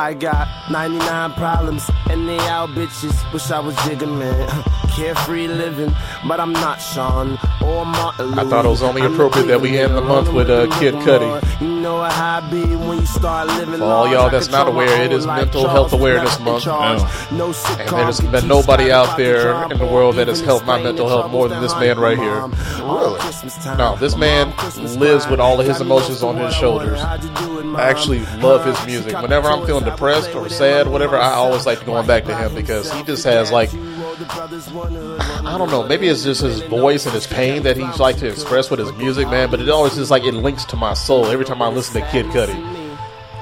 I got 99 problems, and they all bitches. Wish I was Jigga Man. Carefree living, but I'm not Sean or Martin. I thought it was only appropriate that we end the month with uh, Kid Cudi. You know how I be when you start living For all y'all that's not aware, it is Mental Health Awareness Month. No And there's been nobody out there in the world that has helped my mental health more than this man right here. Really? No, this man lives with all of his emotions on his shoulders. I actually love his music. Whenever I'm feeling depressed or sad, whatever, I always like going back to him because he just has like I don't know, maybe it's just his voice and his pain that he's like to express with his music, man. But it always is like it links to my soul every time I listen to Kid Cudi.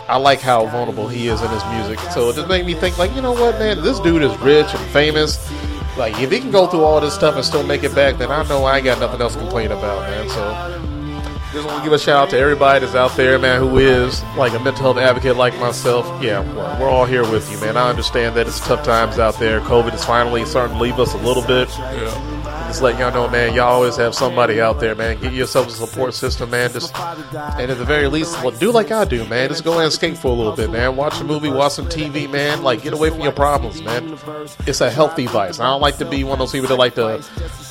I like how vulnerable he is in his music, so it just made me think, like, you know what, man, this dude is rich and famous. Like, if he can go through all this stuff and still make it back, then I know I ain't got nothing else to complain about, man. So, just want to give a shout out to everybody that's out there, man, who is like a mental health advocate like myself. Yeah, well, we're all here with you, man. I understand that it's tough times out there. COVID is finally starting to leave us a little bit. Just letting y'all know, man, y'all always have somebody out there, man. Get yourself a support system, man. Just and at the very least, well, do like I do, man. Just go and skate for a little bit, man. Watch a movie, watch some TV, man. Like get away from your problems, man. It's a healthy vice. I don't like to be one of those people that like to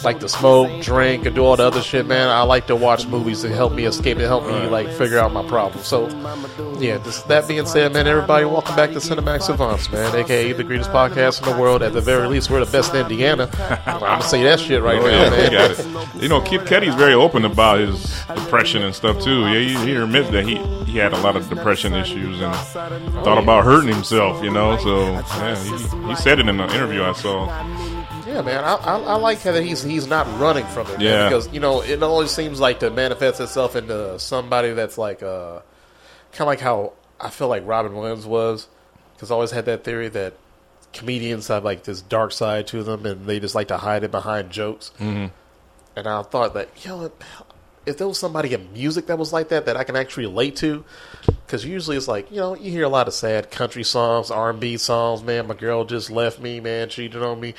like to smoke, drink, and do all the other shit, man. I like to watch movies to help me escape and help me like figure out my problems. So, yeah. Just that being said, man, everybody, welcome back to Cinemax Savants, man, aka the greatest podcast in the world. At the very least, we're the best in Indiana. I'm gonna say that shit right Oh, now, yeah, man. got it. You know, Kid Cudi's very open about his depression and stuff too. Yeah, he, he admits that he he had a lot of depression issues and thought about hurting himself. You know, so yeah, he, he said it in an interview I saw. Yeah, man, I, I, I like how that he's he's not running from it. man, Yeah. because you know it always seems like to manifest itself into somebody that's like uh, kind of like how I feel like Robin Williams was, because I always had that theory that comedians have like this dark side to them, and they just like to hide it behind jokes. Mm-hmm. And I thought that yo, if there was somebody in music that was like that that I can actually relate to, because usually it's like you know you hear a lot of sad country songs, R and B songs. Man, my girl just left me. Man, cheated on me.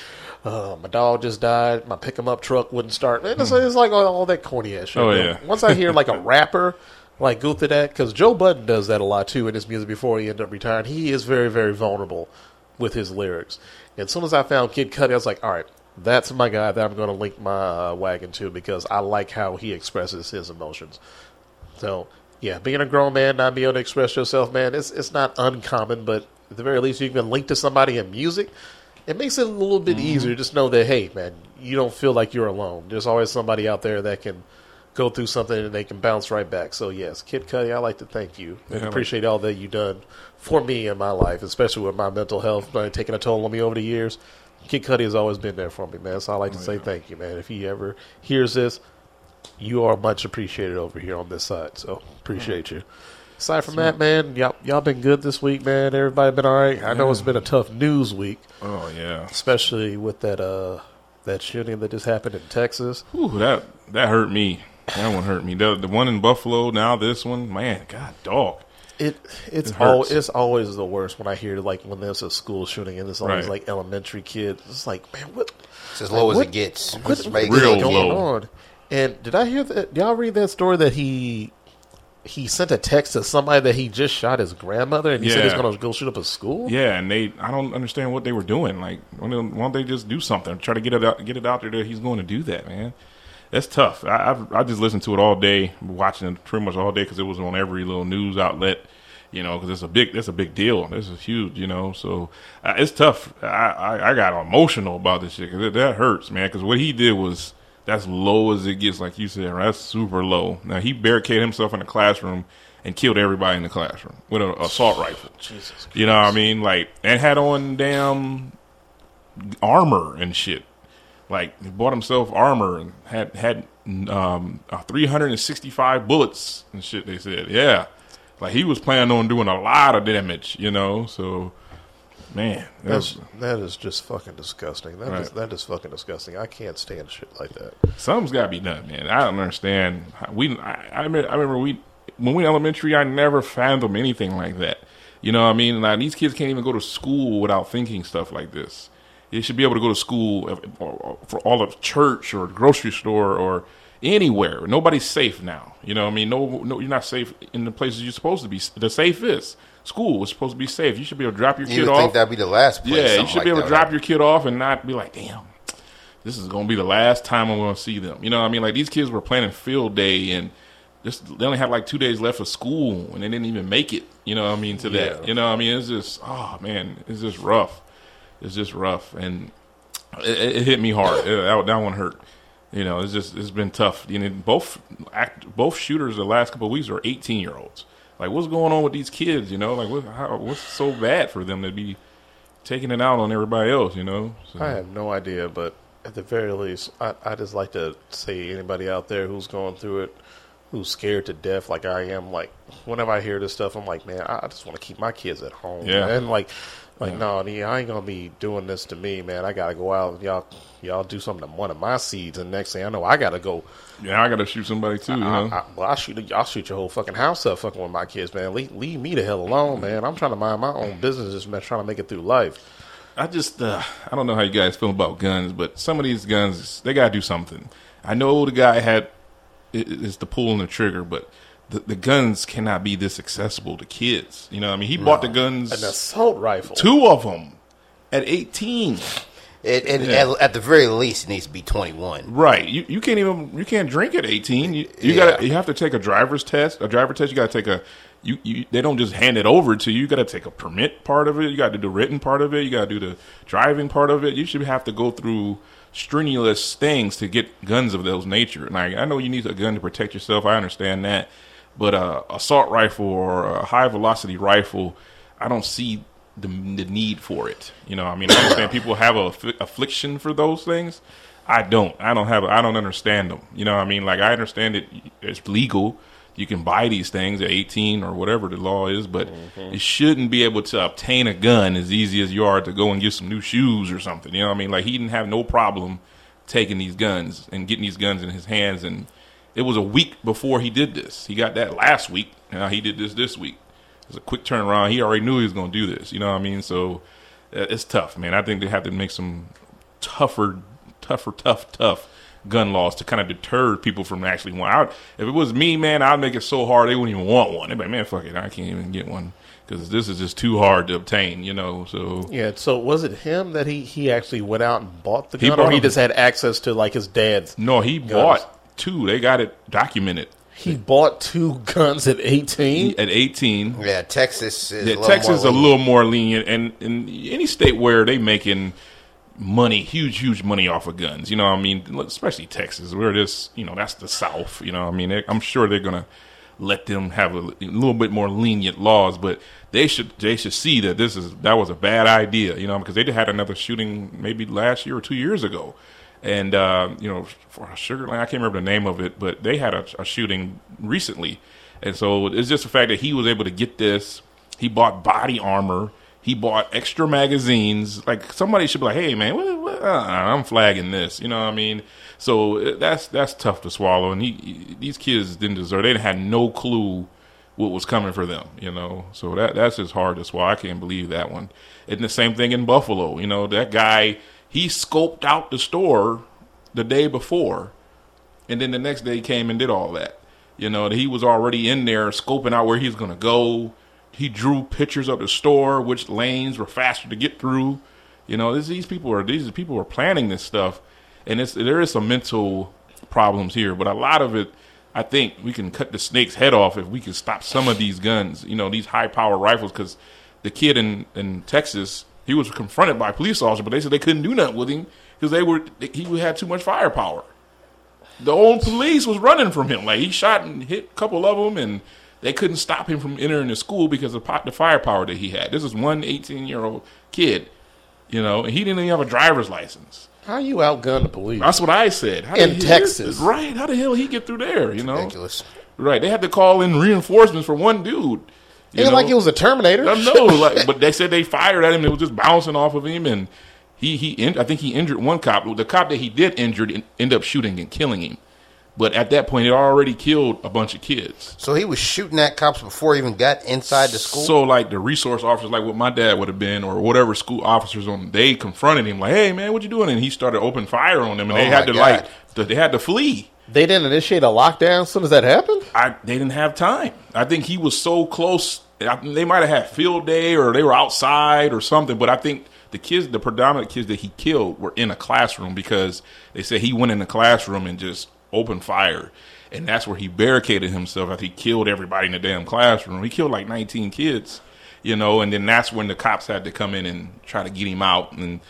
Uh, my dog just died. My pick 'em up truck wouldn't start. Man, it's, it's like all, all that corny ass shit. Oh, yeah. Once I hear like a rapper like go through that, because Joe Budden does that a lot too in his music before he ended up retiring. He is very very vulnerable with his lyrics. And as soon as I found Kid Cudi, I was like, all right. That's my guy that I'm going to link my uh, wagon to because I like how he expresses his emotions. So yeah, being a grown man, not being able to express yourself, man, it's it's not uncommon, but at the very least, you can link to somebody in music. It makes it a little bit easier. Just know that hey, man, you don't feel like you're alone. There's always somebody out there that can go through something and they can bounce right back. So yes, Kid Cudi, I like to thank you and Yeah, appreciate all that you've done for me in my life, especially with my mental health uh, taking a toll on me over the years. Kid Cudi has always been there for me, man. So I like to say thank you, man. If he ever hears this, you are much appreciated over here on this side. So appreciate you. Aside from that, man, y'all y'all been good this week, man. Everybody been all right. I know it's been a tough news week, Oh yeah, especially with that uh that shooting that just happened in Texas. Whew, that that hurt me. That one hurt me. The, the one in Buffalo, now this one, man, God, dog. It it's It al- hurts. it's always the worst when I hear like when there's a school shooting and it's always Right. like elementary kids. It's like man, what It's as low as what- it gets. what, what is Real going low. on? And did I hear that? Did y'all read that story that he he sent a text to somebody that he just shot his grandmother and he said he's Yeah. going to go shoot up a school? Yeah, and they, I don't understand what they were doing. Like, why don't, why don't they just do something? Try to get it out, get it out there that he's going to do that, man. That's tough. I, I've, I just listened to it all day, watching it pretty much all day because it was on every little news outlet. You know, because it's a big, that's a big deal. This is huge. You know, so uh, it's tough. I, I, I got emotional about this shit because that hurts, man. Because what he did was that's low as it gets, like you said. Right? That's super low. Now he barricaded himself in the classroom and killed everybody in the classroom with an assault rifle. Jesus You know what I mean? Like, and had on damn armor and shit. Like, he bought himself armor and had had um, uh, 365 bullets and shit. They said, yeah, like he was planning on doing a lot of damage. You know, so man, That's that's that is just fucking disgusting. That is Right. that is fucking disgusting. I can't stand shit like that. something's got to be done, man. I don't understand. We, I, I, remember, we when we were elementary, I never fathomed anything like that. You know what I mean? Like these kids can't even go to school without thinking stuff like this. They should be able to go to school uh, or- or for all of church or grocery store or anywhere. Nobody's safe now. You know what I mean? No, no, you're not safe in the places you're supposed to be the safest. school was supposed to be safe. You should be able to drop your You kid off. think that'd be the last place. yeah, you should like be able that to drop would your kid off and not be like, damn, this is going to be the last time I'm going to see them. You know, what I mean, like these kids were planning field day and just they only had like two days left of school and they didn't even make it. You know, what I mean, to Yeah. that. You know, what I mean, it's just oh man, it's just rough. It's just rough, and it, it it hit me hard. It- that, that one hurt. You know, it's just it's been tough. You know, both act, both shooters the last couple of weeks are 18 year olds. Like, what's going on with these kids? You know, like what, how, what's so bad for them to be taking it out on everybody else? You know, so, I have no idea, but at the very least, I, I just like to say anybody out there who's going through it, who's scared to death like I am, like whenever I hear this stuff, I'm like, man, I I just want to keep my kids at home. Yeah. And like, like no, nee, I ain't gonna be doing this to me, man. I gotta go out. Y'all, y'all do something to one of my seeds, and next thing I know, I gotta go. yeah, I got to shoot somebody too. You know, I, I, well, I shoot, I'll shoot your whole fucking house up, fucking with my kids, man. Leave, leave me the hell alone, man. I'm trying to mind my own business, just man, trying to make it through life. I just uh, I don't know how you guys feel about guns, but some of these guns they gotta do something. I know the guy had i- is the pull and the trigger, but the, the guns cannot be this accessible to kids. You know, what I mean, he bought the guns, An assault rifle. two of them, at eighteen. It, it, Yeah. at, at the very least, it needs to be 21. Right. You you can't even you can't drink at eighteen. You, you Yeah. got you have to take a driver's test. A driver test. You got to take a you, you. They don't just hand it over to you. You got to take a permit part of it. You got to do the written part of it. You got to do the driving part of it. You should have to go through strenuous things to get guns of those nature. And I, I know you need a gun to protect yourself. I understand that, but uh, assault rifle or a high velocity rifle, I don't see the, the need for it. You know, I mean, I understand people have a affi- affliction for those things. I don't. I don't have. I don't understand them. You know, what I mean, like I understand it. It's legal. You can buy these things at 18 or whatever the law is, but you shouldn't be able to obtain a gun as easy as you are to go and get some new shoes or something. You know what I mean? Like he didn't have no problem taking these guns and getting these guns in his hands. And it was a week before he did this. He got that last week. Now he did this this week. It's a quick turnaround. He already knew he was going to do this. You know what I mean? So uh, it's tough, man. I think they have to make some tougher, tougher, tough, tough gun laws to kind of deter people from actually want. I, if it was me, man, I'd make it so hard they wouldn't even want one. They'd be like, man, fuck it, I can't even get one because this is just too hard to obtain. You know, so Yeah, so was it him that he, he actually went out and bought the He gun, or he just had access to like his dad's? no, he Guns. bought two. They got it documented He bought two guns at eighteen. at 18. Yeah, Texas is Yeah, a Texas more is a lenient. little more lenient, and in any state where they making money, huge, huge money off of guns. You know, what I mean, especially Texas, where this, you know, that's the South. You know, what I mean, I'm sure they're gonna let them have a, a little bit more lenient laws, but they should they should see that this is that was a bad idea. You know, because they had another shooting maybe last year or two years ago. And uh, you know, for Sugar Land, I can't remember the name of it, but they had a, a shooting recently, and so it's just the fact that he was able to get this. He bought body armor. He bought extra magazines. Like somebody should be like, "Hey, man, what, what, uh, I'm flagging this." You know what I mean? So uh, that's that's tough to swallow. And he, he- these kids didn't deserve. They had no clue what was coming for them. You know, so that that's just hard to swallow. I can't believe that one. And the same thing in Buffalo. You know, that guy he scoped out the store the day before and then the next day came and did all that. You know, he was already in there scoping out where he was going to go. He drew pictures of the store, which lanes were faster to get through. You know, this, these people are these people are planning this stuff, and it's there is some mental problems here, but a lot of it, I think we can cut the snake's head off if we can stop some of these guns. You know, these high power rifles, because the kid in in Texas, he was confronted by a police officer, but they said they couldn't do nothing with him because they were he had too much firepower the old police was running from him. Like he shot and hit a couple of them, and they couldn't stop him from entering the school because of the firepower that he had. This is one 18 year old kid, you know, and he didn't even have a driver's license. How you outgun the police? That's what I said. How In Texas. right? How the hell he get through there? You know, ridiculous. right? They had to call in reinforcements for one dude. You Ain't know? like it was a Terminator. I know, like, but they said they fired at him. It was just bouncing off of him, and he he. In, I think he injured one cop. The cop that he did injure en- ended up shooting and killing him. But at that point, it already killed a bunch of kids. So he was shooting at cops before he even got inside the school. So, like the resource officers, like what my dad would have been, or whatever school officers on, they confronted him like, "Hey, man, what you doing?" And he started open fire on them, and Oh, they had to like, God. they had to flee. They didn't initiate a lockdown as soon as that happened. I they didn't have time. I think he was so close they might have had field day or they were outside or something. But I think the kids, the predominant kids that he killed, were in a classroom because they said he went in the classroom and just opened fire. And that's where he barricaded himself after he killed everybody in the damn classroom. He killed like 19 kids, you know, and then that's when the cops had to come in and try to get him out. And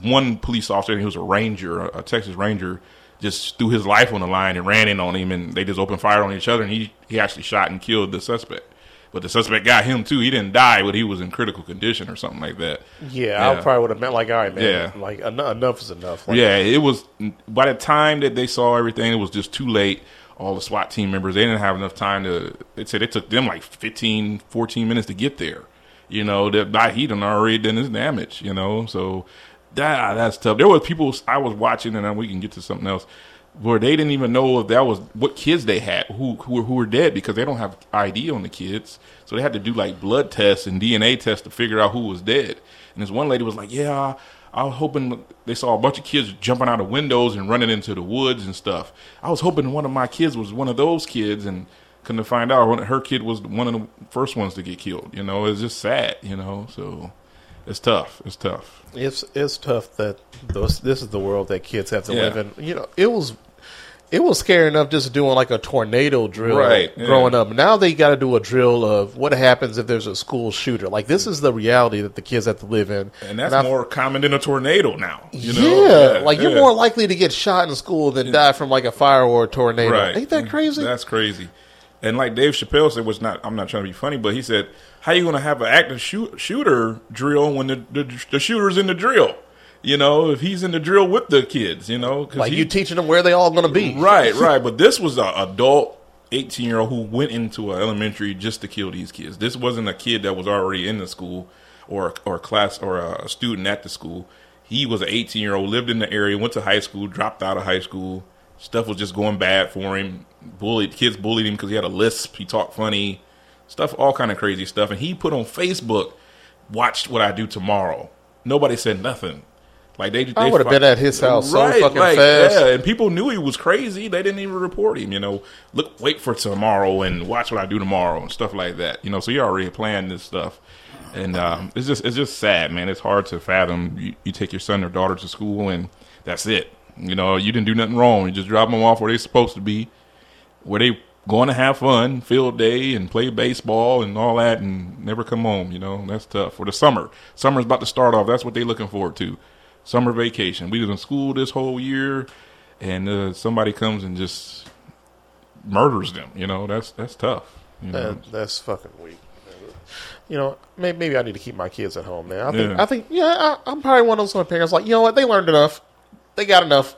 one police officer, he was a ranger, a Texas ranger, just threw his life on the line and ran in on him, and they just opened fire on each other, and he, he actually shot and killed the suspect. But the suspect got him too. He didn't die, but he was in critical condition or something like that. Yeah, I probably would have meant like, all right, man. Yeah. Like en- enough is enough. Like, yeah, it was. By the time that they saw everything, it was just too late. All the SWAT team members, they didn't have enough time to. They said it took them like 15, 14 minutes to get there. You know that by he done already done his damage. You know, so that that's tough. There were people I was watching, and then we can get to something else where they didn't even know if that was what kids they had who who were, who were dead because they don't have ID on the kids, so they had to do like blood tests and DNA tests to figure out who was dead. And this one lady was like, "Yeah, I was hoping they saw a bunch of kids jumping out of windows and running into the woods and stuff. I was hoping one of my kids was one of those kids, and couldn't find out her kid was one of the first ones to get killed. You know, it's just sad. You know, so." It's tough. It's tough. It's it's tough that those this is the world that kids have to Yeah. live in. You know, it was it was scary enough just doing like a tornado drill Right, yeah. growing up. Now they got to do a drill of what happens if there's a school shooter. Like this is the reality that the kids have to live in. And that's I- more common than a tornado now. You yeah, know? like you're yeah. more likely to get shot in school than die from like a fire or a tornado. Right. Ain't that crazy? That's crazy. And like Dave Chappelle said, was not. I'm not trying to be funny, but he said, "How you going to have an active shoot, shooter drill when the, the the shooter's in the drill? You know, if he's in the drill with the kids, you know, 'cause like he- you teaching them where they all going to be. Right, right. But this was an adult 18 year old who went into an elementary just to kill these kids. This wasn't a kid that was already in the school or or a class or a student at the school. He was an 18 year old, lived in the area, went to high school, dropped out of high school. Stuff was just going bad for him. Bullied kids bullied him because he had a lisp. He talked funny, stuff, all kind of crazy stuff. And he put on Facebook, "Watched what I do tomorrow." Nobody said nothing. Like they, I would have been at his house so fucking fast. Yeah, and people knew he was crazy. They didn't even report him. You know, look, wait for tomorrow and watch what I do tomorrow and stuff like that. You know, so you already planned this stuff, and um, it's just it's just sad, man. It's hard to fathom. You, you take your son or daughter to school and that's it. You know, you didn't do nothing wrong. You just drop them off where they're supposed to be, where they going to have fun, field day, and play baseball and all that, and never come home. You know, that's tough. For the summer, summer's about to start off. That's what they're looking forward to. Summer vacation. We was in school this whole year, and uh, somebody comes and just murders them. You know, that's that's tough. You know? That, that's fucking weak. You know, maybe, maybe I need to keep my kids at home, man. I think, Yeah. I think, yeah, I, I'm probably one of those kind of parents. Like, you know what? They learned enough. They got enough.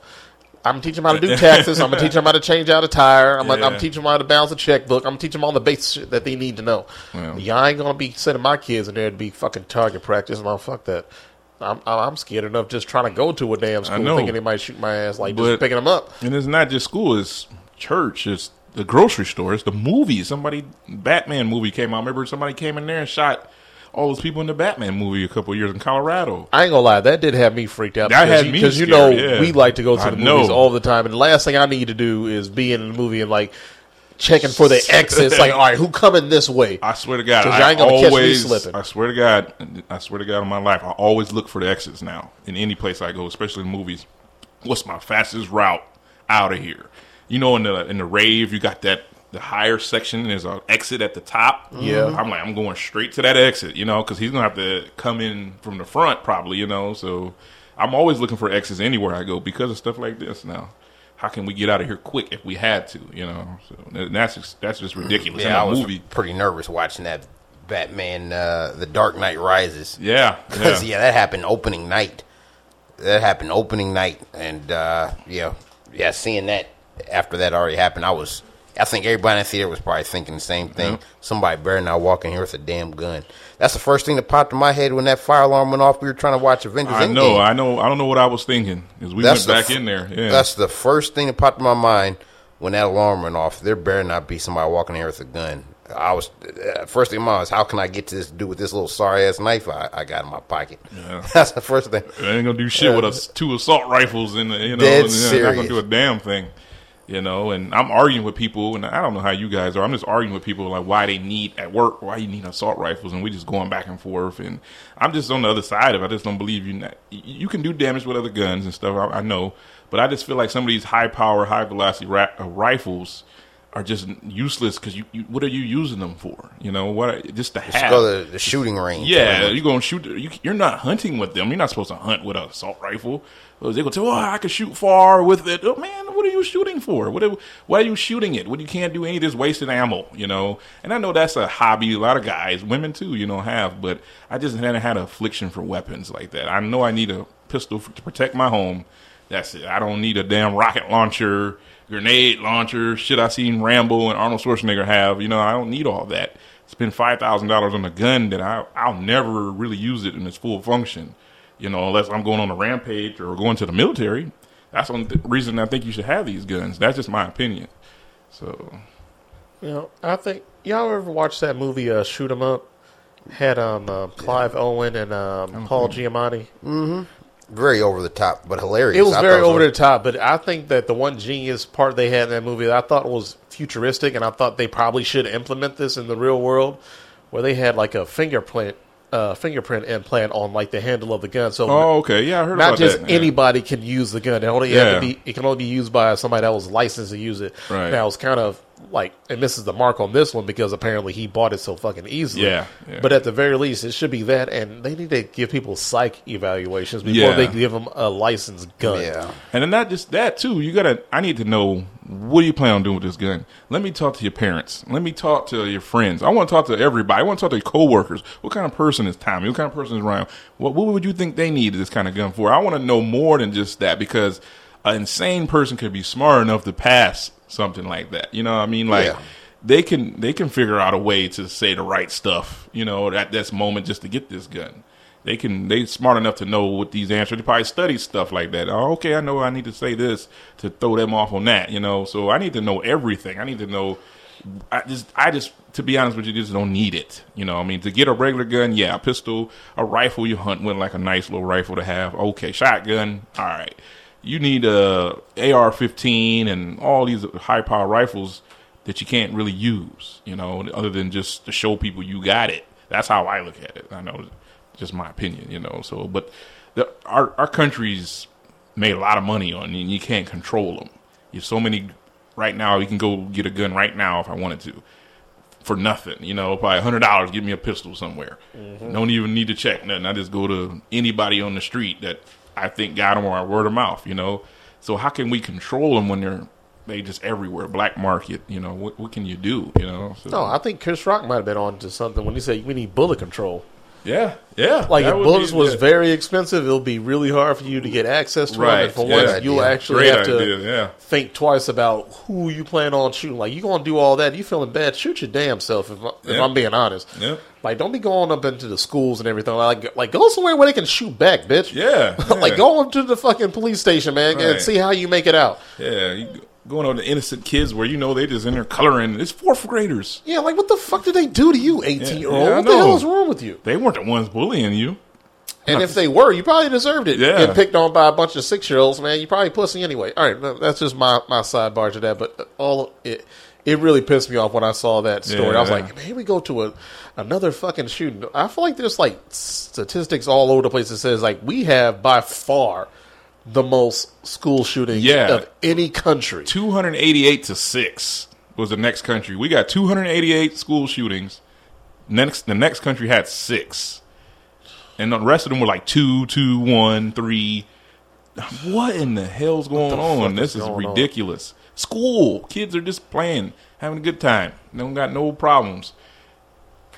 I'm gonna teach them how to do taxes. I'm gonna teach them how to change out a tire. I'm gonna, I'm teaching them how to balance a checkbook. I'm teaching them all the basic shit that they need to know. Well. Yeah, I ain't gonna be sending my kids in there to be fucking target practice. No, fuck that. I'm I'm scared enough just trying to go to a damn school thinking they might shoot my ass. Like But- just picking them up. And it's not just school; it's church, it's the grocery store, it's the movies. Somebody Batman movie came out. I Remember, somebody came in there and shot all those people in the Batman movie a couple of years in Colorado. I ain't gonna lie, that did have me freaked out. That had me because you know yeah. we like to go to I the movies know. all the time, and the last thing I need to do is be in the movie and like checking for the exits. like, all right, who coming this way? I swear to God, I ain't gonna catch me always, slipping. I swear to God, I swear to God, in my life, I always look for the exits now in any place I go, especially in movies. What's my fastest route out of here? You know, in the in the rave, you got that the higher section. There's an exit at the top. Yeah. I'm like, I'm going straight to that exit. You know, because he's gonna have to come in from the front, probably. You know, so I'm always looking for exits anywhere I go because of stuff like this now. How can we get out of here quick if we had to? You know, so that's just, that's just ridiculous Yeah, I was movie. pretty nervous watching that Batman, uh, The Dark Knight Rises. Yeah, Because, yeah. yeah. that happened opening night. That happened opening night. And, uh, yeah, yeah, seeing that after that already happened, I was, I think everybody in the theater was probably thinking the same thing. Somebody better not walk in here with a damn gun. That's the first thing that popped in my head when that fire alarm went off. We were trying to watch Avengers I Endgame. know, I know, I don't know what I was thinking because we That's went back f- in there. Yeah, That's the first thing that popped in my mind when that alarm went off. There better not be somebody walking here with a gun. I was uh, first thing in my mind was how can I get to this dude with this little sorry ass knife I, I got in my pocket. That's the first thing. they ain't gonna do shit with us two assault rifles in the, you know, Dead and they're not gonna do a damn thing. You know, and I'm arguing with people, and I don't know how you guys are. I'm just arguing with people like why they need at work, why you need assault rifles, and we're just going back and forth. And I'm just on the other side of it. I just don't believe you. You can do damage with other guns and stuff. I, I know, but I just feel like some of these high power, high velocity ra- uh, rifles are just useless because you, you, what are you using them for? You know what? Just to have. go to the shooting range. Yeah, you're gonna shoot. You, you're not hunting with them. You're not supposed to hunt with an assault rifle. Well, They go tell, oh, I can shoot far with it. Oh man, what are you shooting for? What? Are, why are you shooting it? When you can't do any of this wasted ammo, you know? And I know that's a hobby. A lot of guys, women too, you know, have. But I just haven't had an affliction for weapons like that. I know I need a pistol f to protect my home. That's it. I don't need a damn rocket launcher, grenade launcher, shit I seen Rambo and Arnold Schwarzenegger have. You know, I don't need all that. Spend five thousand dollars on a gun that I I'll never really use it in its full function. You know, unless I'm going on a rampage or going to the military. That's the th- reason I think you should have these guns. That's just my opinion. So You know, I think y'all ever watched that movie uh, Shoot 'Em Up? Had um uh, Clive Owen and um, Paul Giamatti. Very over the top, but hilarious. It was I very thought over the top, but I think that the one genius part they had in that movie that I thought was futuristic, and I thought they probably should implement this in the real world, where they had like a fingerprint, uh, fingerprint implant on like the handle of the gun, so Oh, okay. Yeah, I heard not about just that. yeah. anybody can use the gun. It only have Yeah. to be. It can only be used by somebody that was licensed to use it. Right. Now it's kind of like, and this is the mark on this one because apparently he bought it so fucking easily. Yeah, yeah. But at the very least, it should be that, and they need to give people psych evaluations before Yeah. they give them a licensed gun. Yeah. And then not just that too. You gotta. I need to know what do you plan on doing with this gun. Let me talk to your parents. Let me talk to your friends. I want to talk to everybody. I want to talk to your coworkers. What kind of person is Tommy? What kind of person is Ryan? What What would you think they need this kind of gun for? I want to know more than just that because an insane person could be smart enough to pass something like that. You know what I mean? Like. Yeah. They can they can figure out a way to say the right stuff, you know, at this moment just to get this gun they can they smart enough to know what these answers. They probably study stuff like that. Oh, okay, I know I need to say this to throw them off on that. You know, so I need to know everything. I need to know. I just I just to be honest with you, just don't need it. You know, I mean, to get a regular gun, yeah, a pistol, a rifle, you hunt with like a nice little rifle to have. Okay, shotgun, all right. You need a AR-15 and all these high power rifles that you can't really use. You know, other than just to show people you got it. That's how I look at it. I know just my opinion, you know. So, but the, our our country's made a lot of money on, and you can't control them. There's so many right now. You can go get a gun right now if I wanted to, for nothing. You know, probably hundred dollars, give me a pistol somewhere. Mm-hmm. Don't even need to check nothing. I just go to anybody on the street that I think got them or word of mouth. You know, so how can we control them when they're they just everywhere, black market? You know, what what can you do? You know, so, No, I think Chris Rock might have been on to something when he said we need bullet control. Yeah, yeah. Like if was very expensive, it'll be really hard for you to get access to them. Right, And for yeah. once, you'll actually Great have to idea, yeah. think twice about who you plan on shooting. Like you gonna do all that? You feeling bad? Shoot your damn self. If, if Yeah. I'm being honest, Yeah. Like don't be going up into the schools and everything. Like like go somewhere where they can shoot back, bitch. Yeah, like go up to the fucking police station, man, and see how you make it out. Yeah, you go- going on to innocent kids where you know they just in there coloring. It's fourth graders. Yeah, like what the fuck did they do to you, eighteen year old? yeah, what the hell is wrong with you? They weren't the ones bullying you. And if they were, you probably deserved it. Yeah. Getting picked on by a bunch of six year olds, man. You probably pussy anyway. All right, that's just my my sidebar to that. But all it it really pissed me off when I saw that story. I was like, man, we go to a another fucking shooting. I feel like there's like statistics all over the place that says like we have by far the most school shootings Yeah. of any country. 288 to 6 was the next country. We got 288 school shootings. Next the next country had 6. And the rest of them were like two, two, one, three. What in the hell's going fuck on? This is on? ridiculous. School. Kids are just playing, having a good time. They don't got no problems.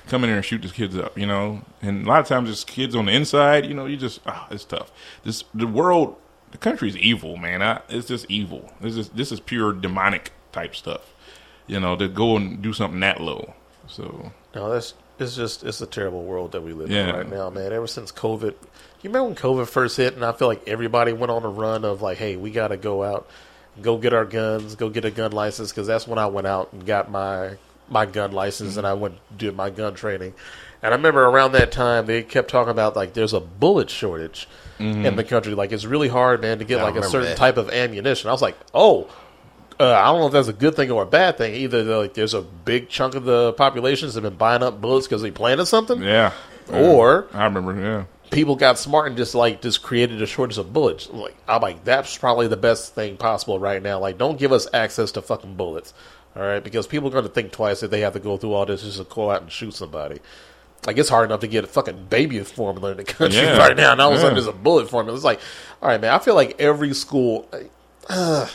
Come in there and shoot these kids up, you know. And a lot of times, it's kids on the inside. You know, you just ah, it's tough. This the world, the country's evil, man. I, it's just evil. This is this is pure demonic type stuff. You know, to go and do something that low. So No, that's it's just it's a terrible world that we live Yeah. in right now, man. Ever since COVID, you remember when COVID first hit, and I feel like everybody went on a run of like, hey, we got to go out, go get our guns, go get a gun license, because that's when I went out and got my my gun license, and I went did my gun training. And I remember around that time they kept talking about like there's a bullet shortage in the country. Like it's really hard, man, to get I like a certain that. type of ammunition. I was like, oh. uh, I don't know if that's a good thing or a bad thing. Either like there's a big chunk of the population that's been buying up bullets because they planted something, Yeah. or I remember. Yeah. people got smart and just like just created a shortage of bullets. Like I'm like that's probably the best thing possible right now. Like don't give us access to fucking bullets, all right? Because people are going to think twice if they have to go through all this just to go out and shoot somebody. Like it's hard enough to get a fucking baby formula in the country Yeah. right now, and all of a sudden there's a bullet formula. It's like, all right, man. I feel like every school. Uh,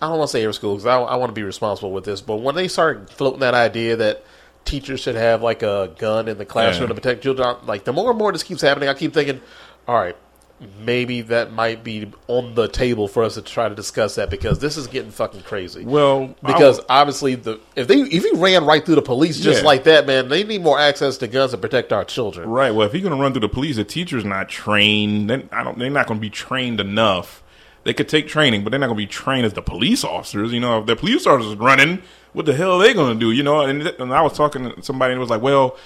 I don't want to say every school because I, I want to be responsible with this, but when they start floating that idea that teachers should have like a gun in the classroom Yeah. to protect children, like the more and more this keeps happening, I keep thinking, all right, maybe that might be on the table for us to try to discuss that because this is getting fucking crazy. Well, because I- obviously the if they if he ran right through the police just Yeah. like that, man, they need more access to guns to protect our children. Right. Well, if you're going to run through the police, the teacher's not trained. Then I don't. They're not going to be trained enough. They could take training, but they're not going to be trained as the police officers. You know, if the police officers running, what the hell are they going to do? You know, and, and I was talking to somebody and it was like, well,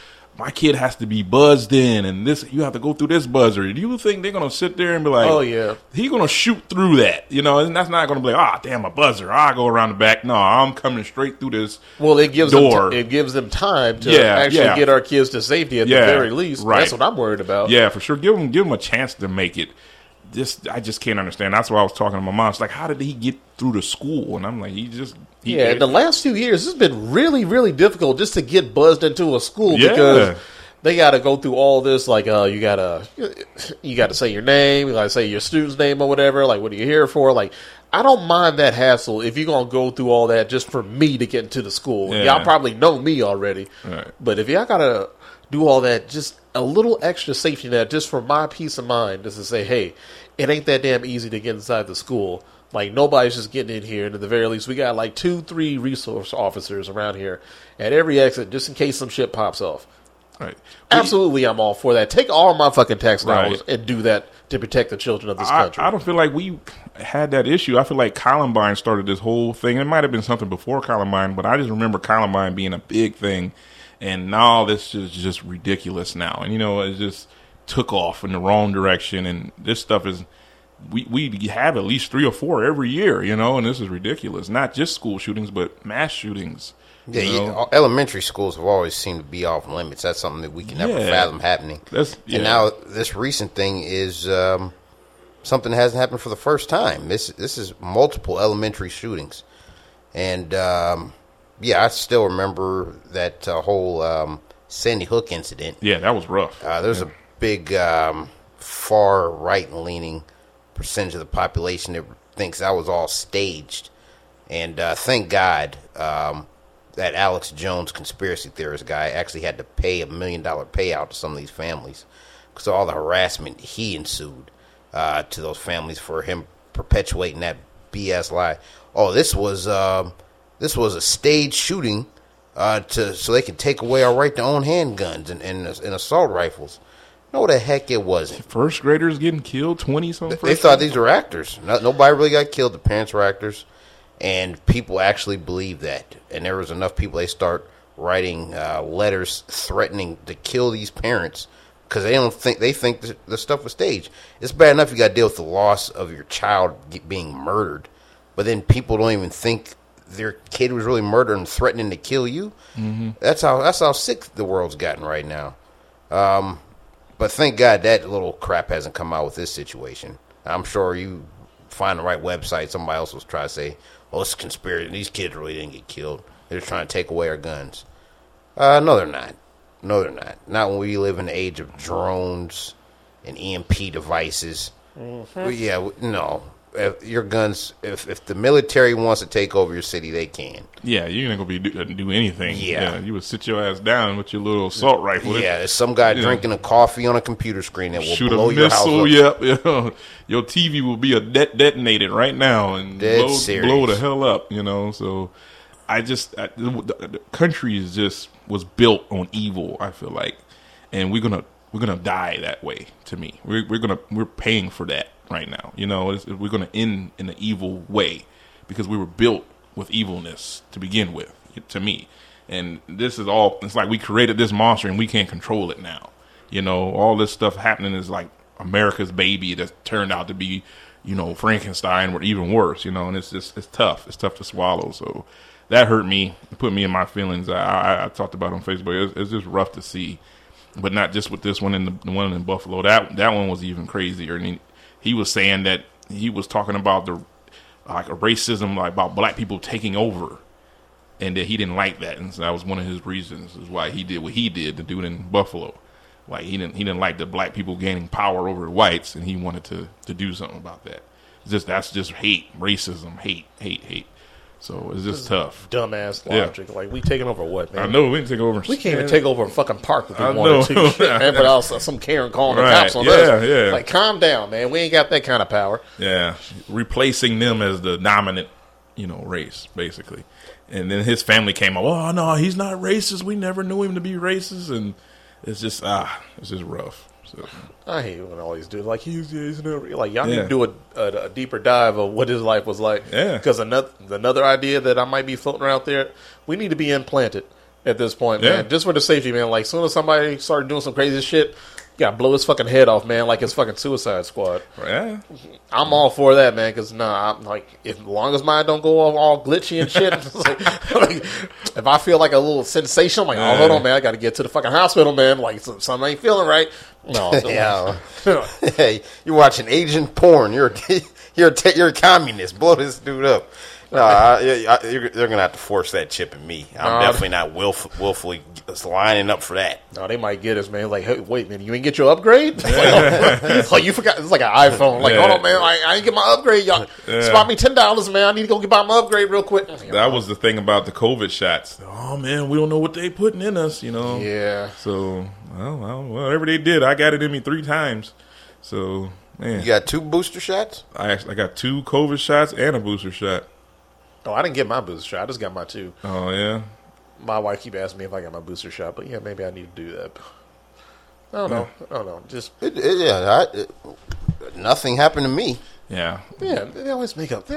my kid has to be buzzed in, and this you have to go through this buzzer. Do you think they're going to sit there and be like, Oh, yeah. he going to shoot through that? You know, and that's not going to be like, ah, damn, a buzzer. I go around the back. No, I'm coming straight through this. Well, it gives Door. them t- it gives them time to Yeah, actually yeah. get our kids to safety at Yeah, the very least. right. That's what I'm worried about. Yeah, for sure. Give them give them a chance to make it. Just I just can't understand. That's why I was talking to my mom. It's like, how did he get through the school? And I'm like, he just he, Yeah, in the last few years, it's been really, really difficult just to get buzzed into a school Yeah. because they got to go through all this. Like, uh, you gotta you got to say your name, you got to say your student's name or whatever. Like, what are you here for? Like, I don't mind that hassle if you're gonna go through all that just for me to get into the school. Yeah. Y'all probably know me already, Right. but if y'all gotta do all that, just a little extra safety net, just for my peace of mind, just to say, hey, it ain't that damn easy to get inside the school. Like nobody's just getting in here, and at the very least, we got like two, three resource officers around here at every exit, just in case some shit pops off. right. Absolutely, I'm all for that. Take all my fucking tax dollars Right. and do that to protect the children of this I, country. I don't feel like we had that issue. I feel like Columbine started this whole thing. It might have been something before Columbine, but I just remember Columbine being a big thing, and now this is just ridiculous now. And you know, it just took off in the wrong direction, and this stuff is. We we have at least three or four every year, you know, and this is ridiculous. Not just school shootings, but mass shootings. Yeah, you know? elementary schools have always seemed to be off limits. That's something that we can never Yeah. fathom happening. That's- yeah. And now this recent thing is um, something that hasn't happened for the first time. This this is multiple elementary shootings, and um, yeah, I still remember that uh, whole um, Sandy Hook incident. Yeah, that was rough. Uh, there's a big um, far right leaning percentage of the population that thinks that was all staged. And uh, thank God um, that Alex Jones, conspiracy theorist guy, actually had to pay a million dollar payout to some of these families because of all the harassment he ensued uh, to those families for him perpetuating that BS lie. Oh, this was um, this was a staged shooting uh, to so they could take away our right to own handguns and, and, and assault rifles. No, the heck it wasn't. First graders getting killed, twenty something. They thought these were actors. No, nobody really got killed. The parents were actors, and people actually believed that. And there was enough people. They start writing uh, letters threatening to kill these parents because they don't think they think the, the stuff was staged. It's bad enough you got to deal with the loss of your child get, being murdered, but then people don't even think their kid was really murdered and threatening to kill you. Mm-hmm. That's how that's how sick the world's gotten right now. Um, but thank God that little crap hasn't come out with this situation. I'm sure you find the right website, somebody else will try to say, "Oh, it's a conspiracy. These kids really didn't get killed. They're trying to take away our guns." Uh, no, they're not. No, they're not. Not when we live in the age of drones and EMP devices. Well, yeah, no. If your guns, if if the military wants to take over your city, they can. Yeah, you ain't gonna be do, uh, do anything. Yeah. you would sit your ass down with your little assault rifle. Yeah, there's some guy Yeah. drinking a coffee on a computer screen that will shoot blow a your house up. Yep, yeah. your TV will be a det- detonated right now and Dead blow, serious. blow the hell up. You know, so I just I, the, the- the country is just was built on evil. I feel like, and we're gonna we're gonna die that way. To me, we're we're gonna we're paying for that right now. You know, it's, we're gonna end in an evil way because we were built with evilness to begin with. To me, and this is all. It's like we created this monster and we can't control it now. You know, all this stuff happening is like America's baby that turned out to be you know, Frankenstein or even worse, you know, and it's just it's tough. It's tough to swallow. So that hurt me, it put me in my feelings. I, I, I talked about on Facebook. It's, it's, just rough to see, but not just with this one and the, the, one in Buffalo. That that one was even crazier. And he, he was saying that he was talking about the like racism, like about black people taking over, and that he didn't like that, and so that was one of his reasons is why he did what he did to do it in Buffalo. Like he didn't he didn't like the black people gaining power over the whites, and he wanted to to do something about that. It's just that's just hate, racism, hate, hate, hate. So it's just tough. Dumbass logic. Yeah. Like we taking over what, man? I know we can take over. We can't even take over a fucking park if we I wanted know. to. Man, but also some Karen calling right. the cops on yeah, us. Yeah. Like calm down, man. We ain't got that kind of power. Yeah. Replacing them as the dominant, you know, race, basically. And then his family came up, Oh no, he's not racist. We never knew him to be racist and it's just ah, it's just rough. So. I hate when all these dudes like he's, he's no, like y'all yeah. need to do a, a, a, deeper dive of what his life was like. Yeah. Because another another idea that I might be floating around there, we need to be implanted at this point, man. Just for the safety, man. Like, soon as somebody started doing some crazy shit, got blow his fucking head off, man, like his fucking Suicide Squad. Yeah, I'm all for that, man. Because nah, I'm like, if, as long as mine don't go off all glitchy and shit, like, like, if I feel like a little sensation, I'm like, oh, hold on, man, I got to get to the fucking hospital, man. Like something ain't feeling right. No, yeah. hey, you're watching Asian porn. You're a, you're a, you're a communist. Blow this dude up. No, I, I, they're gonna have to force that chip in me. I'm definitely not willf- willfully lining up for that. No, they might get us, man. Like, hey, wait, man, you ain't get your upgrade? like, like, you forgot? It's like an iPhone. Like, yeah. hold on, man, I, I ain't get my upgrade. Y'all yeah. spot me ten dollars, man. I need to go get my upgrade real quick. That was the thing about the COVID shots. Oh man, we don't know what they putting in us, you know. Yeah. So, well, well, whatever they did, I got it in me three times. So, man, you got two booster shots. I actually I got two COVID shots and a booster shot. Oh, I didn't get my booster shot. I just got my two. Oh yeah. My wife keep asking me if I got my booster shot, but yeah, maybe I need to do that. I don't know. I don't know. Just it, it, yeah, I, it, nothing happened to me. Yeah. Yeah, they always make up.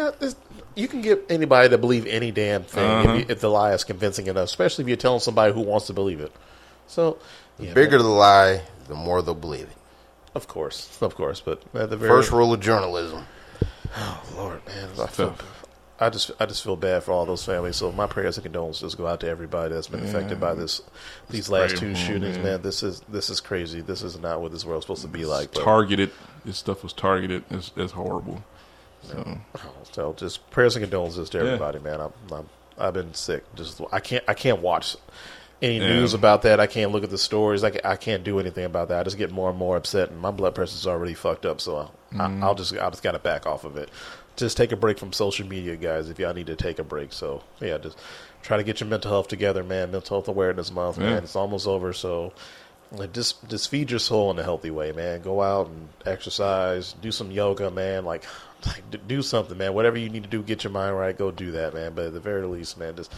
you can get anybody to believe any damn thing uh-huh. if, you, if, the lie is convincing enough, especially if you're telling somebody who wants to believe it. So, yeah, the bigger man. the lie, the more they'll believe it. Of course, of course, but at the very first rule of journalism. Oh Lord, man, I feel, I just I just feel bad for all those families. So my prayers and condolences just go out to everybody that's been yeah. affected by this these last two shootings. Man. man. this is this is crazy. This is not what this world's supposed to be like. But. Targeted. This stuff was targeted. It's, it's horrible. So. so just prayers and condolences to everybody, yeah. man. I'm, I'm I've been sick. Just I can't I can't watch any yeah. news about that. I can't look at the stories. I, I can't do anything about that. I just get more and more upset, and my blood pressure's already fucked up. So I, mm. I'll just I just got to back off of it just take a break from social media, guys. If y'all need to take a break, so yeah, just try to get your mental health together, man. Mental Health Awareness Month, yeah. man. It's almost over, so just just feed your soul in a healthy way, man. Go out and exercise, do some yoga, man. Like, like do something, man. Whatever you need to do, get your mind right. Go do that, man. But at the very least, man, just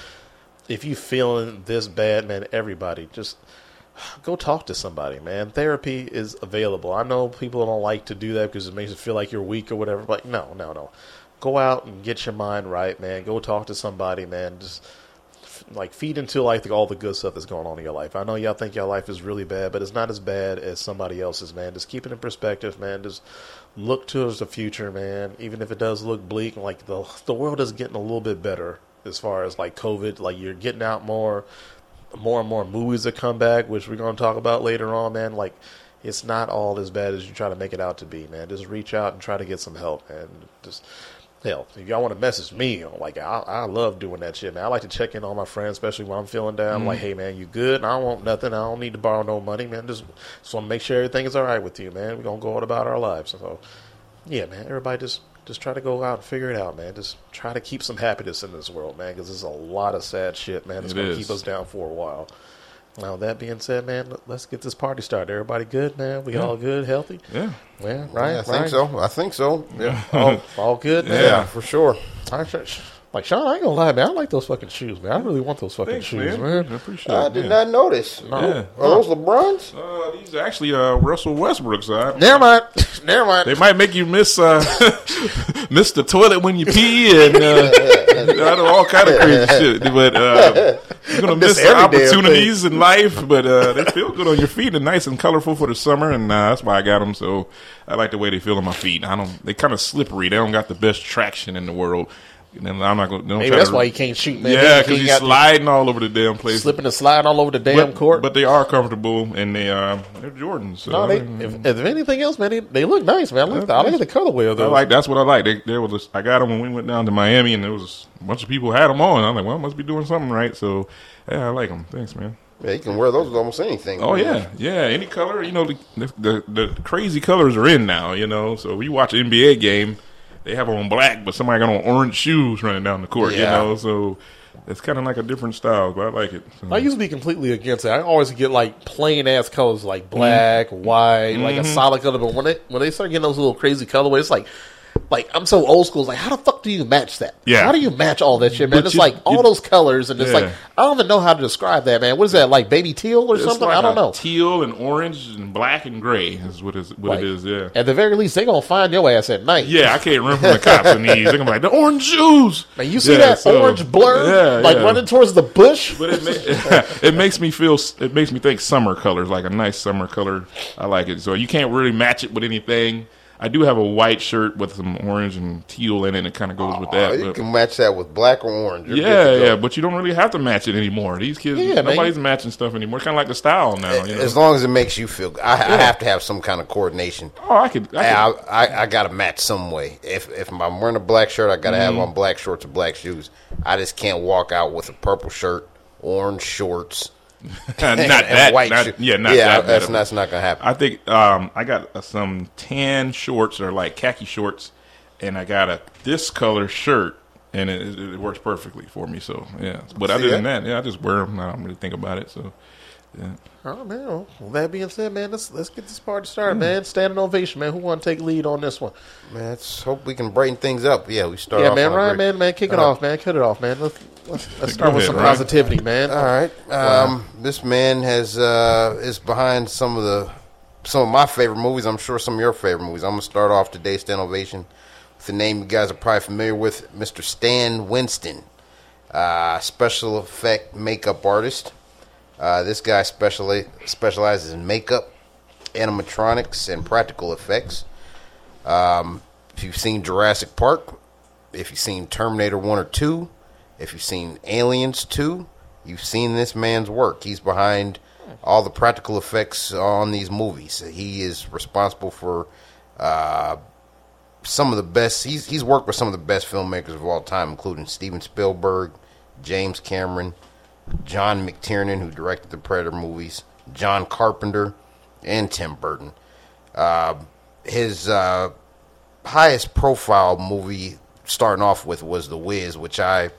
if you feeling this bad, man, everybody just go talk to somebody, man. Therapy is available. I know people don't like to do that because it makes you feel like you're weak or whatever. But no, no, no. Go out and get your mind right, man. Go talk to somebody, man. Just like feed into like all the good stuff that's going on in your life. I know y'all think your life is really bad, but it's not as bad as somebody else's, man. Just keep it in perspective, man. Just look towards the future, man. Even if it does look bleak, like the the world is getting a little bit better as far as like COVID. Like you're getting out more more and more movies that come back, which we're going to talk about later on, man. Like, it's not all as bad as you try to make it out to be, man. Just reach out and try to get some help, man. Just hell, if y'all want to message me, like I, I love doing that shit, man. I like to check in on my friends, especially when I'm feeling down. Mm. I'm like, hey, man, you good? And I don't want nothing. I don't need to borrow no money, man. Just, just want to make sure everything is all right with you, man. We're gonna go on about our lives. So, yeah, man. Everybody just just try to go out and figure it out, man. Just try to keep some happiness in this world, man, because there's a lot of sad shit, man. It's it going to keep us down for a while. Now that being said, man, let's get this party started. Everybody good, man? We yeah. all good, healthy? Yeah. Yeah, right. Yeah, I think so. I think so. Yeah. all, all good. Yeah, for sure. All right, Like Sean, I ain't gonna lie, man. I like those fucking shoes, man. I really want those fucking Thanks, shoes, man. man. I appreciate I it. did yeah. not notice. Yeah. Are those LeBrons? Uh, these are actually uh, Russell Westbrook's. Uh, Never mind. Never mind. They might make you miss uh, miss the toilet when you pee and uh, I know all kind of crazy shit. But uh, you're gonna miss, Miss the opportunities in life. But uh, they feel good on your feet and nice and colorful for the summer, and uh, that's why I got them. So I like the way they feel on my feet. I don't. They kind of slippery. They don't got the best traction in the world. And then I'm not going. To. Maybe that's why you can't shoot, man. Yeah, because he's got sliding all over the damn place. slipping and sliding all over the damn but, court. but they are comfortable and they uh, they're Jordans. So no, they, if, if anything else, man, they, they look nice, man. I like, the, I like the colorway of I like that's what I like. They, there was a, I got them when we went down to Miami, and there was a bunch of people had them on. I'm like, well, I must be doing something right. So, yeah, I like them. Thanks, man. Yeah, you can wear those with almost anything. Oh yeah, yeah. Any color, you know, the, the the the crazy colors are in now. You know, so we watch an NBA game, they have on black, but somebody got on orange shoes running down the court. You know, so it's kind of like a different style, but I like it. So, I used to be completely against it. I always get like plain ass colors like black, Mm-hmm. white, like a solid color. But when they when they start getting those little crazy colorways, it's like like I'm so old school. It's like how the fuck do you match that? Yeah. How do you match all that shit, man? But it's you- like all you- those colors, and it's Yeah. like I don't even know how to describe that, man. What is that like, baby teal or it's something? like I don't a know. Teal and orange and black and gray is what is what Like, it is. Yeah. At the very least, they gonna find your ass at night. Yeah, I can't run from the cops in these. They're gonna be like the orange shoes. Man, you see Yeah, that so- orange blur, Yeah, like yeah. running towards the bush. But it ma- it makes me feel it makes me think summer colors, like a nice summer color. I like it. So you can't really match it with anything. I do have a white shirt with some orange and teal in it. and It kind of goes with Oh, that. you but- can match that with black or orange. You're yeah, good to go. yeah, but you don't really have to match it anymore. These kids, Yeah, man. nobody's matching stuff anymore. Kind of like the style now. You know? As long as it makes you feel, I, I have to have some kind of coordination. oh, I could. I I, I, I got to match some way. If if I'm wearing a black shirt, I got to Mm-hmm. have on black shorts or black shoes. I just can't walk out with a purple shirt, orange shorts, not and that. white not, shoes. yeah, not yeah, that. that's bad. that's not gonna happen. I think um, I got uh, some tan shorts or like khaki shorts, and I got a this color shirt, and it, it works perfectly for me. So yeah, but other See than that? that, yeah, I just wear them. I don't really think about it. So yeah, Oh man. Well, with that being said, man, let's let's get this party started, man. Standing ovation, man. Who want to take lead on this one? Man, let's hope we can brighten things up. Yeah, we start. yeah, off man. on Ryan, great- man, man, kick it Uh, off, man. Cut it off, man. Let's let's, let's start with ahead, some Ryan. positivity, man. All right. Um, This man has uh, is behind some of the some of my favorite movies. I'm sure some of your favorite movies. I'm gonna start off today's Stan Ovation with the name you guys are probably familiar with, Mr. Stan Winston, uh, special effect makeup artist. Uh, this guy specially specializes in makeup, animatronics, and practical effects. Um, if you've seen Jurassic Park, if you've seen Terminator 1 or 2, if you've seen Aliens 2, you've seen this man's work. He's behind all the practical effects on these movies. He is responsible for uh, some of the best. He's, he's worked with some of the best filmmakers of all time, including Steven Spielberg, James Cameron, John McTiernan, who directed the Predator movies, John Carpenter, and Tim Burton. Uh, his uh, highest profile movie, starting off with, was The Wiz, which I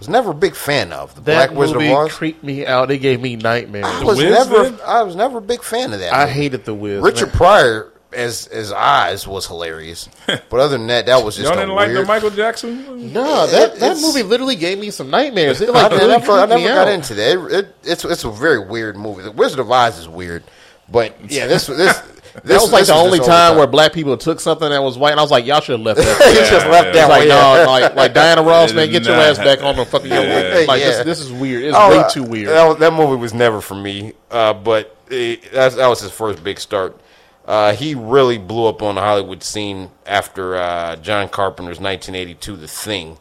was never a big fan of. The that Black Wizard movie of Oz. creeped me out. It gave me nightmares. I was Wiz, never, man? I was never a big fan of that. I movie. hated the Wiz. Richard man. Pryor as as Oz was hilarious, but other than that, that was just y'all a didn't like weird. the Michael Jackson. No, that, It- that movie literally gave me some nightmares. It I, like really never, I creeped me never got out. into that. It, it, it's it's a very weird movie. The Wizard of Oz is weird, but yeah, this this. That was like the only time where black people took something that was white, and I was like, y'all should have left that. he just left yeah. that It's like, way. no, like, like Diana Ross, man, get your Nah. ass back on the fucking. Yeah. Like Yeah. this, this is weird. It's Oh, way too weird. That, was- that movie was never for me, uh, but it, that's, that was his first big start. Uh, he really blew up on the Hollywood scene after uh, John Carpenter's 1982 The Thing.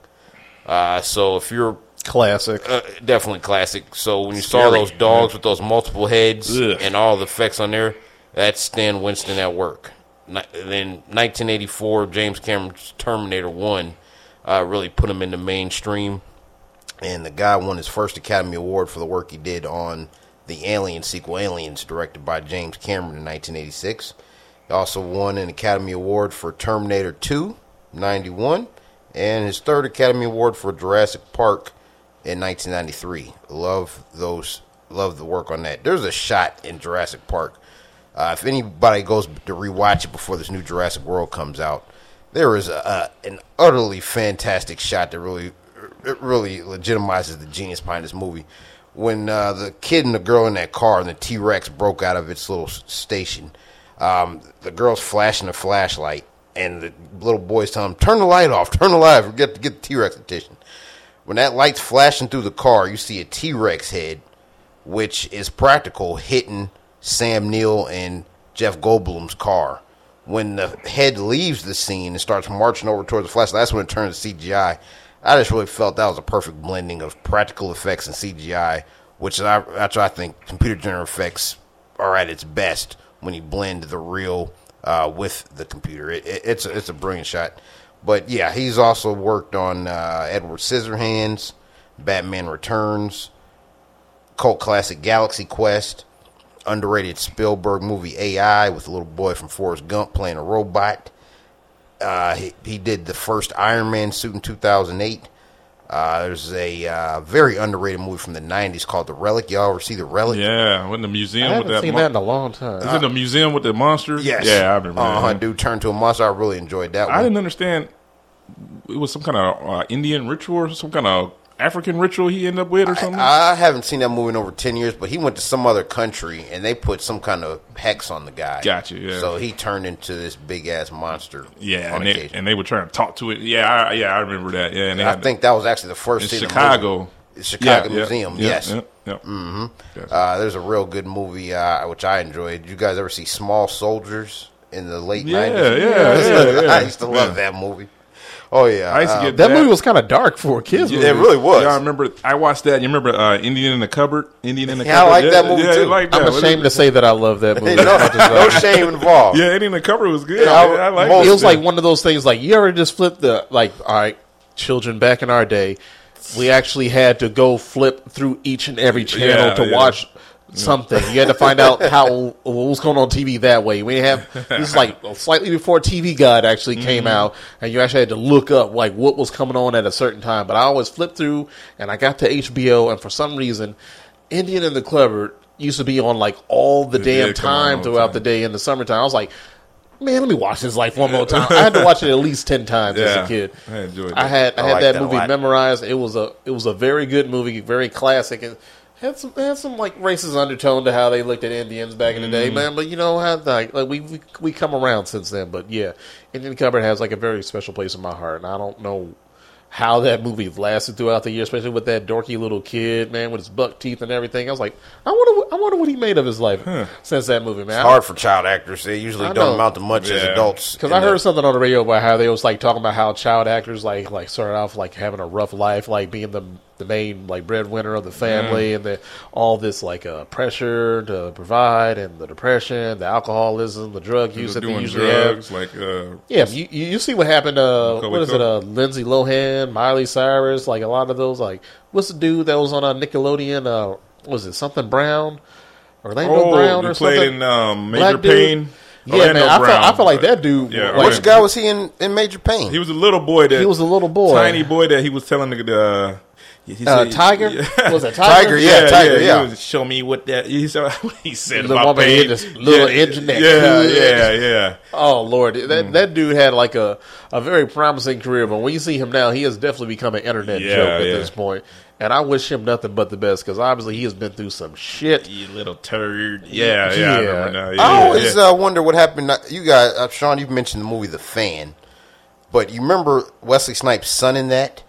Uh, so if you're Classic. uh, definitely classic. So when you saw those dogs with those multiple heads Ugh. and all the effects on there, that's Stan Winston at work. Then 1984, James Cameron's Terminator 1 uh, really put him in the mainstream. And the guy won his first Academy Award for the work he did on the Alien sequel, Aliens, directed by James Cameron in 1986. He also won an Academy Award for Terminator 2, 91, and his third Academy Award for Jurassic Park in 1993. Love those, love the work on that. There's a shot in Jurassic Park. Uh, if anybody goes to rewatch it before this new Jurassic World comes out, there is a, a an utterly fantastic shot that really it really legitimizes the genius behind this movie. When uh, the kid and the girl in that car and the T Rex broke out of its little station, um, the girl's flashing a flashlight, and the little boy's telling him, "Turn the light off, turn the light off, get get the T Rex attention." When that light's flashing through the car, you see a T Rex head, which is practical, hitting Sam Neill and Jeff Goldblum's car. When the head leaves the scene and starts marching over towards the flashlight, that's when it turns to CGI. I just really felt that was a perfect blending of practical effects and CGI, which I, that's I think computer generated effects are at its best when you blend the real uh, with the computer. It, it, it's a, it's a brilliant shot. But yeah, he's also worked on uh, Edward Scissorhands, Batman Returns, cult classic Galaxy Quest, underrated Spielberg movie AI with a little boy from Forrest Gump playing a robot. Uh, he, he did the first Iron Man suit in 2008. Uh, there's a uh, very underrated movie from the 90s called The Relic. Y'all ever see The Relic? Yeah, went in the I museum with haven't that. seen mon- that in a long time. Is it the museum with the monster? Yes. Yeah, I remember. Uh-huh, that. dude turned to a monster. I really enjoyed that one. I one. didn't understand. It was some kind of uh, Indian ritual or some kind of African ritual he ended up with or something. I haven't seen that movie in over 10 years, but he went to some other country and they put some kind of hex on the guy. Gotcha, yeah. So he turned into this big ass monster. yeah, and they, and they were trying to talk to it. Yeah, I, yeah, I remember that. Yeah, and they I think that was actually the first in Chicago. The Chicago Yeah, Museum, yeah, yes. yeah. Mm-hmm. Uh, there's a real good movie uh, which I enjoyed. Did you guys ever see Small Soldiers in the late Yeah, 90s? yeah, yeah, yeah. I used to love that movie. Oh yeah, I used to Uh, get that movie was kind of dark for a kids. Yeah, it really was. Yeah, I remember. I watched that. You remember uh, Indian in the cupboard? Indian in the Yeah, I cupboard. like that movie, yeah, too. I like I'm ashamed to say that I love that movie. no, as much as no shame involved. Yeah, Indian in the cupboard was good. Yeah, I, I- I like it was like one of those things like you ever just flip the like all right children back in our day we actually had to go flip through each and every channel Yeah, to yeah. watch something. You had to find out how what was going on tv that way. We have this is like slightly before tv guide actually mm-hmm. came out and you actually had to look up like what was coming on at a certain time. But i always flipped through and i got to hbo and for some reason indian in the cupboard used to be on like all the It damn time throughout time. the day in the summertime. I was like man, let me watch this life one more time. I had to watch it at least ten times as a kid. I enjoyed I had I I had that, that movie memorized. It was a it was a very good movie, very classic, and had some had some like racist undertone to how they looked at Indians back in the Mm. day, man. But you know how like, like we, we we come around since then. But yeah, Indian Cupboard has like a very special place in my heart, and I don't know. How that movie lasted throughout the year, especially with that dorky little kid, man, with his buck teeth and everything. I was like, I wonder, what, I wonder what he made of his life since that movie, man. It's hard for child actors. They usually I don't know. amount to much as adults. Because I heard the- something on the radio about how they was like talking about how child actors like like started off like having a rough life, like being the the main like breadwinner of the family, and the, all this like uh, pressure to provide, and the depression, the alcoholism, the drug use that they doing usually have. drugs, like uh, Yeah, you, you you see what happened. Uh, Macaulay what is it? Uh, Lindsay Lohan, Miley Cyrus, like a lot of those. Like, what's the dude that was on a Nickelodeon? Uh, was it something Brown? Orlando oh, Brown or played something? in um, Major Black dude? Yeah, Orlando man. I feel, Brown. I feel like that dude. Yeah, like, Which guy was he in, in Major Payne? He was a little boy that He was a little boy. tiny boy that he was telling the. Uh, he he uh, Tiger Yeah. was it Tiger? Tiger, yeah, Tiger, yeah. He was, show me what that. He said, he said The about pain. this little engine that Yeah, yeah, yeah. Oh Lord, that Mm. that dude had like a, a very promising career, but when you see him now, he has definitely become an internet Yeah, joke at yeah. this point. And I wish him nothing but the best because obviously he has been through some shit. You little turd. Yeah, yeah. Yeah. I now. Yeah, I always yeah. uh, wonder what happened. You guys, uh, Sean, you've mentioned the movie The Fan, but you remember Wesley Snipes' son in that?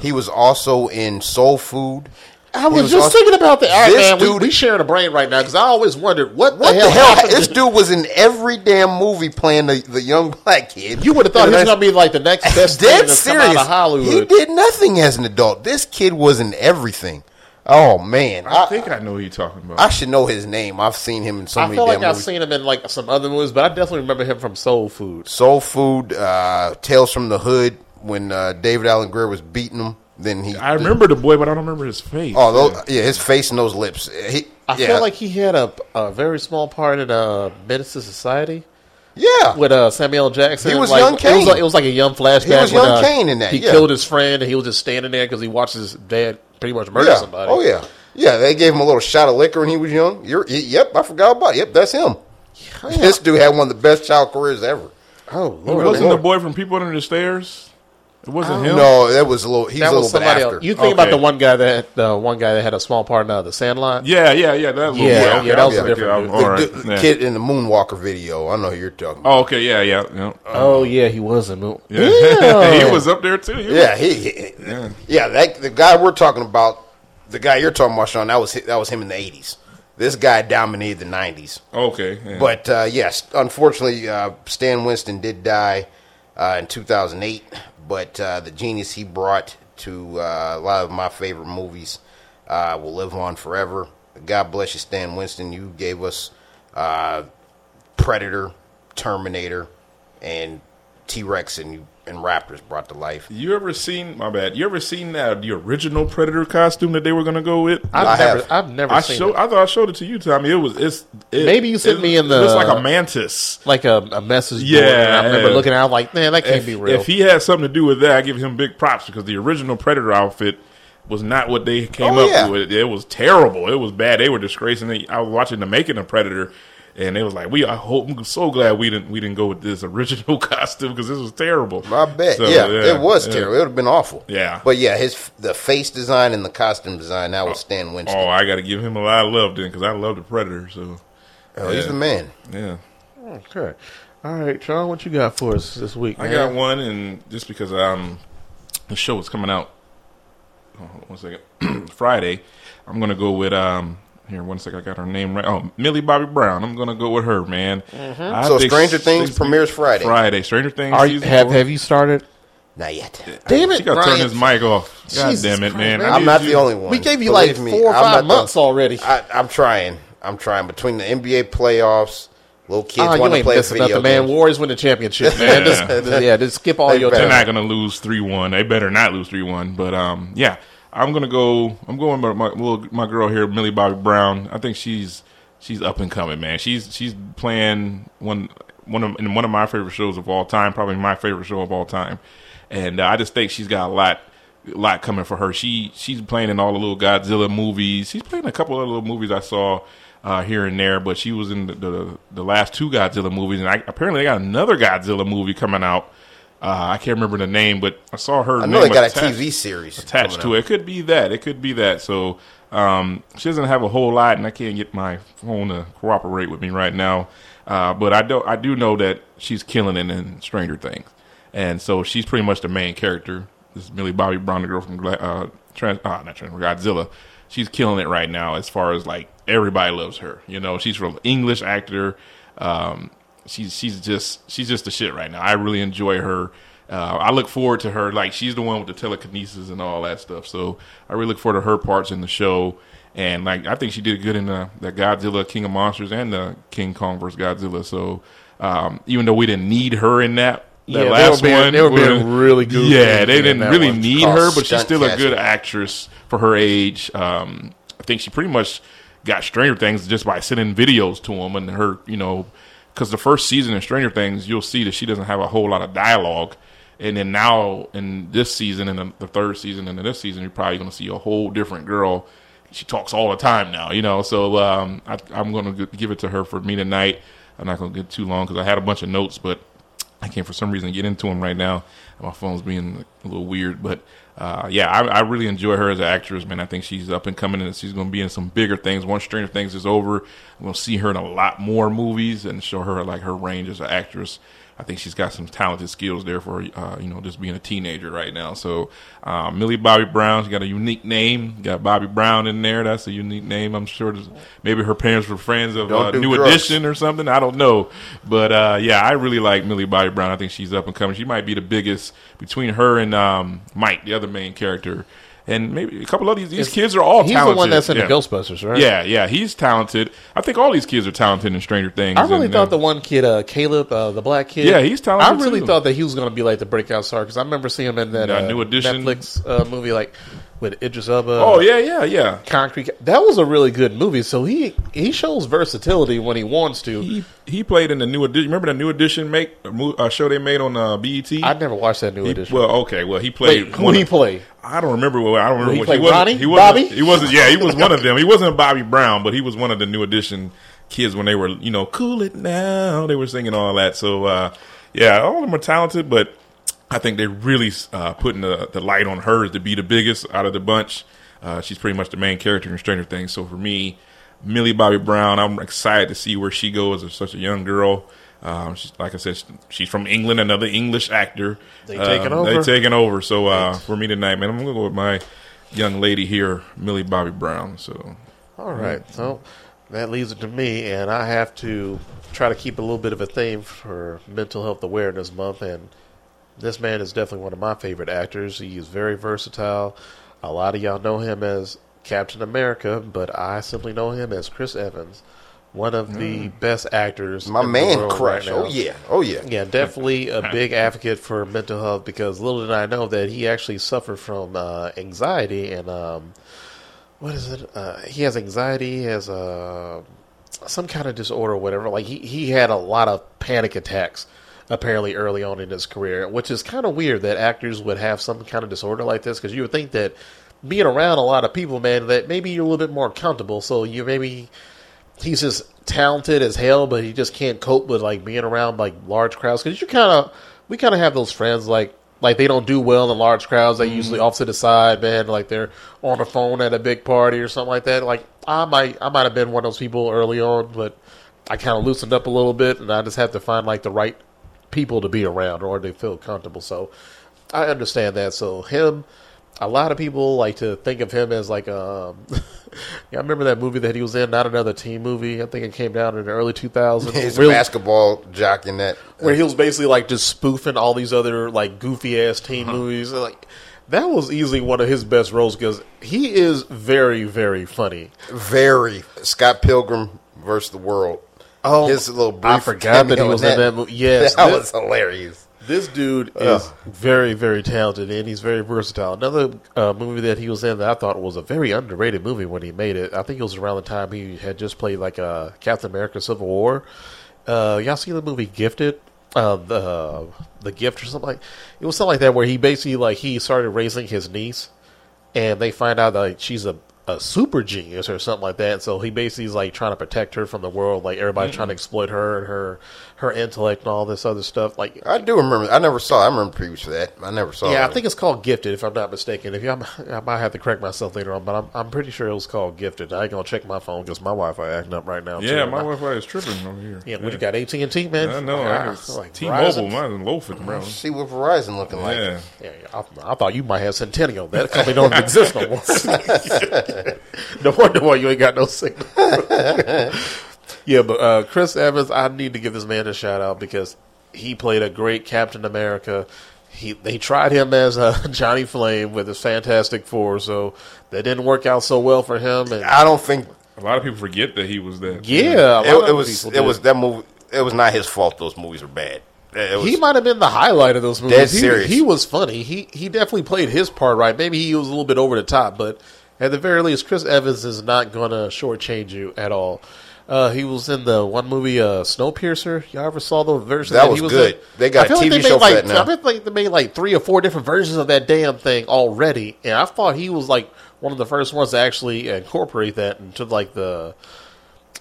He was also in Soul Food. I was, was just also- thinking about that. All right, man, dude- we, we sharing a brain right now because I always wondered what, What the hell, the hell? happened. This to- dude was in every damn movie playing the, the young black kid. you would have thought And he was going to be like the next best thing dead that's come serious. out of Hollywood. He did nothing as an adult. This kid was in everything. Oh man, I I, think I know who you're talking about. I should know his name. I've seen him in so I many I feel like I've movies. seen him in like some other movies, but I definitely remember him from Soul Food. Soul Food, uh, Tales from the Hood, when uh, David Alan Grier was beating him. Then he, I remember the boy, but I don't remember his face. Oh, those, yeah, his face and those lips. He, I yeah, feel like he had a, a very small part in uh, Menace to Society yeah, with uh, Samuel Jackson. He was like, young It was, like, it was like a young flashback. He was when, young uh, Caine in that, He yeah. killed his friend, and he was just standing there because he watched his dad pretty much murder yeah. somebody. Oh yeah, yeah. They gave him a little shot of liquor when he was young. You're, y- yep, I forgot about it. Yep, that's him. This dude had one of the best child careers ever. Oh Lord, wasn't man. the boy from People Under the Stairs. It wasn't him. No, that was a little. He's That a was little bit somebody after. else. You think about Okay. the one guy that the one guy that had a small part in uh, the Sandlot? Yeah, yeah, yeah. That little Yeah, boy. Okay, yeah, that was I a like different yeah, dude. All right. the yeah. kid in the Moonwalker video. I know who you're talking about. Oh, okay. Yeah, yeah, yeah. Oh yeah, he was in. Mo- Yeah. he was up there too. He was- Yeah, he, he- yeah. That the guy we're talking about, the guy you're talking about, Sean. That was hi- that was him in the '80s. This guy dominated the '90s. Okay. yeah. But uh, yes, unfortunately, uh, Stan Winston did die uh, in 2008. But uh, the genius he brought to uh, a lot of my favorite movies uh, will live on forever. God bless you, Stan Winston. You gave us uh, Predator, Terminator, and T Rex and you and Raptors brought to life. You ever seen my bad? You ever seen that the original Predator costume that they were gonna go with? I've I never, have. I've never I seen showed. it. I thought I showed it to you, Tommy. It was. It's. It, Maybe you sent it- me in the. It's like a mantis. like a, a message. board, Yeah, and I remember yeah. looking at. I'm like, man, that can't If, be real. if he had something to do with that, I give him big props because the original Predator outfit was not what they came Oh, up yeah. with. It was terrible. It was bad. They were disgracing it. I was watching the making of Predator. And it was like, we. I hope. I'm so glad we didn't. We didn't go with this original costume because this was terrible. I bet. So, yeah, it was yeah. terrible. It would have been awful. Yeah. But yeah, his the face design and the costume design that was Stan Winston. Oh, I got to give him a lot of love then because I love the Predator. So Oh, he's the man. yeah. okay, all right, Sean, what you got for us this week? I got one, and just because um the show is coming out, oh, one second, Friday, I'm gonna go with um here one second. I got her name right. Oh, Millie Bobby Brown. I'm gonna go with her, man. Mm-hmm. So Stranger Things premieres Friday. Friday. Stranger Things. Are you season have four. have you started? Not yet. Damn it, She got to turn Brian. his mic off. God Jesus damn it, man! man. I I'm not you- the only one. We gave you Believe like me, four or five not the- months already. I, I'm trying. I'm trying. Between the NBA playoffs, little kids Ah, want you to ain't play missing video nothing, man. games. Warriors win the championship, man. Yeah. Just, yeah, just skip all They your better They're not going to lose three one. They better not lose three one. But um, yeah, I'm gonna go. I'm going with my little my girl here, Millie Bobby Brown. I think she's she's up and coming, man. She's she's playing one one of in one of my favorite shows of all time, probably my favorite show of all time. And uh, I just think she's got a lot lot coming for her. She she's playing in all the little Godzilla movies. She's playing a couple of little movies I saw. Uh, here and there, but she was in the, the the last two Godzilla movies, and I, apparently they got another Godzilla movie coming out. Uh, I can't remember the name, but I saw her. I know name they got a attached- TV series attached to it. It could be that. It could be that. So um, she doesn't have a whole lot, and I can't get my phone to cooperate with me right now. Uh, but I do I do know that she's killing it in Stranger Things, and so she's pretty much the main character. This is Millie Bobby Brown, the girl from uh, Trans- uh, not Trans- Godzilla. She's killing it right now as far as like everybody loves her. You know, she's from English actor. Um, she's she's just she's just the shit right now. I really enjoy her. Uh, I look forward to her. Like she's the one with the telekinesis and all that stuff. So I really look forward to her parts in the show. And like I think she did good in the, the Godzilla King of Monsters and the King Kong vs Godzilla. So um, even though we didn't need her in that. That Yeah, they last were being- one, they were being really good. Yeah, they didn't really one. need her, but she's stunt still a good actress for her age. Um, I think she pretty much got Stranger Things just by sending videos to them and her, you know, because the first season of Stranger Things, you'll see that she doesn't have a whole lot of dialogue. And then now in this season and the, third season and in this season, you're probably going to see a whole different girl. She talks all the time now, you know. So um, I, I'm going to give it to her for me tonight. I'm not going to get too long because I had a bunch of notes, but I can't for some reason get into them right now. My phone's being a little weird, but uh, yeah, I, I really enjoy her as an actress, man. I think she's up and coming, and she's going to be in some bigger things. Once Stranger Things is over, to see her in a lot more movies and show her like her range as an actress. I think she's got some talented skills there for uh, you know just being a teenager right now. So uh, Millie Bobby Brown, she got a unique name. Got Bobby Brown in there. That's a unique name. I'm sure maybe her parents were friends of uh, New drugs. Edition or something. I don't know, but uh, yeah, I really like Millie Bobby Brown. I think she's up and coming. She might be the biggest between her and um, Mike, the other main character, and maybe a couple of these. These kids are all He's talented. the one that's in yeah. the Ghostbusters, right? Yeah, yeah, he's talented. I think all these kids are talented in Stranger Things. I really and, thought uh, the one kid, uh, Caleb, uh, the black kid. Yeah, he's talented I really too. thought that he was going to be like the breakout star because I remember seeing him in that uh, New Edition. Netflix uh, movie, like with Idris Elba. Oh yeah, yeah, yeah. Concrete. That was a really good movie. So he he shows versatility when he wants to. He he played in the new edition. Remember the new edition make a uh, show they made on uh, BET. I never watched that new He- edition. well, okay, well he played. Wait, who he of- play? I don't remember. What, I don't remember. he what play wasn't- Ronnie? He wasn't. Bobby? He wasn't. Yeah, he was one of them. He wasn't Bobby Brown, but he was one of the new edition kids when they were, you know, cool it now. They were singing all that. So uh, yeah, all of them are talented, but I think they're really uh, putting the, the light on her to be the biggest out of the bunch. Uh, she's pretty much the main character in Stranger Things. So for me, Millie Bobby Brown, I'm excited to see where she goes as such a young girl. Um, she's, like I said, she's from England, another English actor. They taking Um, over? They taking over. So uh, for me tonight, man, I'm gonna go with my young lady here, Millie Bobby Brown. So All right, so that leaves it to me, and I have to try to keep a little bit of a theme for Mental Health Awareness Month. And this man is definitely one of my favorite actors. He is very versatile. A lot of y'all know him as Captain America, but I simply know him as Chris Evans, one of the best actors. My in the man world crush. right oh yeah. Oh yeah. Yeah, definitely a big advocate for mental health because little did I know that he actually suffered from uh, anxiety and um, what is it? Uh, he has anxiety, he has uh, some kind of disorder or whatever. Like he, he had a lot of panic attacks apparently early on in his career, which is kind of weird that actors would have some kind of disorder like this because you would think that being around a lot of people, man, that maybe you're a little bit more accountable. So you maybe he's just talented as hell, but he just can't cope with like being around like large crowds. Because you kind of, we kind of have those friends like like they don't do well in large crowds. They usually mm-hmm. off to the side, man. Like they're on the phone at a big party or something like that. Like I might, I might have been one of those people early on, but I kind of loosened up a little bit, and I just have to find like the right people to be around or they feel comfortable. So I understand that. So him, a lot of people like to think of him as like um. yeah, I remember that movie that he was in, not another teen movie. I think it came down in the early 2000s. He's Real- a basketball jock in that. where he was basically like just spoofing all these other like goofy ass teen Uh-huh. movies. Like that was easily one of his best roles because he is very very funny. Very Scott Pilgrim versus the World. Oh, his little brief I forgot that he was in that movie. Yes, that this- was hilarious. This dude is very, very talented and he's very versatile. Another uh, movie that he was in that I thought was a very underrated movie when he made it. I think it was around the time he had just played like uh, Captain America: Civil War. Uh, y'all see the movie Gifted? Uh, the the gift or something like it was something like that where he basically like he started raising his niece and they find out that like, she's a, a super genius or something like that. So he basically is like trying to protect her from the world, like everybody trying to mm-hmm. exploit her and her her intellect and all this other stuff. Like I do remember. I never saw. I remember previews for that. I never saw. yeah, I think it's called Gifted, if I'm not mistaken. If you, I might have to correct myself later on, but I'm, I'm pretty sure it was called Gifted. I ain't gonna check my phone because my Wi-Fi acting up right now. yeah, too. my Wi-Fi is tripping over here. Yeah, what you got? AT and T, man. I know. Ah, I got like T-Mobile. Verizon? Mine is loafing, bro. See what Verizon looking like. Yeah. Yeah, yeah, I, I thought you might have Centennial. That company don't exist no more. no wonder why you ain't got no signal. yeah, but uh, Chris Evans, I need to give this man a shout out because he played a great Captain America. He they tried him as uh, Johnny Flame with his Fantastic Four, so that didn't work out so well for him. And I don't think A lot of people forget that he was that. yeah, a lot it, of it was. It did. was that movie. It was not his fault. Those movies were bad. Was, he might have been the highlight of those movies. Dead he, serious. he was funny. He he definitely played his part right. Maybe he was a little bit over the top, but at the very least, Chris Evans is not going to shortchange you at all. Uh, he was in the one movie, uh, Snowpiercer. Y'all ever saw the version That that, was he was good. in? They got I feel a like TV they show made like, now. I feel like they made like three or four different versions of that damn thing already, and I thought he was like one of the first ones to actually incorporate that into like the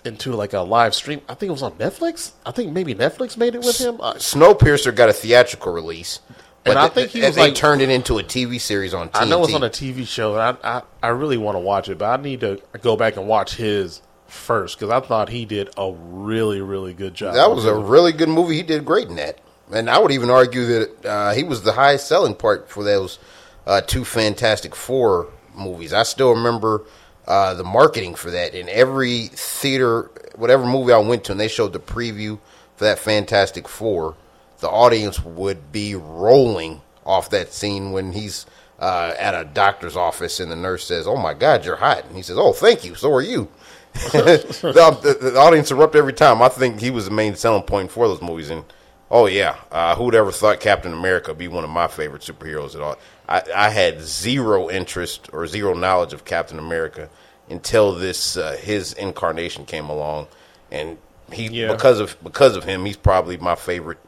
into like a live stream. I think it was on Netflix. I think maybe Netflix made it with him. Snowpiercer got a theatrical release, And I think he was they like- turned it into a TV series on. TNT. I know it's on a TV show, and I, I, I really want to watch it, but I need to go back and watch his first because I thought he did a really, really good job. That was a really good movie. He did great in that, and I would even argue that uh, he was the highest selling part for those uh, two Fantastic Four movies. I still remember uh, the marketing for that in every theater, whatever movie I went to, and they showed the preview for that Fantastic Four. The audience would be rolling off that scene when he's uh, at a doctor's office and the nurse says, "Oh my God, you're hot," and he says, "Oh, thank you. So are you." The, the, the audience erupt every time. I think he was the main selling point for those movies. And oh yeah, uh, who'd ever thought Captain America would be one of my favorite superheroes at all? I, I had zero interest or zero knowledge of Captain America until this uh, his incarnation came along, and he Yeah. because of because of him, he's probably my favorite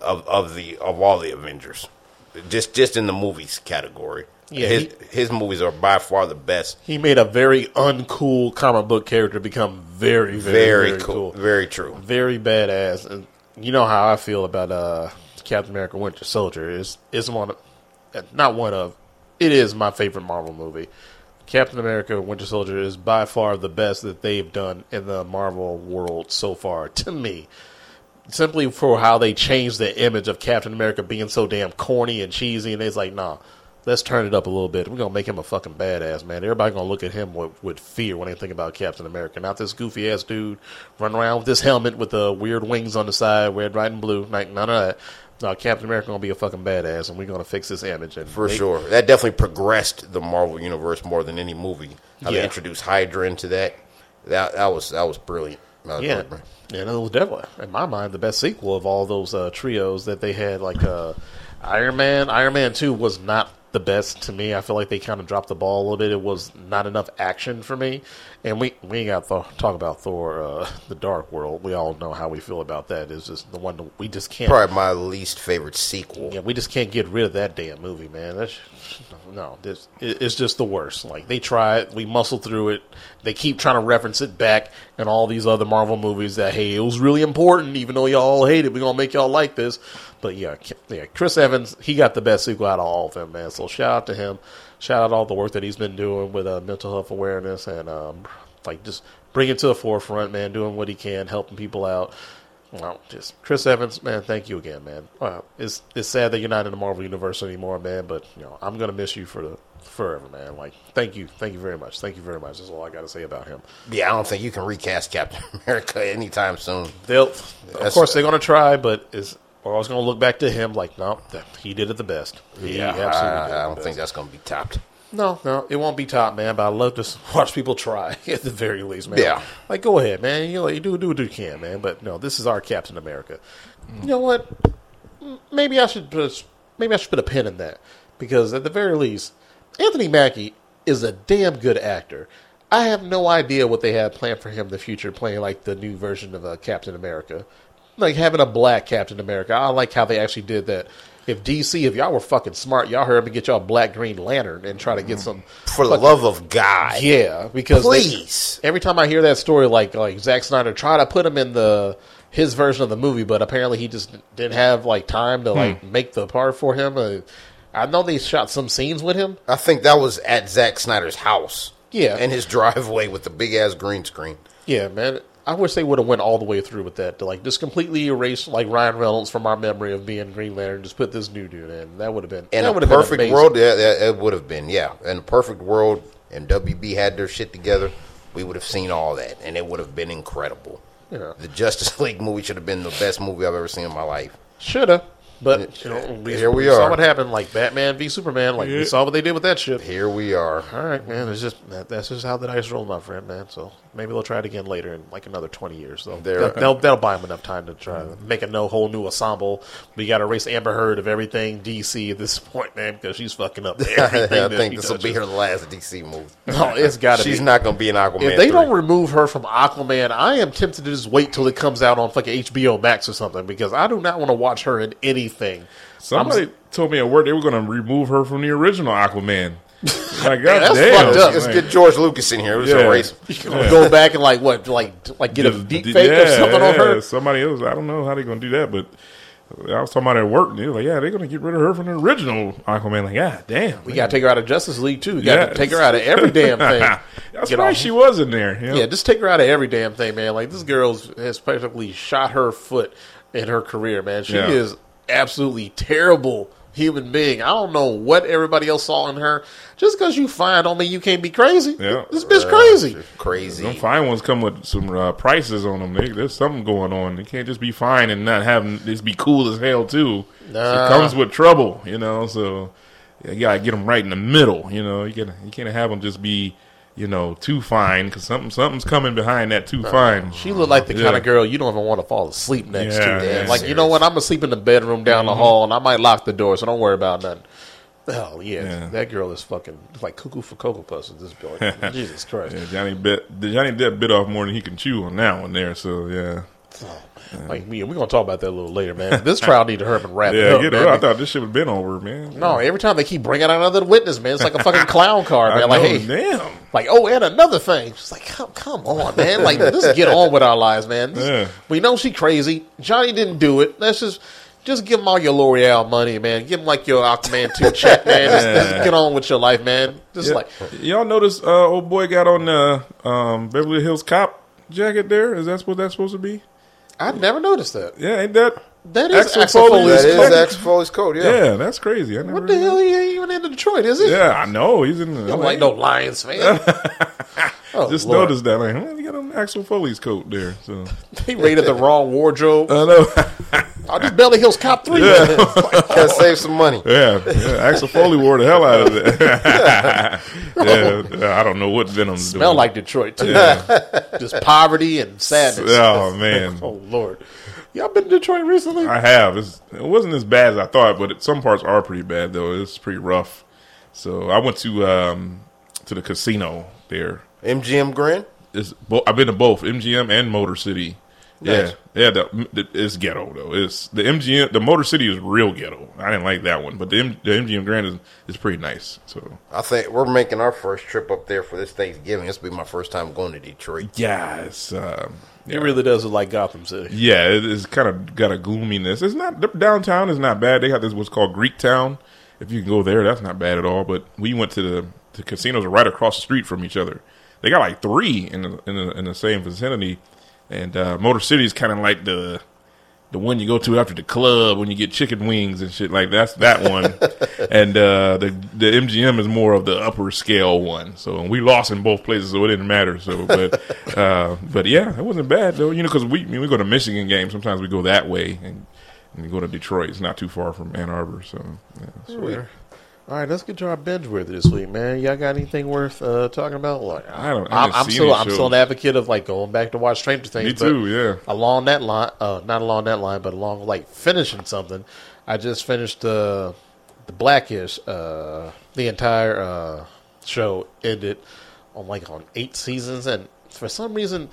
of of the of all the Avengers. Just just in the movies category. Yeah, his he- his movies are by far the best. he made a very uncool comic book character become very, very, Very, very cool. cool. Very true. very badass. And you know how I feel about uh, Captain America: Winter Soldier is is one of, not one of, it is my favorite Marvel movie. Captain America: Winter Soldier is by far the best that they've done in the Marvel world so far to me. Simply for how they changed the image of Captain America being so damn corny and cheesy, and it's like, nah, let's turn it up a little bit. We're gonna make him a fucking badass, man. Everybody gonna look at him with, with fear when they think about Captain America. Not this goofy ass dude running around with this helmet with the weird wings on the side, red, white, and blue. Like none of that. No, Captain America gonna be a fucking badass, and we're gonna fix this image. And For they- sure. That definitely progressed the Marvel universe more than any movie. How they introduced Hydra into that. That that was that was brilliant. That was Yeah, brilliant. and it was definitely, in my mind, the best sequel of all those uh, trios that they had. Like uh, Iron Man, Iron Man Two was not the best to me. I feel like they kind of dropped the ball a little bit. It was not enough action for me. And we we got to talk about Thor: uh, The Dark World. We all know how we feel about that. It's just the one that we just can't. Probably my least favorite sequel. Yeah, we just can't get rid of that damn movie, man. That's no, this it, it's just the worst. Like they try it, we muscle through it. They keep trying to reference it back in all these other Marvel movies. That hey, it was really important, even though y'all hate it. We're gonna make y'all like this. But yeah, yeah, Chris Evans, he got the best sequel out of all of them, man. So shout out to him. Shout out all the work that he's been doing with uh, mental health awareness and um, like just bring it to the forefront, man. Doing what he can, helping people out. Well, just Chris Evans, man. Thank you again, man. Wow, it's it's sad that you're not in the Marvel universe anymore, man. But you know, I'm gonna miss you for the forever, man. Like, thank you, thank you very much, thank you very much. That's all I got to say about him. Yeah, I don't think you can recast Captain America anytime soon. They'll, of That's- course, they're gonna try, but is we're always gonna look back to him like, no, that- he did it the best. He Yeah, I, I don't think that's going to be topped. No, no, it won't be top, man. But I love to watch people try at the very least, man. Yeah. like go ahead, man. You know, you do do what you can, man. But no, this is our Captain America. You know what? Maybe I should put a, maybe I should put a pin in that because at the very least, Anthony Mackie is a damn good actor. I have no idea what they have planned for him in the future, playing like the new version of uh, Captain America, like having a black Captain America. I like how they actually did that. If DC, if y'all were fucking smart, y'all heard me get y'all black Green Lantern and try to get some For the love of God. yeah, because they- Please. every time I hear that story, like like Zack Snyder tried to put him in the his version of the movie, but apparently he just didn't have like time to like make the part for him. Uh, I know they shot some scenes with him. I think that was at Zack Snyder's house. Yeah. In his driveway with the big ass green screen. Yeah, man. I wish they would have went all the way through with that to like just completely erase like Ryan Reynolds from our memory of being Green Lantern. Just put this new dude in. That would have been In that a would have been perfect amazing. world, yeah, yeah, it would have been, yeah. In a perfect world, and WB had their shit together, we would have seen all that, and it would have been incredible. Yeah. The Justice League movie should have been the best movie I've ever seen in my life. Shoulda, but you know, we, Here we saw are. what happened. Like Batman v Superman. Like we saw what they did with that shit. Here we are. All right, man. It's just that, that's just how the dice roll, my friend, man. So maybe they'll try it again later in like another twenty years. So they'll, they'll that'll buy them enough time to try to make a no whole new ensemble. We got to erase Amber Heard of everything DC at this point, man, because she's fucking up everything. I think this will be her last DC movie. No, it's got to be. She's not going to be an Aquaman. If they 3. don't remove her from Aquaman, I am tempted to just wait till it comes out on fucking HBO Max or something because I do not want to watch her in anything. Somebody I'm- told me at work they were going to remove her from the original Aquaman. Like, that's goddamn, fucked up. Let's like, get George Lucas in here. Let's Yeah. erase. Go back and like what, like like get a deep fake or something on her. Somebody else. I don't know how they're going to do that, but I was talking about at work. And they were like, "Yeah, they're going to get rid of her from the original Aquaman." Like, God damn, We got to take her out of Justice League too. We got to Yeah. take her out of every damn thing. That's why she was in there. you know? Yeah, just take her out of every damn thing, man. Like this girl has practically shot her foot in her career, man. She Yeah. is absolutely terrible human being. I don't know what everybody else saw in her. Just because you fine don't mean you can't be crazy. Yeah. This bitch crazy. Crazy. Them fine ones come with some uh, prices on them. They, there's something going on. They can't just be fine and not have just be cool as hell too. Nah. It comes with trouble, you know. So you gotta get them right in the middle. You know, you can you can't have them just be you know too fine because something something's coming behind that too fine. She looked like the Yeah. kind of girl you don't even want to fall asleep next Yeah, to. Man. yeah, like you know what? I'm gonna sleep in the bedroom down the mm-hmm. hall, and I might lock the door, so don't worry about nothing. Hell yeah, Yeah. that girl is fucking like cuckoo for cocoa puffs at this point. Jesus Christ! Yeah, Johnny bit Johnny Depp bit off more than he can chew on that one there. So yeah, oh, Like we we're gonna talk about that a little later, man. This trial need to hurry up and wrap it yeah. up, Get man. I thought this shit would have been over, man. No, every time they keep bringing out another witness, man, it's like a fucking clown card, I man. Like, know, hey, damn. like, oh, and another thing. It's like, come, come on, man. Like, let's get on with our lives, man. This- Yeah. We know she crazy. Johnny didn't do it. Let's just just give them all your L'Oreal money, man. Give them like your Aquaman two check, man. Just, just get on with your life, man. Just Yeah. like Y'all notice uh, old boy got on the um, Beverly Hills Cop jacket there? Is that what that's supposed to be? I never noticed that. Yeah, ain't that? That is Axel Axel Foley's That is coat. Axel Foley's code. Yeah, Yeah. that's crazy. I never What the hell? He ain't even in Detroit, is he? Yeah, I know. He's in the. I don't like no Lions fan. oh, Just Lord. noticed that. Like, huh, he got on Axel Foley's coat there. So He rated the wrong wardrobe. I know. I'll just Belly Hills Cop 3. Gotta save some money. yeah, yeah, Axel Foley wore the hell out of it. yeah, I don't know what Venom's doing. Smell doing. like Detroit, too. just poverty and sadness. Oh man, Oh, Lord. Y'all been to Detroit recently? I have. It's, it wasn't as bad as I thought, but it, some parts are pretty bad though. It's pretty rough. So I went to um, to the casino there. MGM Grand. It's I've been to both MGM and Motor City. Nice. Yeah, yeah. The, the, it's ghetto though. It's the MGM. The Motor City is real ghetto. I didn't like that one, but the, M, the MGM Grand is, is pretty nice. So I think we're making our first trip up there for this Thanksgiving. This will be my first time going to Detroit. yeah, it's um, It really does look like Gotham City. Yeah, it is kind of got a gloominess. It's not the downtown is not bad. They got this what's called Greek Town. If you can go there, that's not bad at all. But we went to the the casinos right across the street from each other. They got like three in the in the, in the same vicinity, and uh, Motor City is kind of like the the one you go to after the club when you get chicken wings and shit like that's that one. and uh, the the MGM is more of the upper scale one. So we lost in both places, so it didn't matter. So, but uh, but yeah, it wasn't bad though. You know, because we I mean, we go to Michigan games. Sometimes we go that way and. And we go to Detroit. It's not too far from Ann Arbor, so yeah, sweet. All right, let's get to our binge with this week, man. Y'all got anything worth uh, talking about? Like, I don't- I I'm, haven't I'm seen still, any I'm still an advocate of like going back to watch Stranger Things. Me but too. Yeah. Along that line, uh, not along that line, but along like finishing something. I just finished uh, the Blackish. Uh, the entire uh, show ended on like on eight seasons, and for some reason,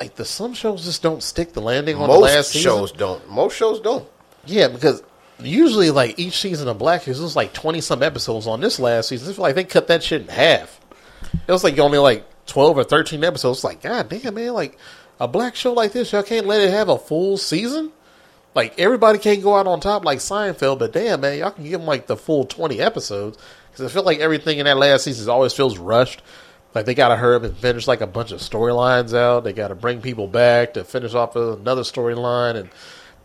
like the some shows just don't stick the landing on the last Most season. shows don't. Most shows don't. Yeah, because usually, like each season of Blackish, there's like twenty some episodes. On this last season, it's like they cut that shit in half. It was like only like twelve or thirteen episodes. It's like, god damn, man, like a black show like this, y'all can't let it have a full season. Like everybody can't go out on top like Seinfeld, but damn, man, y'all can give them like the full twenty episodes because I feel like everything in that last season always feels rushed. Like they got to hurry up and finish like a bunch of storylines out. They got to bring people back to finish off another storyline, and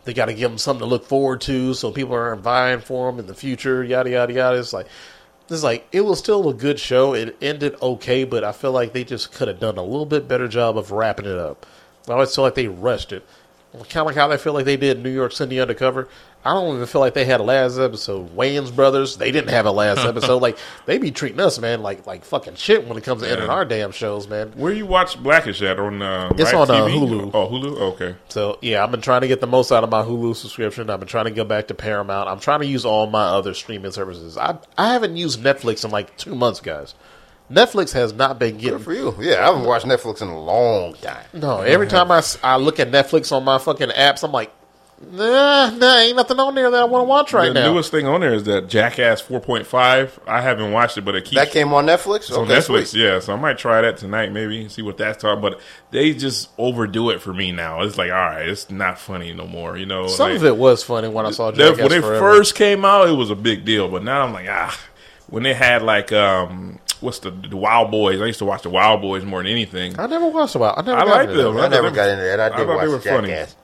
they got to give them something to look forward to, so people aren't vying for them in the future. Yada yada yada. It's like it's like it was still a good show. It ended okay, but I feel like they just could have done a little bit better job of wrapping it up. I always feel like they rushed it. Kind of like how they feel like they did New York City Undercover. I don't even feel like they had a last episode. Wayans Brothers, they didn't have a last episode. Like they be treating us, man, like like fucking shit when it comes to ending our damn shows, man. Where you watch Blackish at on? Uh, It's on, uh, Hulu. Oh, Hulu. Okay. So yeah, I've been trying to get the most out of my Hulu subscription. I've been trying to go back to Paramount. I'm trying to use all my other streaming services. I I haven't used Netflix in like two months, guys. Netflix has not been getting Good for you. Yeah, I haven't watched Netflix in a long time. No, every time I, s- I look at Netflix on my fucking apps, I'm like, nah, nah, ain't nothing on there that I want to watch right the now. newest thing on there is that Jackass 4.5. I haven't watched it, but it keeps That came on Netflix. It's on Okay, Netflix, sweet. yeah. So I might try that tonight, maybe and see what that's talking. But they just overdo it for me now. It's like, all right, it's not funny no more. You know, Some like, of it was funny when I saw that- Jackass when it Forever. first came out, it was a big deal. But now I'm like, ah, when they had like, um, what's the, the Wildboyz? I used to watch the Wildboyz more than anything. I never watched about. I never. I got like into them. that. I never got into that. I did thought they watch were funny. Jackass.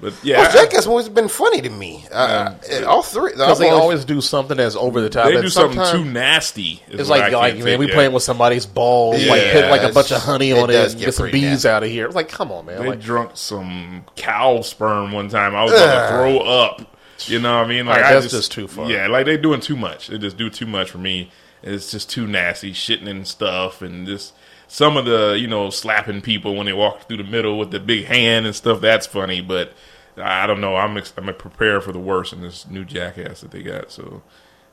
But yeah, Those Jackass movies have been funny to me. Uh, uh, all three. Because they always do something that's over the top. they do something too nasty. It's like, I like man, we yeah. playing with somebody's balls, like Yeah, put like a bunch of honey it on it, and get get some bees nasty. out of here. It's like, come on, man. They Like, drunk some cow sperm one time. I was about to throw up. You know what I mean? Like Alright, I that's just too far. Yeah, like they doing too much. They just do too much for me. It's just too nasty, shitting and stuff, and just some of the you know slapping people when they walk through the middle with the big hand and stuff. That's funny, but I don't know. I'm ex- I'm prepared for the worst in this new jackass that they got. So.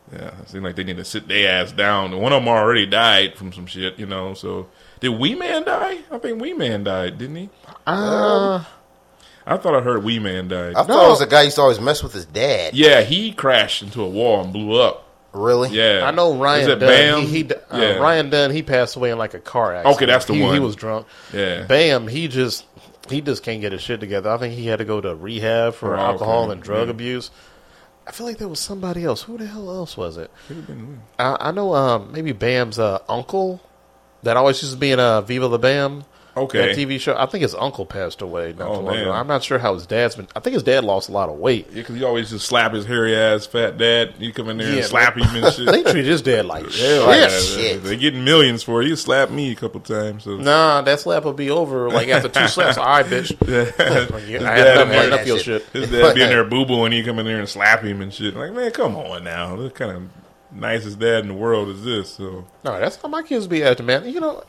Yeah, it seems like they need to sit their ass down. One of them already died from some shit, you know. So did Wee Man die? I think Wee Man died, didn't he? uh, I thought I heard Wee Man died. I thought No. it was a guy who used to always mess with his dad. yeah, he crashed into a wall and blew up. Really? Yeah, I know Is Ryan it Dunn. Bam? He, he uh, yeah. Ryan Dunn. He passed away in like a car accident. Okay, that's the he, He was drunk. Yeah. Bam. He just he just can't get his shit together. I think he had to go to rehab for Oh, alcohol okay. and drug Yeah. abuse. I feel like there was somebody else. Who the hell else was it? I, I know um, maybe Bam's uh, uncle that always used to be in uh, Viva la Bam. Okay. That TV show. I think his uncle passed away not Oh, too long ago. man. I'm not sure how his dad's been. I think his dad lost a lot of weight. Yeah, because he always just slap his hairy ass fat dad. You come in there Yeah, and slap him and shit. They treat his dad like shit. Uh, yeah, shit. They're getting millions for it. He slapped me a couple times. So. Nah, that slap will be over like after two slaps. All right, bitch. His I had enough, I had there- enough your shit. His dad be in there boo boo and he come in there and slap him and shit. Like, man, come on now. What kind of nicest dad in the world is this? So No, that's how my kids be acting, man. You know,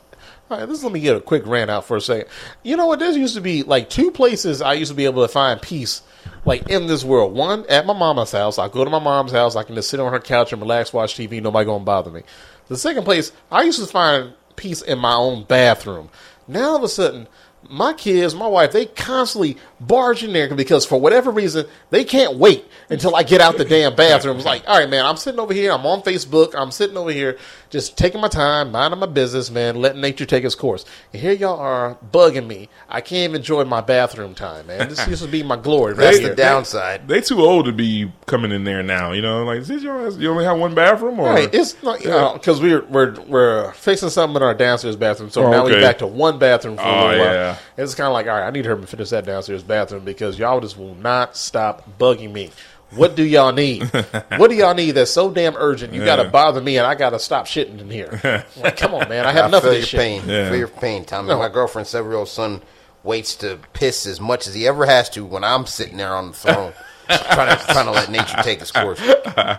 all right, this let me get a quick rant out for a second. You know what? There used to be like two places I used to be able to find peace, like in this world. One at my mama's house. I go to my mom's house. I can just sit on her couch and relax, watch TV. Nobody gonna bother me. The second place I used to find peace in my own bathroom. Now all of a sudden. My kids, my wife, they constantly barge in there because for whatever reason, they can't wait until I get out the damn bathroom. It's like, all right, man, I'm sitting over here, I'm on Facebook, I'm sitting over here, just taking my time, minding my business, man, letting nature take its course. And here y'all are bugging me. I can't even enjoy my bathroom time, man. This used to be my glory. Right That's here. the downside. they too old to be coming in there now. You know, like, is this your, you only have one bathroom? Or? Right, it's not because we're we're we're fixing something in our downstairs bathroom, so Oh, now we're back to one bathroom for a Oh, little while. yeah. It's kind of like, all right, I need her to finish that downstairs bathroom because y'all just will not stop bugging me. What do y'all need? what do y'all need that's so damn urgent? You got to bother me, and I got to stop shitting in here. like, come on, man, I have I enough feel of your shit. pain. Yeah. Feel your pain, Tommy. No. My girlfriend's seven-year-old son waits to piss as much as he ever has to when I'm sitting there on the throne. trying to trying to let nature take its course.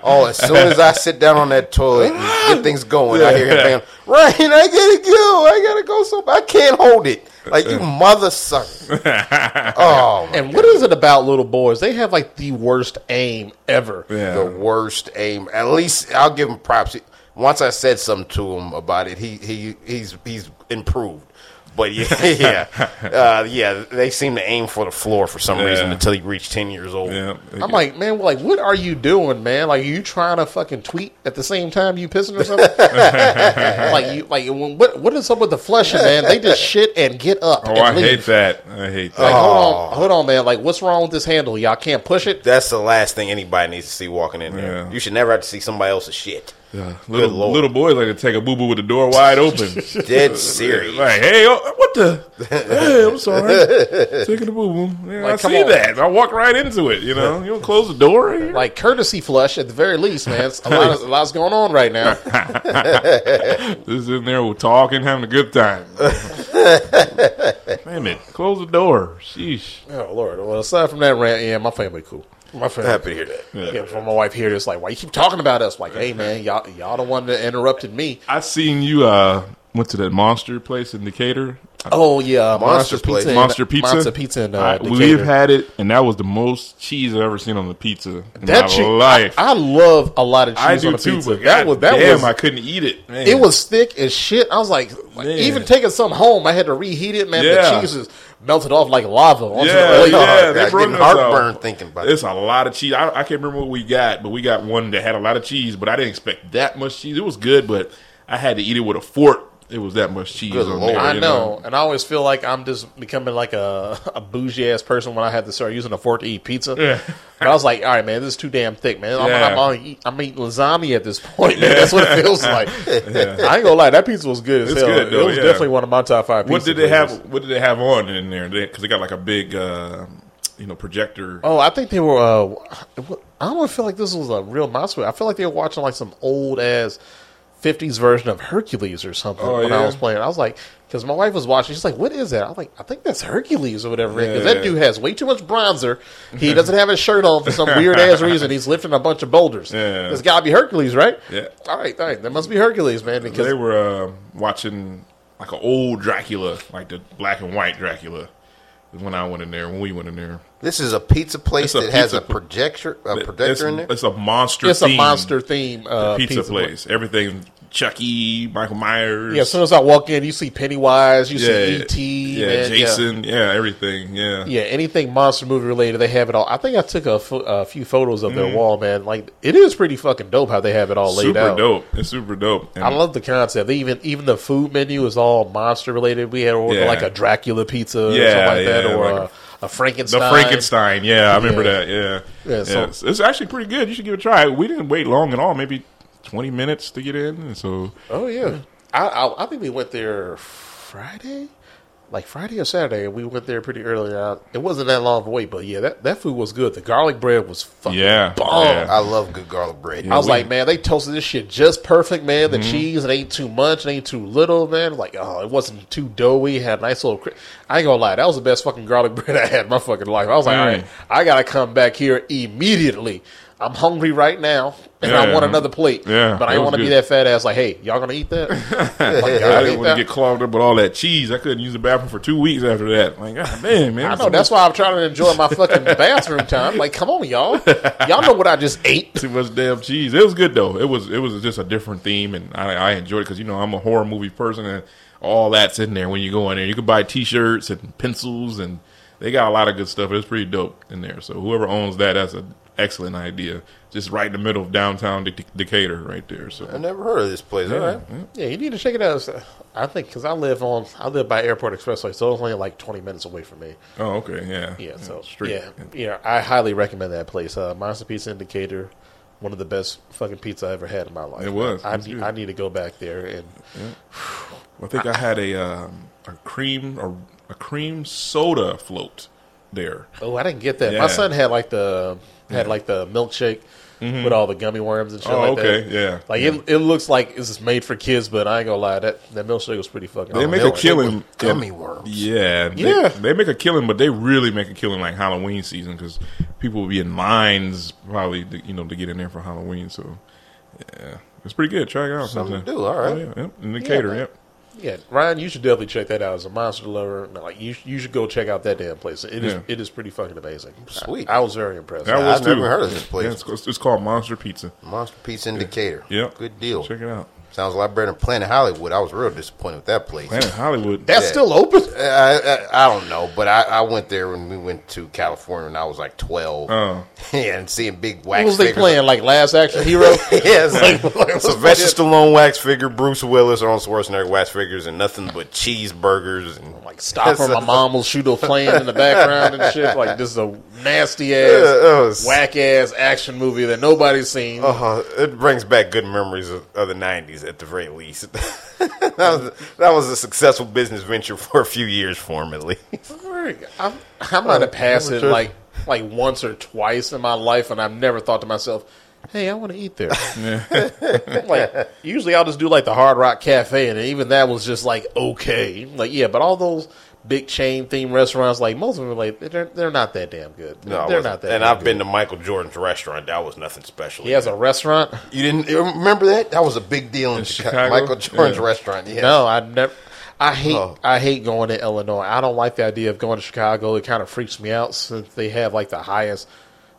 Oh, as soon as I sit down on that toilet and get things going, I hear him saying, "Ryan, I gotta go. I gotta go. So I can't hold it. Like you, mother sucker. Oh, my And what is it about little boys? They have like the worst aim ever. yeah. the worst aim. At least I'll give him props. Once I said something to him about it, he he he's he's improved. But yeah, yeah, uh, yeah. They seem to aim for the floor for some reason until you reach ten years old. yeah. I'm like, man, like, what are you doing, man? Like, are you trying to fucking tweet at the same time you pissing or something? like, you, like, what, what is up with the flushing, man? They just shit and get up. oh, and I leave. hate that. I hate that. Like, hold on, hold on, man. Like, what's wrong with this handle? Y'all can't push it. That's the last thing anybody needs to see walking in there. Yeah. You should never have to see somebody else's shit. Yeah. Little Lord. little boys like to take a boo boo with the door wide open. Dead serious. Like, hey, oh, what the? Hey, I'm sorry. Taking the boo boo. Yeah, Like, I see on. that. I walk right into it. You know, you don't close the door. Here? Like courtesy flush at the very least, man. A lot, of, a lot's going on right now. Just in there, we're talking, having a good time. Damn it! Close the door. Sheesh. Oh Lord. Well, aside from that rant, yeah, my family cool. My family. Happy to hear that. Yeah, for my wife here, it's like, why you keep talking about us? Like, hey man, y'all, y'all the one that interrupted me. I seen you uh went to that monster place in Decatur. Oh yeah, Monster monster, place. pizza, and- Monster pizza. monster pizza, and uh, I- we've had it, and that was the most cheese I've ever seen on the pizza in that my che- life. I, I love a lot of cheese I on do a too, pizza. but that was that damn, was I couldn't eat it. Man. it was thick as shit. I was like, like, Man. even taking some home, I had to reheat it. Man, Yeah. the cheese is melted off like lava. Onto Yeah, the yeah, they brought heartburn thinking about it. It's a lot of cheese. I, I can't remember what we got, but we got one that had a lot of cheese. But I didn't expect that much cheese. It was good, but I had to eat it with a fork. It was that much cheese Good on Lord. there. I you know, and I always feel like I'm just becoming like a, a bougie ass person when I have to start using a fork to eat pizza. Yeah. But I was like, all right, man, this is too damn thick, man. I'm, Yeah. I'm, I'm, eat- I'm eating lasagna at this point, man. That's what it feels like. I ain't gonna lie, that pizza was good as It's hell. good, though, it was yeah. definitely one of my top five. What pizza did they places. have? What did they have on in there? Because they, got like a big, uh, you know, projector. Oh, I think they were. Uh, I don't feel like this was a real mouse movie. I feel like they were watching like some old ass '50s version of Hercules or something Oh, when I was playing. I was like, because my wife was watching. She's like, "What is that?" I was like, "I think that's Hercules or whatever." Because Yeah. that dude has way too much bronzer. He doesn't have his shirt on for some weird ass reason. He's lifting a bunch of boulders. Yeah. This got to be Hercules, right? Yeah. All right, all right. That must be Hercules, man. Because they were uh, watching like an old Dracula, like the black and white Dracula. When I went in there, when we went in there, This is a pizza place a that has a projector, a it's, projector in there. it's a monster. it's a monster theme uh, pizza, pizza, place. Everything Chucky, Michael Myers. Yeah, as soon as I walk in, you see Pennywise, you see ET, yeah, man, Jason, yeah. everything, yeah. Yeah, anything monster movie related, they have it all. I think I took a, few photos of Mm. their wall, man. Like it is pretty fucking dope how they have it all laid super out. dope. It's super dope. And I love the concept. They even even the food menu is all monster related. We had ordered Yeah. like a Dracula pizza or Yeah, something like that, or like a, a Frankenstein. the Frankenstein. Yeah, I remember Yeah. that. Yeah, Yeah, so- it's, it's actually pretty good. You should give it a try. We didn't wait long at all. Maybe twenty minutes to get in, and so Oh yeah, I, I I think we went there Friday, like Friday or Saturday, and we went there pretty early. out. It wasn't that long of a wait, but yeah, that, that food was good. The garlic bread was fucking Yeah, bomb. yeah. I love good garlic bread. I was we- like, man, they toasted this shit just perfect, man. The Mm-hmm. cheese, it ain't too much, it ain't too little, man. Like, oh, it wasn't too doughy. It had a nice little. Cri- I ain't gonna lie, that was the best fucking garlic bread I had in my fucking life. I was like, Mm. all right, I gotta come back here immediately. I'm hungry right now, and Yeah. I want another plate. Yeah, but I don't want to be that fat ass. Like, hey, y'all gonna eat that? Like, I didn't want to get clogged up with all that cheese. I couldn't use the bathroom for two weeks after that. Like, God damn, man. I know. That's why I'm trying to enjoy my fucking bathroom time. Like, come on, y'all. Y'all know what I just ate. too much damn cheese. It was good though. It was it was just a different theme, and I, I enjoyed it because you know I'm a horror movie person, and all that's in there when you go in there. You can buy T-shirts and pencils, and they got a lot of good stuff. It's pretty dope in there. So whoever owns that, that's an excellent idea. Just right in the middle of downtown De- Decatur, right there. So I So never heard of this place. All yeah, right. yeah. Yeah, you need to check it out. I think because I live on, I live by Airport Expressway, so it's only like 20 minutes away from me. Oh, okay, yeah, Yeah, so straight. yeah, yeah, I highly recommend that place. Uh, Monster Pizza in Decatur, one of the best fucking pizza I ever had in my life. It was. I, It was need. I need to go back there and I think I had a um, a cream or a cream soda float there. oh, I didn't get that. Yeah. My son had like the had like the milkshake mm-hmm. with all the gummy worms and shit Oh, like okay, that. yeah. Like it, it looks like it's just made for kids, but I ain't gonna lie, that that milkshake was pretty fucking. They awesome. make a killing. gummy worms. Yeah, they- Yeah. They, make a killing, but they really make a killing like Halloween season because people will be in lines probably, to, you know, to get in there for Halloween. So, yeah, it's pretty good. Try it out. Something sometime. to do, all right. Oh, yeah, yep. Decatur, man. yep. Yeah, Ryan, you should definitely check that out as a monster lover. Like you, you should go check out that damn place. It is, Yeah. it is pretty fucking amazing. Sweet. I, I was very impressed. That Yeah, was I've too. never heard of this place. Yeah, it's, called- it's called Monster Pizza. Monster Pizza in Decatur. Yep. Good deal. Check it out. Sounds a lot better than Planet Hollywood. I was real disappointed with that place. Planet Hollywood. That's Yeah. still open. I, I, I don't know, but I, I went there when we went to California when I was like 12. Oh. yeah, and seeing big wax What was they playing? Like Last Action Hero? yes. Like, like, what's Sylvester that? Stallone wax figure, Bruce Willis, Arnold Schwarzenegger wax figures, and nothing but cheeseburgers and Like stop or my mom will shoot a playing in the background and shit. Like this is a nasty ass, Yeah, was- whack ass action movie that nobody's seen. Uh, it brings back good memories of, of the '90s, at the very least. that, was, that was a successful business venture for a few years for him, at least. I, I might have passed it like like once or twice in my life, and I've never thought to myself, "Hey, I want to eat there." like usually, I'll just do like the Hard Rock Cafe, and even that was just like okay. Like yeah, but all those big chain theme restaurants, like most of them, are like they're they're not that damn good. No, they're not that. And damn I've been to Michael Jordan's restaurant. That was nothing special. He has a restaurant. You didn't remember that? That was a big deal in, In Chicago. Chicago? Michael Jordan's Yeah. restaurant. Yes. No, I never. I hate Oh. I hate going to Illinois. I don't like the idea of going to Chicago. It kind of freaks me out since they have like the highest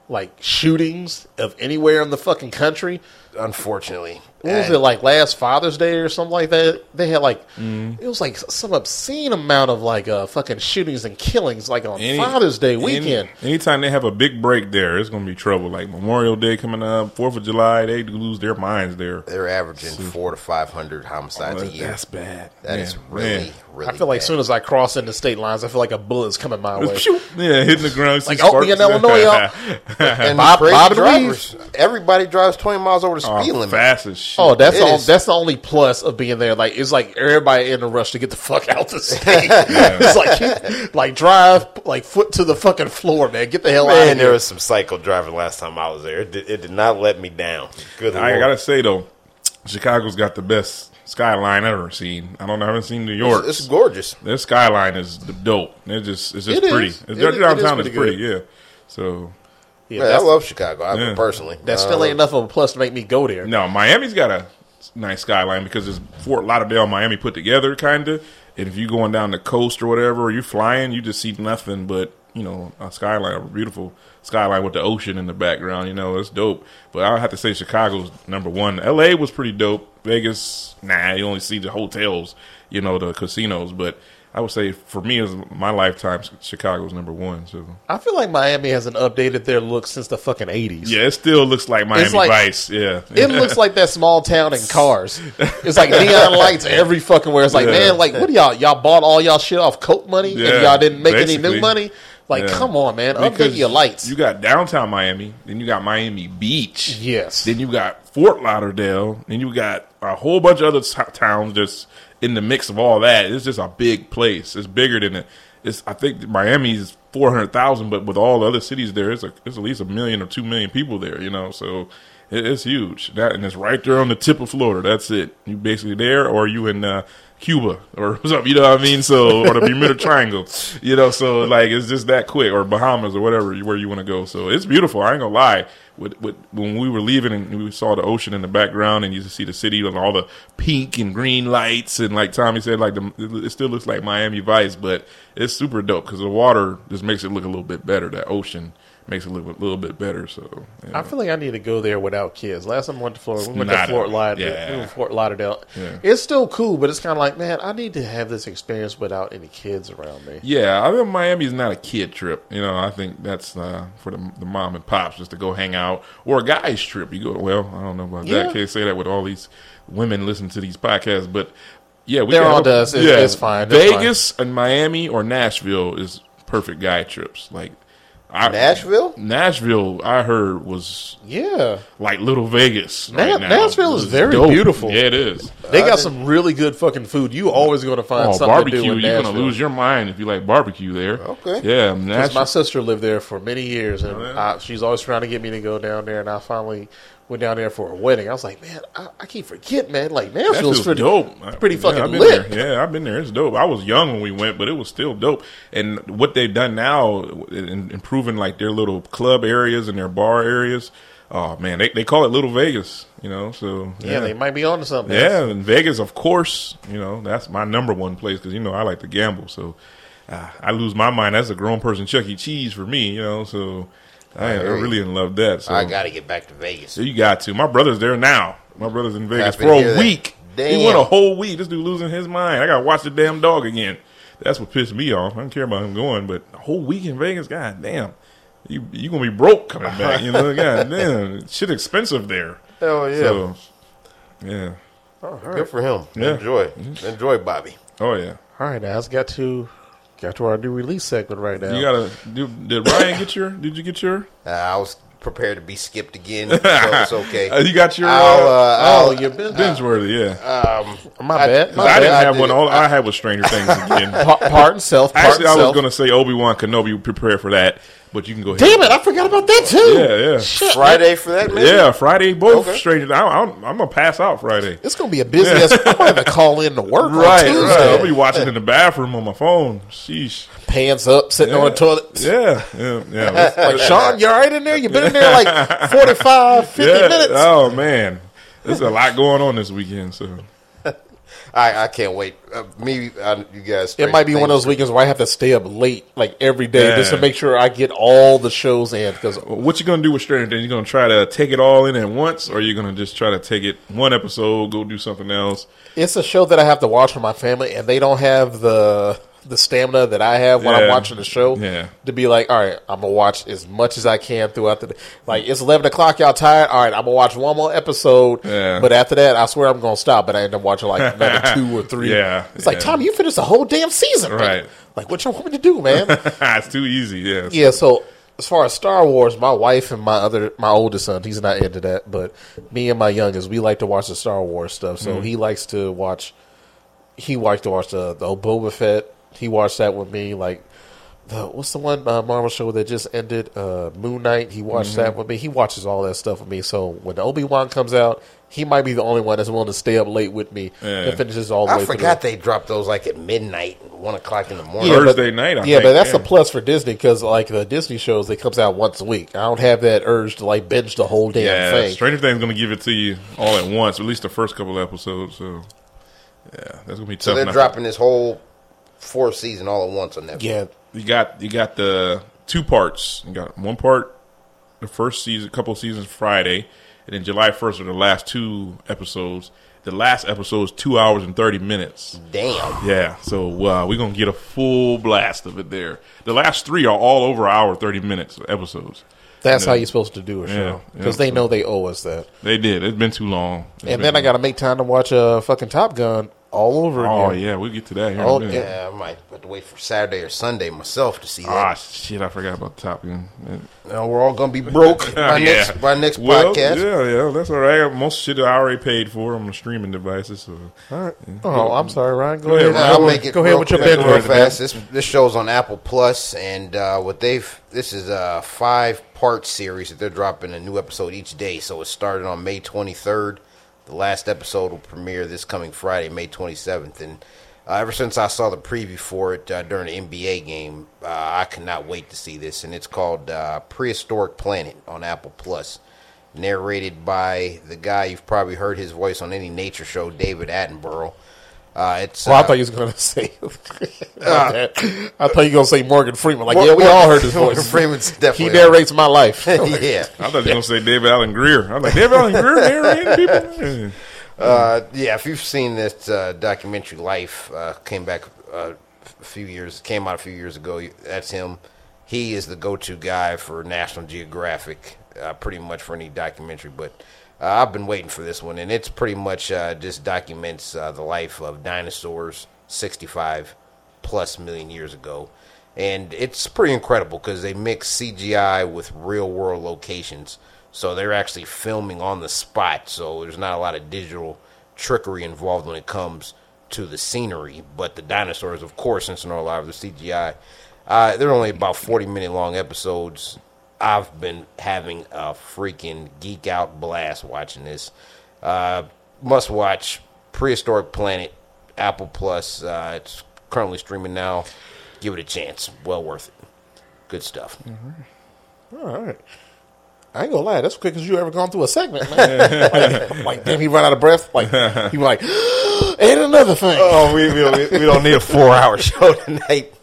like shootings of anywhere in the fucking country. unfortunately. What was And- it like last Father's Day or something like that? They had like Mm-hmm. it was like some obscene amount of like uh fucking shootings and killings like on Any- Father's Day any- weekend. anytime they have a big break there, it's going to be trouble. Like Memorial Day coming up, Fourth of July, they lose their minds there. They're averaging four to five hundred homicides a year. That's bad. That is Man, really, man. really. I feel like bad. as soon as I cross into state lines, I feel like a bullet's coming my way. Yeah, hitting the ground. Like, oh, we in Illinois, y'all. and Bob- Bob drivers. Everybody drives twenty miles over the Oh, speed limit. fast as shit. Oh, that's It the, is. that's the only plus of being there. Like it's like everybody in a rush to get the fuck out the state. it's like like drive like foot to the fucking floor, man. Get the hell out Man, of there was some psycho driving last time I was there. It did, it did not let me down. Good I Lord. gotta say though, Chicago's got the best skyline I've ever seen. I don't know, I haven't seen New York. It's, it's gorgeous. Their skyline is dope. It's just it's just It is. pretty. It Their is- it is downtown is pretty pretty. Yeah. So Yeah, Man, I love Chicago. I Yeah. personally. that Uh, still ain't enough of a plus to make me go there. no, Miami's got a nice skyline because it's Fort Lauderdale, Miami put together, kind of. And if you're going down the coast or whatever, or you're flying, you just see nothing but you know a skyline, a beautiful skyline with the ocean in the background. You know, it's dope. But I have to say Chicago's number one. L.A. was pretty dope. Vegas, nah, you only see the hotels, you know, the casinos. But I would say for me, as my lifetime, Chicago's number one. So I feel like Miami hasn't updated their look since the fucking eighties. yeah, it still looks like Miami like- Vice. Yeah, It looks like that small town in cars. It's like neon lights every fucking where. It's like, Yeah. man, like what do y'all y'all bought all y'all shit off coke money Yeah, and y'all didn't make any new money? Like, Yeah. come on, man, update Because your lights. You got downtown Miami, then you got Miami Beach. yes, Then you got Fort Lauderdale, and you got a whole bunch of other t- towns just in the mix of all that. It's just a big place. It's bigger than it. It's I think Miami's four hundred thousand, but with all the other cities there, it's, a, it's at least a million or two million people there. You know, so it, it's huge. That and it's right there on the tip of Florida. That's it. You basically there, or you in uh, Cuba or something. You know what I mean? So or the Bermuda Triangle. You know, so like it's just that quick, or Bahamas or whatever where you want to go. So it's beautiful. I ain't gonna lie. With, with, when we were leaving and we saw the ocean in the background and you see the city and all the pink and green lights and like Tommy said, like the, it still looks like Miami Vice, but it's super dope because the water just makes it look a little bit better. That ocean makes it look a little bit better. So yeah. I feel like I need to go there without kids. Last time I went to Florida, we went to Fort Lauderdale. Yeah. we went to Fort Lauderdale. Yeah. It's still cool, but it's kind of like, man, I need to have this experience without any kids around me. Yeah, I think Miami's not a kid trip. You know, I think that's uh, for the, the mom and pops just to go hang out, or a guy's trip. You go, well, I don't know about Yeah. that. Can't say that with all these women listening to these podcasts, but yeah, we They're got- on to us. It's- it's fine. It's Vegas and Miami or Nashville is perfect guy trips. Like I, Nashville? Nashville, I heard was Yeah, like little Vegas. Na- right now. Nashville is very dope. beautiful. Yeah, it is. they got some really good fucking food. You always going to find Oh, something barbecue! to do in You're gonna lose your mind if you like barbecue there. Okay. Yeah, 'Cause Nashville. my sister lived there for many years, and Oh, yeah? I, she's always trying to get me to go down there. And I finally went down there for a wedding. I was like, man, I, I keep forgetting, man. Like Nashville's pretty dope. pretty Yeah, fucking I've been lit. There. Yeah, I've been there. It's dope. I was young when we went, but it was still dope. And what they've done now, in improving like their little club areas and their bar areas. Oh man, they they call it Little Vegas. You know, so Yeah, they might be on to something. Yeah, and Vegas, of course. You know, that's my number one place because you know I like to gamble. So uh, I lose my mind. That's a grown person Chuck E. Cheese for me. You know, so I, I hear you. really in love that. So I got to get back to Vegas. so you got to. My brother's there now. My brother's in Vegas Happy for a hear that. week. He Damn. went a whole week. This dude losing his mind. I got to watch the damn dog again. That's what pissed me off. I don't care about him going, but a whole week in Vegas, god damn. You you gonna be broke coming back, you know? God damn, shit expensive there. Hell yeah. So, yeah. Good for him. Yeah. Enjoy. Mm-hmm. Enjoy, Bobby. Oh yeah. All right, now let's get to got to our new release segment right now. You gotta. Do, did Ryan get your? Did you get your? Uh, I was prepared to be skipped again, so it's okay. Uh, you got your? I'll, uh, uh, oh, I'll, you're binge. binge worthy, yeah. my I- bad. My I didn't bad. have did one. All I had was Stranger Things again. Part and self. Pardon Actually, I was going to say Obi Wan Kenobi. Prepare for that, but you can go ahead. Damn it! I forgot about that too. Yeah, yeah, Friday for that, man. yeah. Friday, both Okay. Stranger. I, I'm, I'm gonna pass out Friday. It's gonna be a busy ass. I'm gonna have to call in to work Right, on Tuesday. right. I'll be watching in the bathroom on my phone. Sheesh. Pants up, sitting on the toilet. Yeah, yeah, yeah. Like Sean, you all right in there? You've been in there like 45, 50 yeah. minutes. Oh man, there's a lot going on this weekend. So I, I can't wait. Uh, me, uh, you guys. It might be one of those weekends where I have to stay up late, like every day, Yeah. just to make sure I get all the shows in. Because what you gonna do with Stranger Things? You gonna try to take it all in at once, or you gonna just try to take it one episode, go do something else? it's a show that I have to watch for my family, and they don't have the the stamina that I have when I'm watching the show. Yeah. To be like, all right, I'm gonna watch as much as I can throughout the day. Like it's 11 o'clock, y'all tired? All right, I'm gonna watch one more episode. Yeah. But after that, I swear I'm gonna stop. But I end up watching like another two or three. Yeah, It's like. Tom, you finished the whole damn season, man. Right. Like what you want me to do, man? it's too easy. Yeah, Yeah, so as far as Star Wars, my wife and my other my oldest son, he's not into that, but me and my youngest, we like to watch the Star Wars stuff. So Mm-hmm. he likes to watch he likes to watch the the Boba Fett. He watched that with me, like the what's the one uh, Marvel show that just ended? Uh, Moon Knight. He watched Mm-hmm. that with me. He watches all that stuff with me. So when Obi Wan comes out, he might be the only one that's willing to stay up late with me Yeah. and finishes all the I way. I forgot they dropped those like at midnight, one o'clock in the morning. Yeah, but- Thursday night. I yeah, think, but that's yeah. a plus for Disney because like the Disney shows, they comes out once a week. I don't have that urge to like binge the whole damn Yeah, thing. Stranger Things gonna give it to you all at once, at least the first couple episodes. So yeah, that's gonna be tough. So they're enough. dropping this whole fourth season all at once on Netflix. Yeah, you got you got the two parts. You got one part, the first season, a couple of seasons Friday, and then July first are the last two episodes. The last episode is two hours and thirty minutes. Damn. Yeah, so uh, we're gonna get a full blast of it there. The last three are all over an hour thirty minutes episodes. That's Yeah. how you're supposed to do a Yeah, show yeah, because they so- know they owe us that. They did. It's been too long. It's And been then I got to make time to watch uh, fucking Top Gun all over long. Oh yeah, we'll get to that here. Oh, in a. Yeah, I might have to wait for Saturday or Sunday myself to see that. Ah that. shit, I forgot about the Top Gun. Now we're all gonna be broke by Yeah. next by next Well, podcast. yeah, yeah, that's all right. Most shit I already paid for on the streaming devices. So. All right. Oh, I'm sorry, Ryan. Go, Go ahead. ahead, I'll make it. Go ahead with your quick, binge real fast. This this show's on Apple Plus, and uh, what they've this is a five part series that they're dropping a new episode each day. So it started on May 23rd. The last episode will premiere this coming Friday, May 27th, and. Uh, ever since I saw the preview for it uh, during the NBA game, uh, I cannot wait to see this. And it's called uh, Prehistoric Planet on Apple Plus, narrated by the guy you've probably heard his voice on any nature show, David Attenborough. Uh, it's Well, I uh, thought you was going to say. I thought you were going to say Morgan Freeman. Like, Mor- yeah, we Morgan- all heard his Morgan voice. Freeman's He narrates my life. yeah. I thought you were gonna say David Alan Grier. I was like David Alan Grier narrating people. Uh, yeah, if you've seen this uh, documentary, Life uh, came back uh, a few years, came out a few years ago. That's him. He is the go-to guy for National Geographic, uh, pretty much for any documentary. But uh, I've been waiting for this one, and it's pretty much uh, just documents uh, the life of dinosaurs 65 plus million years ago. And it's pretty incredible because they mix CGI with real world locations. So they're actually filming on the spot. So there's not a lot of digital trickery involved when it comes to the scenery. But the dinosaurs, of course, since they're alive, the CGI, uh, they're only about 40 minute long episodes. I've been having a freaking geek out blast watching this. Uh, must watch Prehistoric Planet, Apple Plus. Uh, it's currently streaming now. Give it a chance. Well worth it. Good stuff. All right. I ain't gonna lie, that's quick as you ever gone through a segment, man. like, like, damn, he run out of breath. Like he was like, and another thing. Oh, we, we, we don't need a four hour show tonight.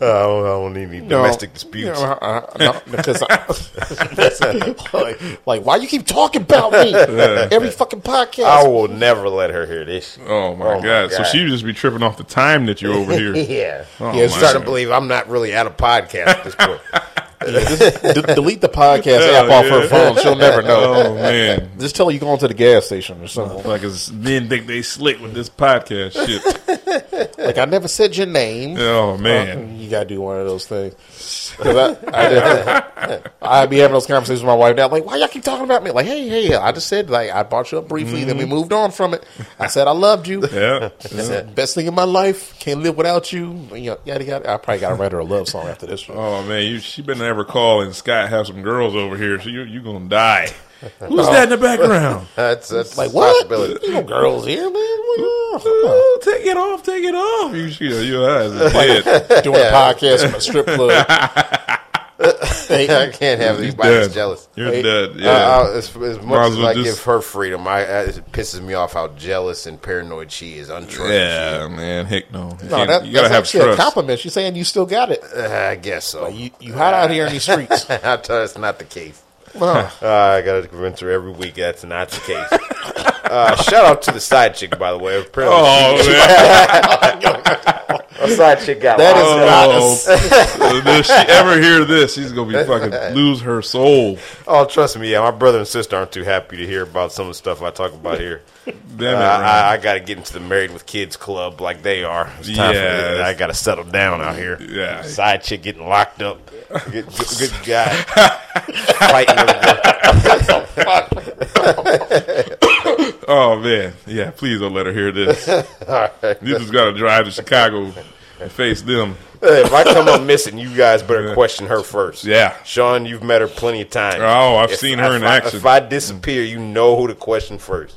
Uh, I, don't, I don't need any No. domestic disputes. Yeah, uh, uh, no, because I, like, like, why you keep talking about me every fucking podcast? I will never let her hear this. Oh my, Oh, my god. So she would just be tripping off the time that you're over here. Yeah. Oh, yeah, it's my starting to believe I'm not really at a podcast at this point. D- delete the podcast app off her phone. She'll never know. Oh man. Just tell her you going to the gas station or something. Like men think they slick with this podcast shit. Like I never said your name. Oh uh, man. You gotta do one of those things. 'Cause I, I, I'd be having those conversations with my wife now, like, why y'all keep talking about me? Like, hey, hey, I just said, like, I brought you up briefly, then we mm-hmm. moved on from it. I said I loved you. Yeah. The best thing in my life. Can't live without you. You know, yada yada. I probably gotta write her a love song after this one. Oh man, you she better never call and Scott have some girls over here, so you you gonna die. Who's that in the background? That's, that's Like what? possibility. You know, girls here, man. Oh, take it off, take it off. You, you, your eyes are dead. Doing a podcast in a strip club. I can't have He's anybody that's dead. jealous. You're Hey, dead. Uh, Yeah. I- as, as Might much as as well I just- give her freedom, I, I, it pisses me off how jealous and paranoid she is. Untrustworthy. yeah, man. Heck no. You, no, can't- that, you gotta that's have actually a trust. compliment. She's saying you still got it. Uh, I guess so. You, you hot out here in these streets. I tell you, it's not the case. Wow. Uh, I got to convince her every week that's not the case. uh, shout out to the side chick, by the way. Apparently, Oh man! a side chick got That lost. is Oh, if she ever hear this, she's gonna be fucking lose her soul. Oh, trust me, yeah. My brother and sister aren't too happy to hear about some of the stuff I talk about here. Damn it, I, I got to get into the married with kids club like they are. It's time Yes. for me. I got to settle down out here. Yeah. Side chick getting locked up. Good, good, guy. Fighting everyone. Oh man, yeah. Please don't let her hear this. You just gotta drive to Chicago and face them. Hey, if I come up missing, you guys better question her first. Yeah. Sean, you've met her plenty of times. Oh, I've If- seen her if in I- action. If I disappear, you know who to question first.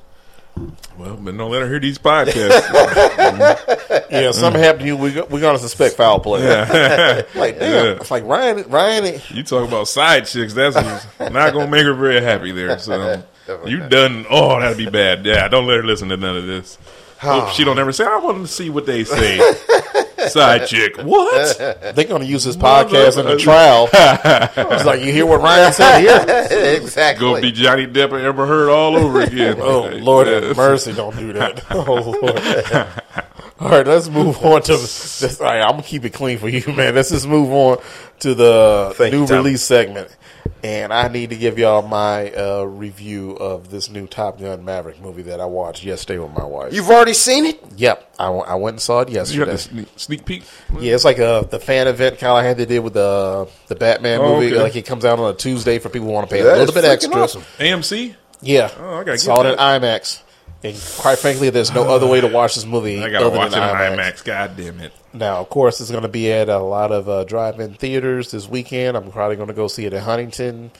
Well, but don't let her hear these podcasts. Yeah, something happened to you. We we're gonna suspect foul play. like damn, Yeah. it's like Ryan. Ryan, you talk about side chicks. That's not gonna make her very happy there. So Definitely you not. done. Oh, that'd be bad. Yeah, don't let her listen to none of this. Hope she don't ever say. I want to see what they say. Side chick. What? They're going to use this podcast in the trial. It's like you hear what Ryan said here. exactly. Gonna be Johnny Depp and Amber Heard all over again. Oh Lord have mercy! Don't do that. Oh Lord. All right, let's move on to. This, all right, I'm gonna keep it clean for you, man. Let's just move on to the Thank new Tom. release segment, and I need to give y'all my uh, review of this new Top Gun Maverick movie that I watched yesterday with my wife. You've already seen it? yep, I, w- I went and saw it You got yesterday. the sneak, sneak peek. Yeah, it's like a the fan event kind of like they did with the the Batman Oh, movie. okay. Like it comes out on a Tuesday for people who want to pay That a little bit freaking extra. awesome. AMC. Yeah, Oh, I gotta saw get it in IMAX. And quite frankly, there's no other way to watch this movie I gotta other watch it in IMAX. God damn it. Now, of course, it's going to be at a lot of uh, drive-in theaters this weekend. I'm probably going to go see it in Huntington.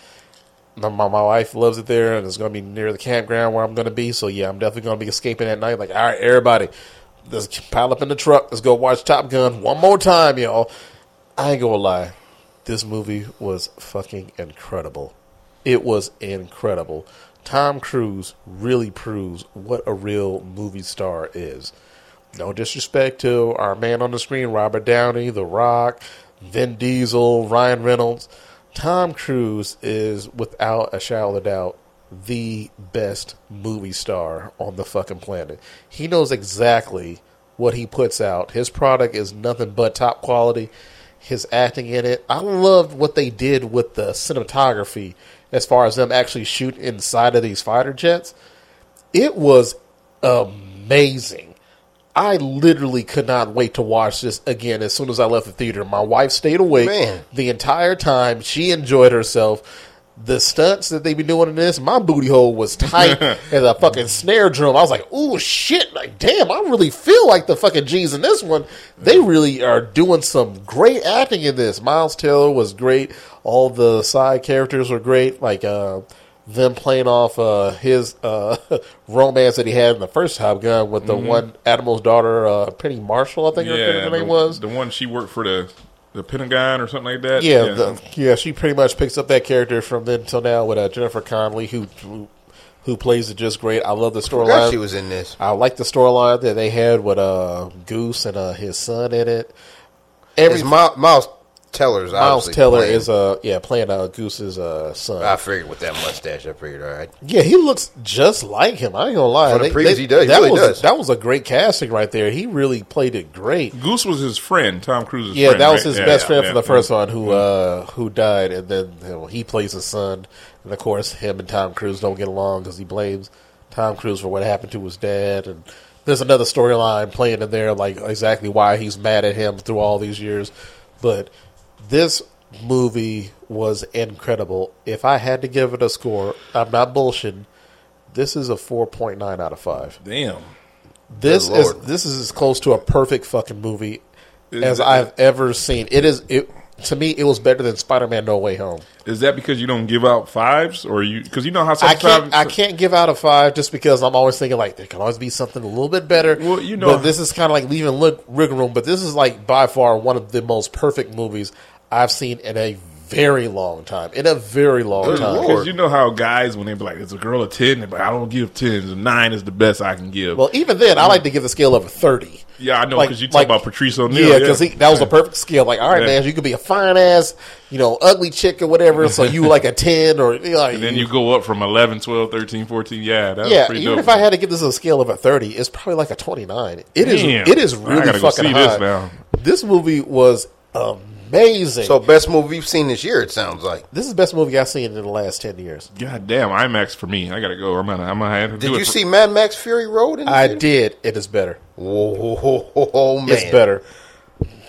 My, my, my wife loves it there, and it's going to be near the campground where I'm going to be. So, yeah, I'm definitely going to be escaping at night. Like, all right, everybody, let's pile up in the truck. Let's go watch Top Gun one more time, y'all. I ain't going to lie. This movie was fucking incredible. It was incredible. Tom Cruise really proves what a real movie star is. No disrespect to our man on the screen, Robert Downey, The Rock, Vin Diesel, Ryan Reynolds. Tom Cruise is, without a shadow of a doubt, the best movie star on the fucking planet. He knows exactly what he puts out. His product is nothing but top quality. His acting in it. I loved what they did with the cinematography as far as them actually shoot inside of these fighter jets. It was amazing. I literally could not wait to watch this again as soon as I left the theater. My wife stayed awake Man. the entire time. She enjoyed herself. The stunts that they be doing in this, my booty hole was tight as a fucking snare drum. I was like, oh shit!" Like, damn, I really feel like the fucking G's in this one. They really are doing some great acting in this. Miles Teller was great. All the side characters were great. Like, uh, them playing off uh, his uh, romance that he had in the first Top Gun with the one Admiral's daughter, uh, Penny Marshall, I think her, her the, name was. the one she worked for the the Pentagon or something like that. Yeah, the, yeah, she pretty much picks up that character from then till now with uh, Jennifer Connelly, who, who who plays it just great. I love the Forgot she was in this. I like the storyline that they had with uh, Goose and uh, his son in it. Every It's Miles, Miles Teller's Miles Teller playing. is uh yeah playing uh, Goose's uh, son. I figured with that mustache, I figured, all right. Yeah, he looks just like him. I ain't gonna lie. For the previews, he does. He that really was does. that was a great casting right there. He really played it great. Goose was his friend, Tom Cruise's Yeah, friend. that was right? his Yeah, best yeah, friend yeah. from the first one who uh who died, and then you know, he plays his son, and of course him and Tom Cruise don't get along because he blames Tom Cruise for what happened to his dad, and there's another storyline playing in there, like exactly why he's mad at him through all these years. But this movie was incredible. If I had to give it a score, I'm not bullshitting. This is a 4.9 out of five. Damn. This is this is as close to a perfect fucking movie Is as it- I've ever seen. It is it to me. It was better than Spider Man No Way Home. Is that because you don't give out fives, or you? Because you know how I can't I can't give out a five just because I'm always thinking like there can always be something a little bit better. Well, you know- but this is kind of like leaving look wiggle room. But this is like by far one of the most perfect movies I've seen in a very long time. In a very long Good time. Because you know how guys when they be like, "It's a girl of 10, they're like, I don't give tens. A nine is the best I can give." Well, even then, I like to give the scale of a thirty. yeah, I know like- because you talk like- about Patrice O'Neal. Yeah, because that was a perfect scale. Like, all right, Yeah. man, you could be a fine ass, you know, ugly chick or whatever. So you like a ten or you know, And then you go up from 11, 12, 13, 14. Yeah, that's yeah. pretty Even dope. if I had to give this a scale of a thirty, it's probably like a twenty nine. It is. Damn. It is really gotta go fucking see high. this now. This movie was amazing. So, best movie you've seen this year, it sounds like. this is the best movie I've seen in the last ten years. God damn, IMAX for me. I gotta go. I'm gonna. I'm gonna have to Did do it you for- see Mad Max Fury Road in the I theater? did. It is better. Whoa, oh, man. It's better.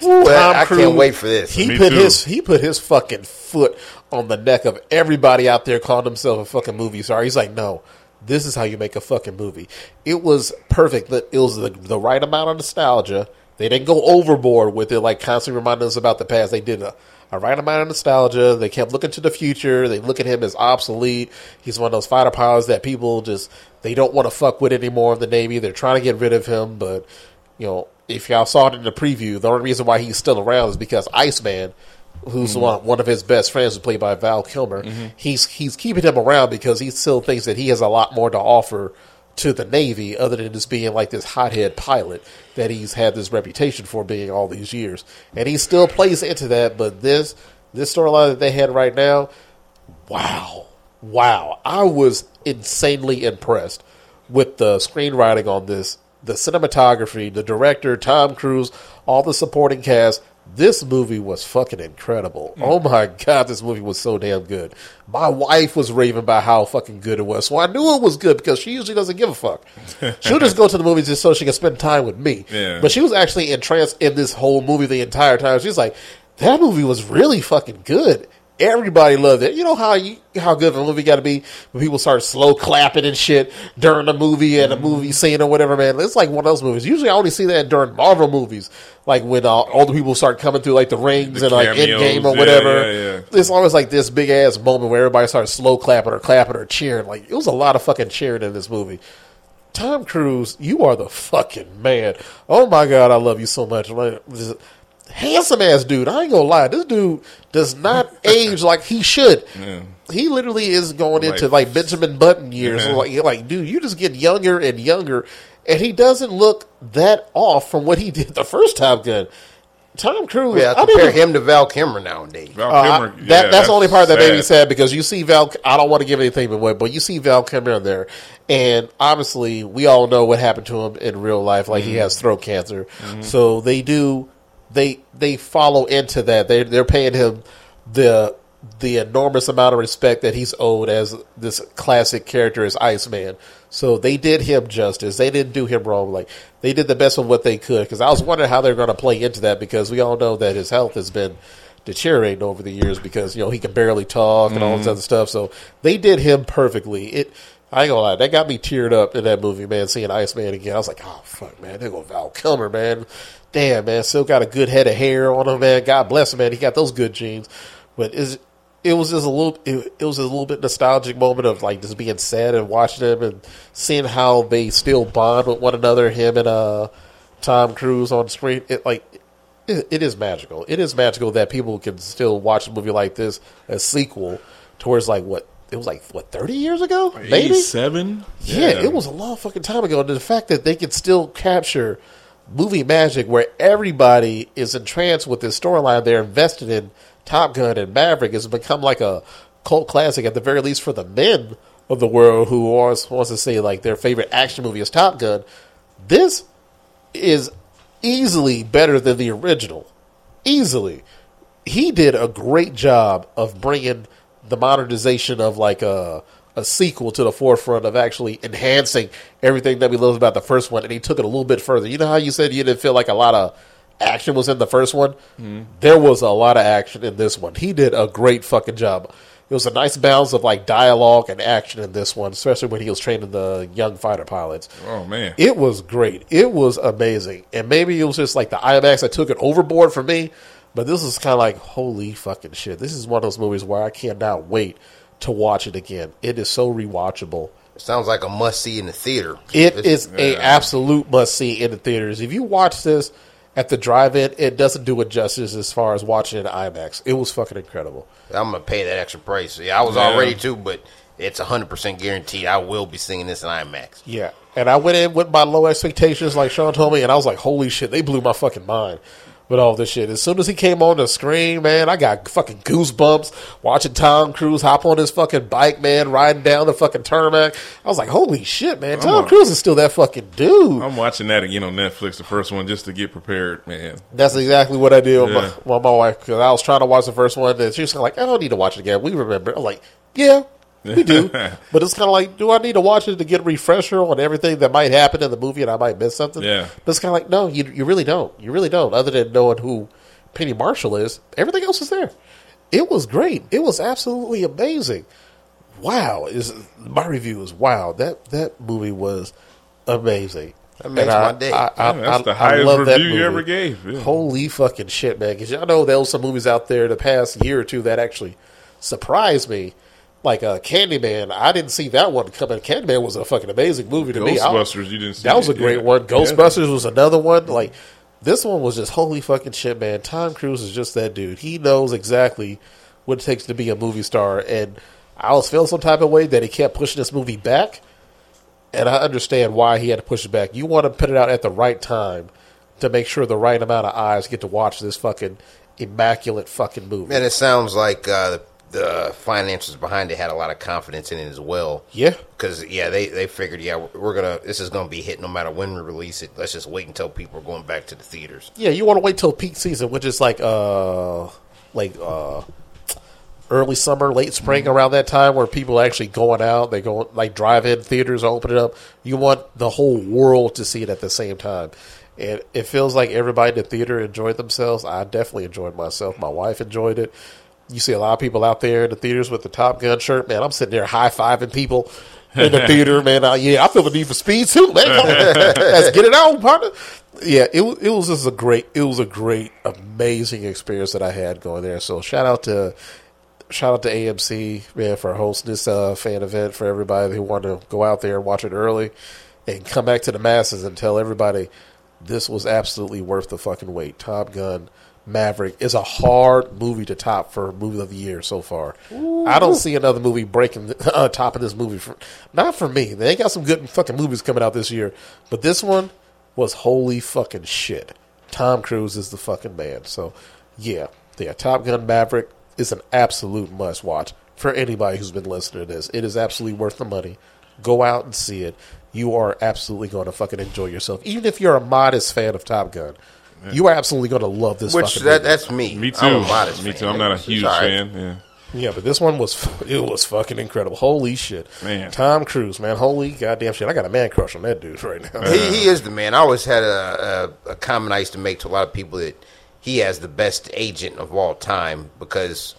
Well, Tom I Cruise, can't wait for this. He Me put too. his he put his fucking foot on the neck of everybody out there calling himself a fucking movie star. He's like, no, this is how you make a fucking movie. It was perfect. It was the, the right amount of nostalgia. They didn't go overboard with it, like constantly reminding us about the past. They did a, a right amount of nostalgia. They kept looking to the future. They look at him as obsolete. He's one of those fighter pilots that people just they don't want to fuck with anymore in the Navy. They're trying to get rid of him, but you know, if y'all saw it in the preview, the only reason why he's still around is because Iceman, who's Mm-hmm. one, one of his best friends, was played by Val Kilmer. He's he's keeping him around because he still thinks that he has a lot more to offer to the Navy other than just being like this hothead pilot that he's had this reputation for being all these years. And he still plays into that, but this this storyline that they had right now, wow. Wow. I was insanely impressed with the screenwriting on this, the cinematography, the director, Tom Cruise, all the supporting cast. This movie was fucking incredible. Mm. Oh my god, this movie was so damn good. My wife was raving about how fucking good it was, so I knew it was good because she usually doesn't give a fuck. She'll just go to the movies just so she can spend time with me. Yeah. But she was actually entranced in this whole movie the entire time. She's like, "That movie was really fucking good." Everybody loved it. You know how you how good a movie got to be when people start slow clapping and shit during the movie and a movie scene or whatever. Man, it's like one of those movies. Usually, I only see that during Marvel movies, like when uh, the people start coming through like the rings The and like cameos, Endgame or yeah, whatever. yeah, yeah. It's always like this big ass moment where everybody starts slow clapping or clapping or cheering. Like it was a lot of fucking cheering in this movie. Tom Cruise, you are the fucking man. Oh my god, I love you so much. Like, handsome ass dude. I ain't gonna lie, this dude does not age like he should. Yeah. He literally is going into Like- like Benjamin Button years. Yeah. Like, like, dude, you just get younger and younger, and he doesn't look that off from what he did the first Top Gun. Tom Cruise, Yeah, I compare didn't- him to Val Kilmer nowadays. Val uh, Kilmer, I- that, yeah, that's the only part that made me sad. sad because you see Val. I don't want to give anything away, but you see Val Kilmer in there, and obviously we all know what happened to him in real life. Like he Mm-hmm. has throat cancer, so they do they they follow into that. They they're paying him the the enormous amount of respect that he's owed as this classic character as Iceman. So they did him justice. They didn't do him wrong. Like they did the best of what they could. Because I was wondering how they're going to play into that because we all know that his health has been deteriorating over the years because you know he can barely talk and all this mm-hmm. other stuff. So they did him perfectly. It. I ain't gonna lie, that got me teared up in that movie, man. Seeing Iceman again, I was like, "Oh fuck, man, they go Val Kilmer, man. Damn, man, still got a good head of hair on him, man. God bless him, man. He got those good genes." But is it was just a little, it, it was a little bit nostalgic moment of like just being sad and watching them and seeing how they still bond with one another. Him and uh, Tom Cruise on screen, it like it, it is magical. It is magical that people can still watch a movie like this, a sequel, towards like what it was like what thirty years ago, maybe. seven. Yeah, it was a long fucking time ago. And the fact that they can still capture movie magic where everybody is entranced with this storyline they're invested in Top Gun and Maverick has become like a cult classic at the very least for the men of the world who always wants to say like their favorite action movie is Top Gun. This is easily better than the original. Easily. He did a great job of bringing the modernization of like a a sequel to the forefront of actually enhancing everything that we loved about the first one, and he took it a little bit further. You know how you said you didn't feel like a lot of action was in the first one? Mm-hmm. There was a lot of action in this one. He did a great fucking job. It was a nice balance of like dialogue and action in this one, especially when he was training the young fighter pilots. Oh, man. It was great. It was amazing. And maybe it was just like the IMAX that took it overboard for me. But this is kind of like, holy fucking shit. This is one of those movies where I cannot wait to watch it again. It is so rewatchable. It sounds like a must see in the theater. It It's- is a absolute must see in the theaters. If you watch this at the drive-in, it doesn't do it justice as far as watching it in IMAX. It was fucking incredible. I'm gonna pay that extra price. Yeah, I was Yeah. all ready to, but it's 100 percent guaranteed. I will be seeing this in IMAX. Yeah. And I went in with my low expectations, like Sean told me, and I was like, holy shit, they blew my fucking mind with all this shit. As soon as he came on the screen, man, I got fucking goosebumps watching Tom Cruise hop on his fucking bike, man, riding down the fucking tarmac. I was like, holy shit, man, Tom a- Cruise is still that fucking dude. I'm watching that again on Netflix, the first one, just to get prepared, man. That's exactly what I did with, Yeah. my, with my wife because I was trying to watch the first one, and she was like, "I don't need to watch it again." We remember. I'm like, "Yeah, we do," but it's kind of like, "Do I need to watch it to get a refresher on everything that might happen in the movie, and I might miss something?" Yeah. but it's kind of like, no, you you really don't. You really don't. Other than knowing who Penny Marshall is, everything else is there. It was great. It was absolutely amazing. Wow, is my review is wow. That that movie was amazing. That makes And I- my day. I, I, Yeah, that's I- the I highest love that review you ever gave. Yeah. Holy fucking shit, man! Because y'all know there was some movies out there in the past year or two that actually surprised me, like uh, Candyman. I didn't see that one coming. Candyman was a fucking amazing movie to me. Ghostbusters, you didn't see that was a it, great yeah. one. Yeah. Ghostbusters was another one. Like this one was just holy fucking shit, man. Tom Cruise is just that dude. He knows exactly what it takes to be a movie star, and I was feeling some type of way that he kept pushing this movie back. and I understand why he had to push it back. You want to put it out at the right time to make sure the right amount of eyes get to watch this fucking immaculate fucking movie. And it sounds like uh, the, finances behind it had a lot of confidence in it as well. Yeah. Because yeah, they they figured yeah we're- gonna this is gonna be hit no matter when we release it. Let's just wait until people are going back to the theaters. Yeah, you want to wait till peak season, which is like uh like uh early summer, late spring around that time where people are actually going out, they go like drive-in theaters are opening up. You want the whole world to see it at the same time. And it feels like everybody in the theater enjoyed themselves. I definitely enjoyed myself. My wife enjoyed it. You see a lot of people out there in the theaters with the Top Gun shirt. Man, I'm sitting there high fiving people in the theater. Man, uh, yeah, I feel the need for speed too. Man, let's get it on, partner. Yeah, it it was just a great, it was a great, amazing experience that I had going there. So shout out to shout out to AMC man for hosting this uh, fan event for everybody who wanted to go out there and watch it early and come back to the masses and tell everybody this was absolutely worth the fucking wait. Top Gun Maverick is a hard movie to top for movie of the year so far. I don't see another movie breaking the, uh, top of this movie. For, not for me. They got some good fucking movies coming out this year, but this one was holy fucking shit. Tom Cruise is the fucking man. So, yeah, yeah. Top Gun Maverick is an absolute must watch for anybody who's been listening to this. It is absolutely worth the money. Go out and see it. You are absolutely going to fucking enjoy yourself. Even if you're a modest fan of Top Gun, you are absolutely going to love this. Which fucking that movie. that's me. Me too. I'm a modest Me fan. too. I'm not a huge all right. fan. Yeah. Yeah, but this one was it was fucking incredible. Holy shit, Man. Tom Cruise, man, holy goddamn shit! I got a man crush on that dude right now. He, he is the man. I always had a, a, a comment I used to make to a lot of people that he has the best agent of all time because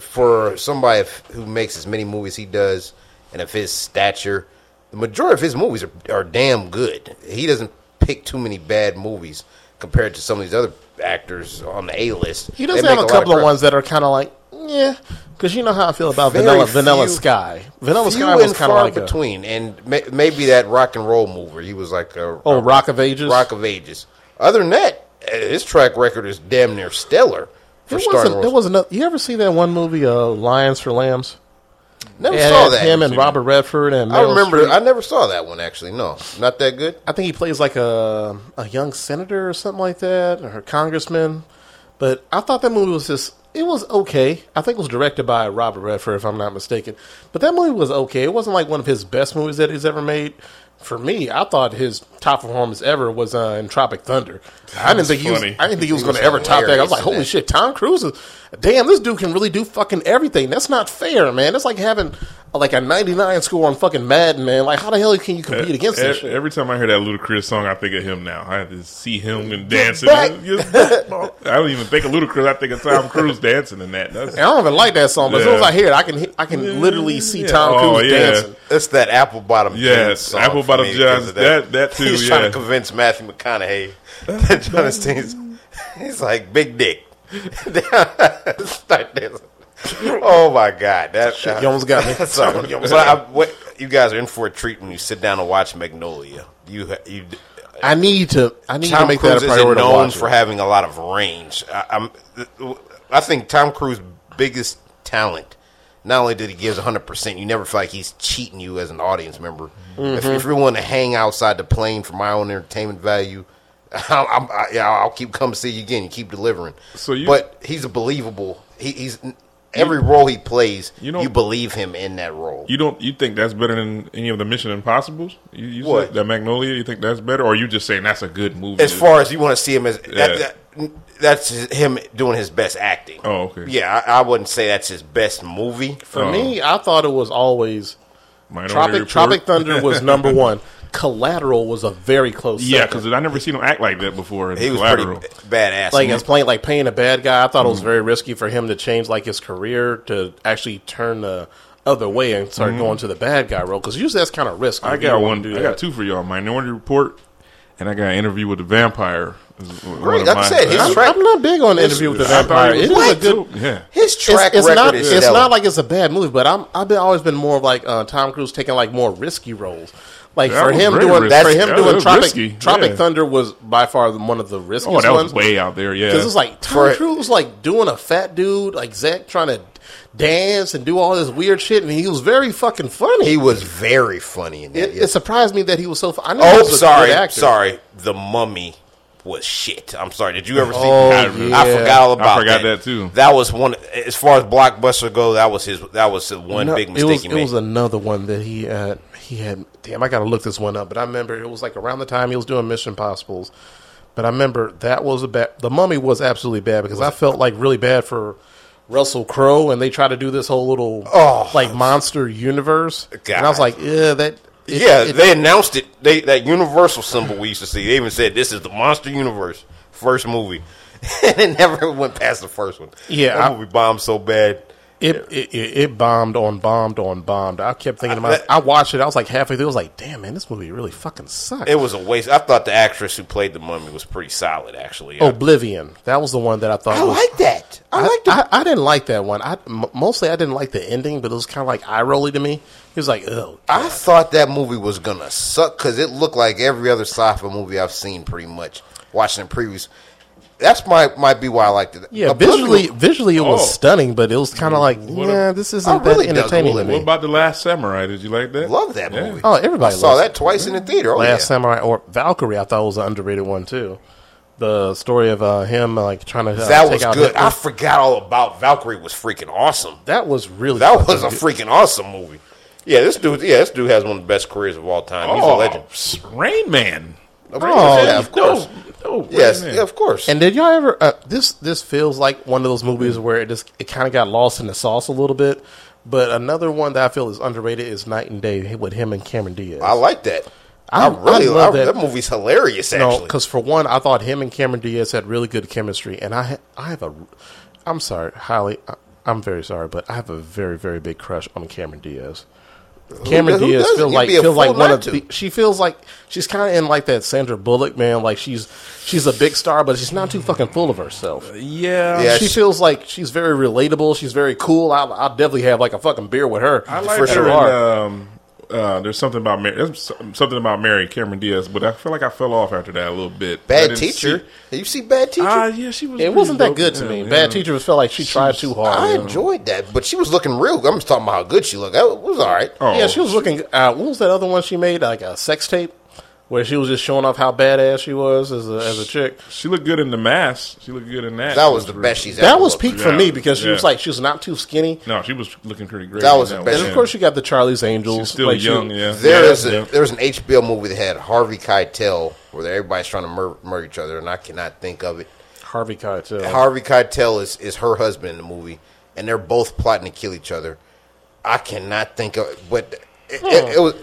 for somebody who makes as many movies he does and of his stature, the majority of his movies are, are damn good. He doesn't pick too many bad movies compared to some of these other actors on the A list. He does have make a couple of crap. ones that are kind of like, yeah, because you know how I feel about Very Vanilla Vanilla Sky. Vanilla Sky was kind of like a, between, and may, maybe that rock and roll mover. He was like a oh a Rock of Ages. Rock of Ages. Other than that, uh, his track record is damn near stellar for There wasn't, there was another. You ever see that one movie, uh, Lions for Lambs? Never It saw that. Him and Robert Redford and I remember. Streep. I never saw that one actually. No, not that good. I think he plays like a a young senator or something like that, or a congressman. But I thought that movie was just it was okay. I think it was directed by Robert Redford, if I'm not mistaken. But that movie was okay. It wasn't like one of his best movies that he's ever made. For me, I thought his top performance ever was uh, in Tropic Thunder. I didn't was think he was, I didn't think he was going to ever top that. I was like, "Holy that. shit, Tom Cruise is damn! This dude can really do fucking everything. That's not fair, man. It's like having like a 99 score on fucking Madden, man. Like, how the hell can you compete against this E- shit? Every time I hear that Ludacris song, I think of him now. I have to see him and dancing. back. I don't even think of Ludacris. I think of Tom Cruise dancing in that. That's, And I don't even like that song, but as soon as I hear it, I can I can literally see Tom Oh, Cruise yeah. dancing. It's that apple bottom. Yes, song Apple for Bottom me because Jeans, of that- that too, He's trying to convince Matthew McConaughey that Jonathan's. He's like big dick. Start dancing. Oh my god, that uh, you almost got me. Sorry, You almost but I, got what, you guys are in for a treat when you sit down and watch Magnolia. You, you, I need to I need to make Cruise that a isn't priority. to known watch for it. having a lot of range. I, I'm, I think Tom Cruise's biggest talent. Not only did he give 100, percent you never feel like he's cheating you as an audience member. Mm-hmm. If, if you're willing to hang outside the plane for my own entertainment value, I'm, I'm, I, yeah, I'll keep coming to see you again. You keep delivering. So you- but he's a believable. He, he's every role he plays. You know You, believe him in that role. you don't. You think that's better than any of the Mission Impossibles? You, you What? said that Magnolia. You think that's better, or are you just saying that's a good movie? as far as you want to see him as Yeah. that, that, that's him doing his best acting. Oh, okay. Yeah, I, I wouldn't say that's his best movie. For Oh. me, I thought it was always Minority Tropic Report? Tropic Thunder was number one. Collateral was a very close. Yeah, because I never seen him act like that before. in He was Collateral. pretty badass. like as playing like playing a bad guy. I thought Mm. it was very risky for him to change like his career to actually turn the other way and start going to the bad guy role because usually that's kind of risky. Mm-hmm. I got one. wanna do I got two for y'all: Minority Report, and I got an interview with the vampire. Great, like I said, his I'm, track- I'm not big on the His- interview with the vampire. it It was a good, good. Yeah. his track It's, it's record not. is It's stellar. not like it's a bad movie, but I'm. I've been always been more of like uh, Tom Cruise taking like more risky roles. Like That for him very doing risky. for him That doing was Tropic risky, Tropic yeah. Thunder was by far one of the riskiest Oh, that was ones. way out there. Yeah, Because it's like Tom For- Cruise like doing a fat dude like Zach trying to dance and do all this weird shit, and he was very fucking funny. He was very funny in that. it, yeah. it surprised me that he was so. fu- I knew oh, he Oh, was sorry, good actor. sorry. The Mummy was shit. I'm sorry. Did you ever see? Oh, I, yeah. I forgot all about. I forgot that, too. That was one. As far as blockbuster go, that was his. That was one No, big it mistake was, he it was another one that he had. He had. Damn, I got to look this one up. But I remember it was like around the time he was doing Mission Possibles. But I remember that was a bad. The Mummy was absolutely bad because I felt like really bad for Russell Crowe, and they tried to do this whole little Oh. like monster universe. And I was like, yeah, that. it- yeah, it- they announced it. They that Universal symbol we used to see. They even said this is the Monster Universe first movie, and it never went past the first one. Yeah, that I- movie bombed so bad. It, it it it bombed on bombed on bombed. I kept thinking about. I- it. I watched it. I was like halfway through. I was like, "Damn, man, this movie really fucking sucks." It was a waste. I thought the actress who played the mummy was pretty solid, actually. Oblivion. That was the one that I thought. I was, like that. I, I, like that. I, I didn't like that one. I m- mostly I didn't like the ending, but it was kind of like eye rolly to me. It was like, oh, I thought that movie was gonna suck because it looked like every other sci-fi movie I've seen, pretty much. Watching the previews, that's my might be why I liked it. yeah. Oblivion- Visually, visually it was Oh. stunning, but it was kind of like, What yeah, this isn't really that dug entertaining to Oblivion. What me. about the Last Samurai? Did you like that? love that Yeah. movie. Oh, everybody I saw loves that twice in the theater. Oh, Last yeah. Samurai or Valkyrie. I thought was an underrated one too. The story of uh, him uh, like trying to uh, that take was out good. Hitler. I forgot all about Valkyrie. Was freaking awesome. that was really That fucking was a good. freaking awesome movie. Yeah, this dude. Yeah, this dude has one of the best careers of all time. He's a Oh, legend. Rain Man. Oh, yeah, of course. Oh, Rain Yes, yeah, of course. And did y'all ever? Uh, this this feels like one of those movies where it just it kind of got lost in the sauce a little bit. But another one that I feel is underrated is Knight and Day with him and Cameron Diaz. I like that. I, I- really I love love that. that. That movie's hilarious. Actually, because for one, I thought him and Cameron Diaz had really good chemistry, and I I have a, I'm sorry, highly, I, I'm very sorry, but I have a very very big crush on Cameron Diaz. Cameron who Diaz feels like be feels like one of to. the, she feels like she's kind of in like that Sandra Bullock man, like she's she's a big star, but she's not too fucking full of herself. Yeah. Yeah, she she- feels like she's very relatable. She's very cool. I'll, I'll definitely have like a fucking beer with her. I like for her. sure. in, um, uh, there's something about Mary. There's something about Mary Cameron Diaz, but I feel like I fell off after that a little bit. Bad Teacher. see- you see Bad Teacher? Ah, yeah, she was. it wasn't that good to me. yeah. Bad teacher was felt like she tried too hard. I enjoyed that, but she was looking real. I'm just talking about how good she looked. That was all right. Oh, Yeah, she was looking. Uh, what was that other one she made? Like a sex tape, where she was just showing off how badass she was as a as a chick. She looked good in the mask. She looked good in that. That was the best she's ever. That ever was looked. peak for Yeah, me because she yeah. was like she was not too skinny. No, she was looking pretty great. That in was the best. And of course, you got the Charlie's Angels. She's still like, she- young. yeah, There yeah, is a, yeah. there was an HBO movie that had Harvey Keitel where everybody's trying to mur- murder each other, and I cannot think of it. Harvey Keitel. Harvey Keitel is, is her husband in the movie, and they're both plotting to kill each other. I cannot think of but it, it, it was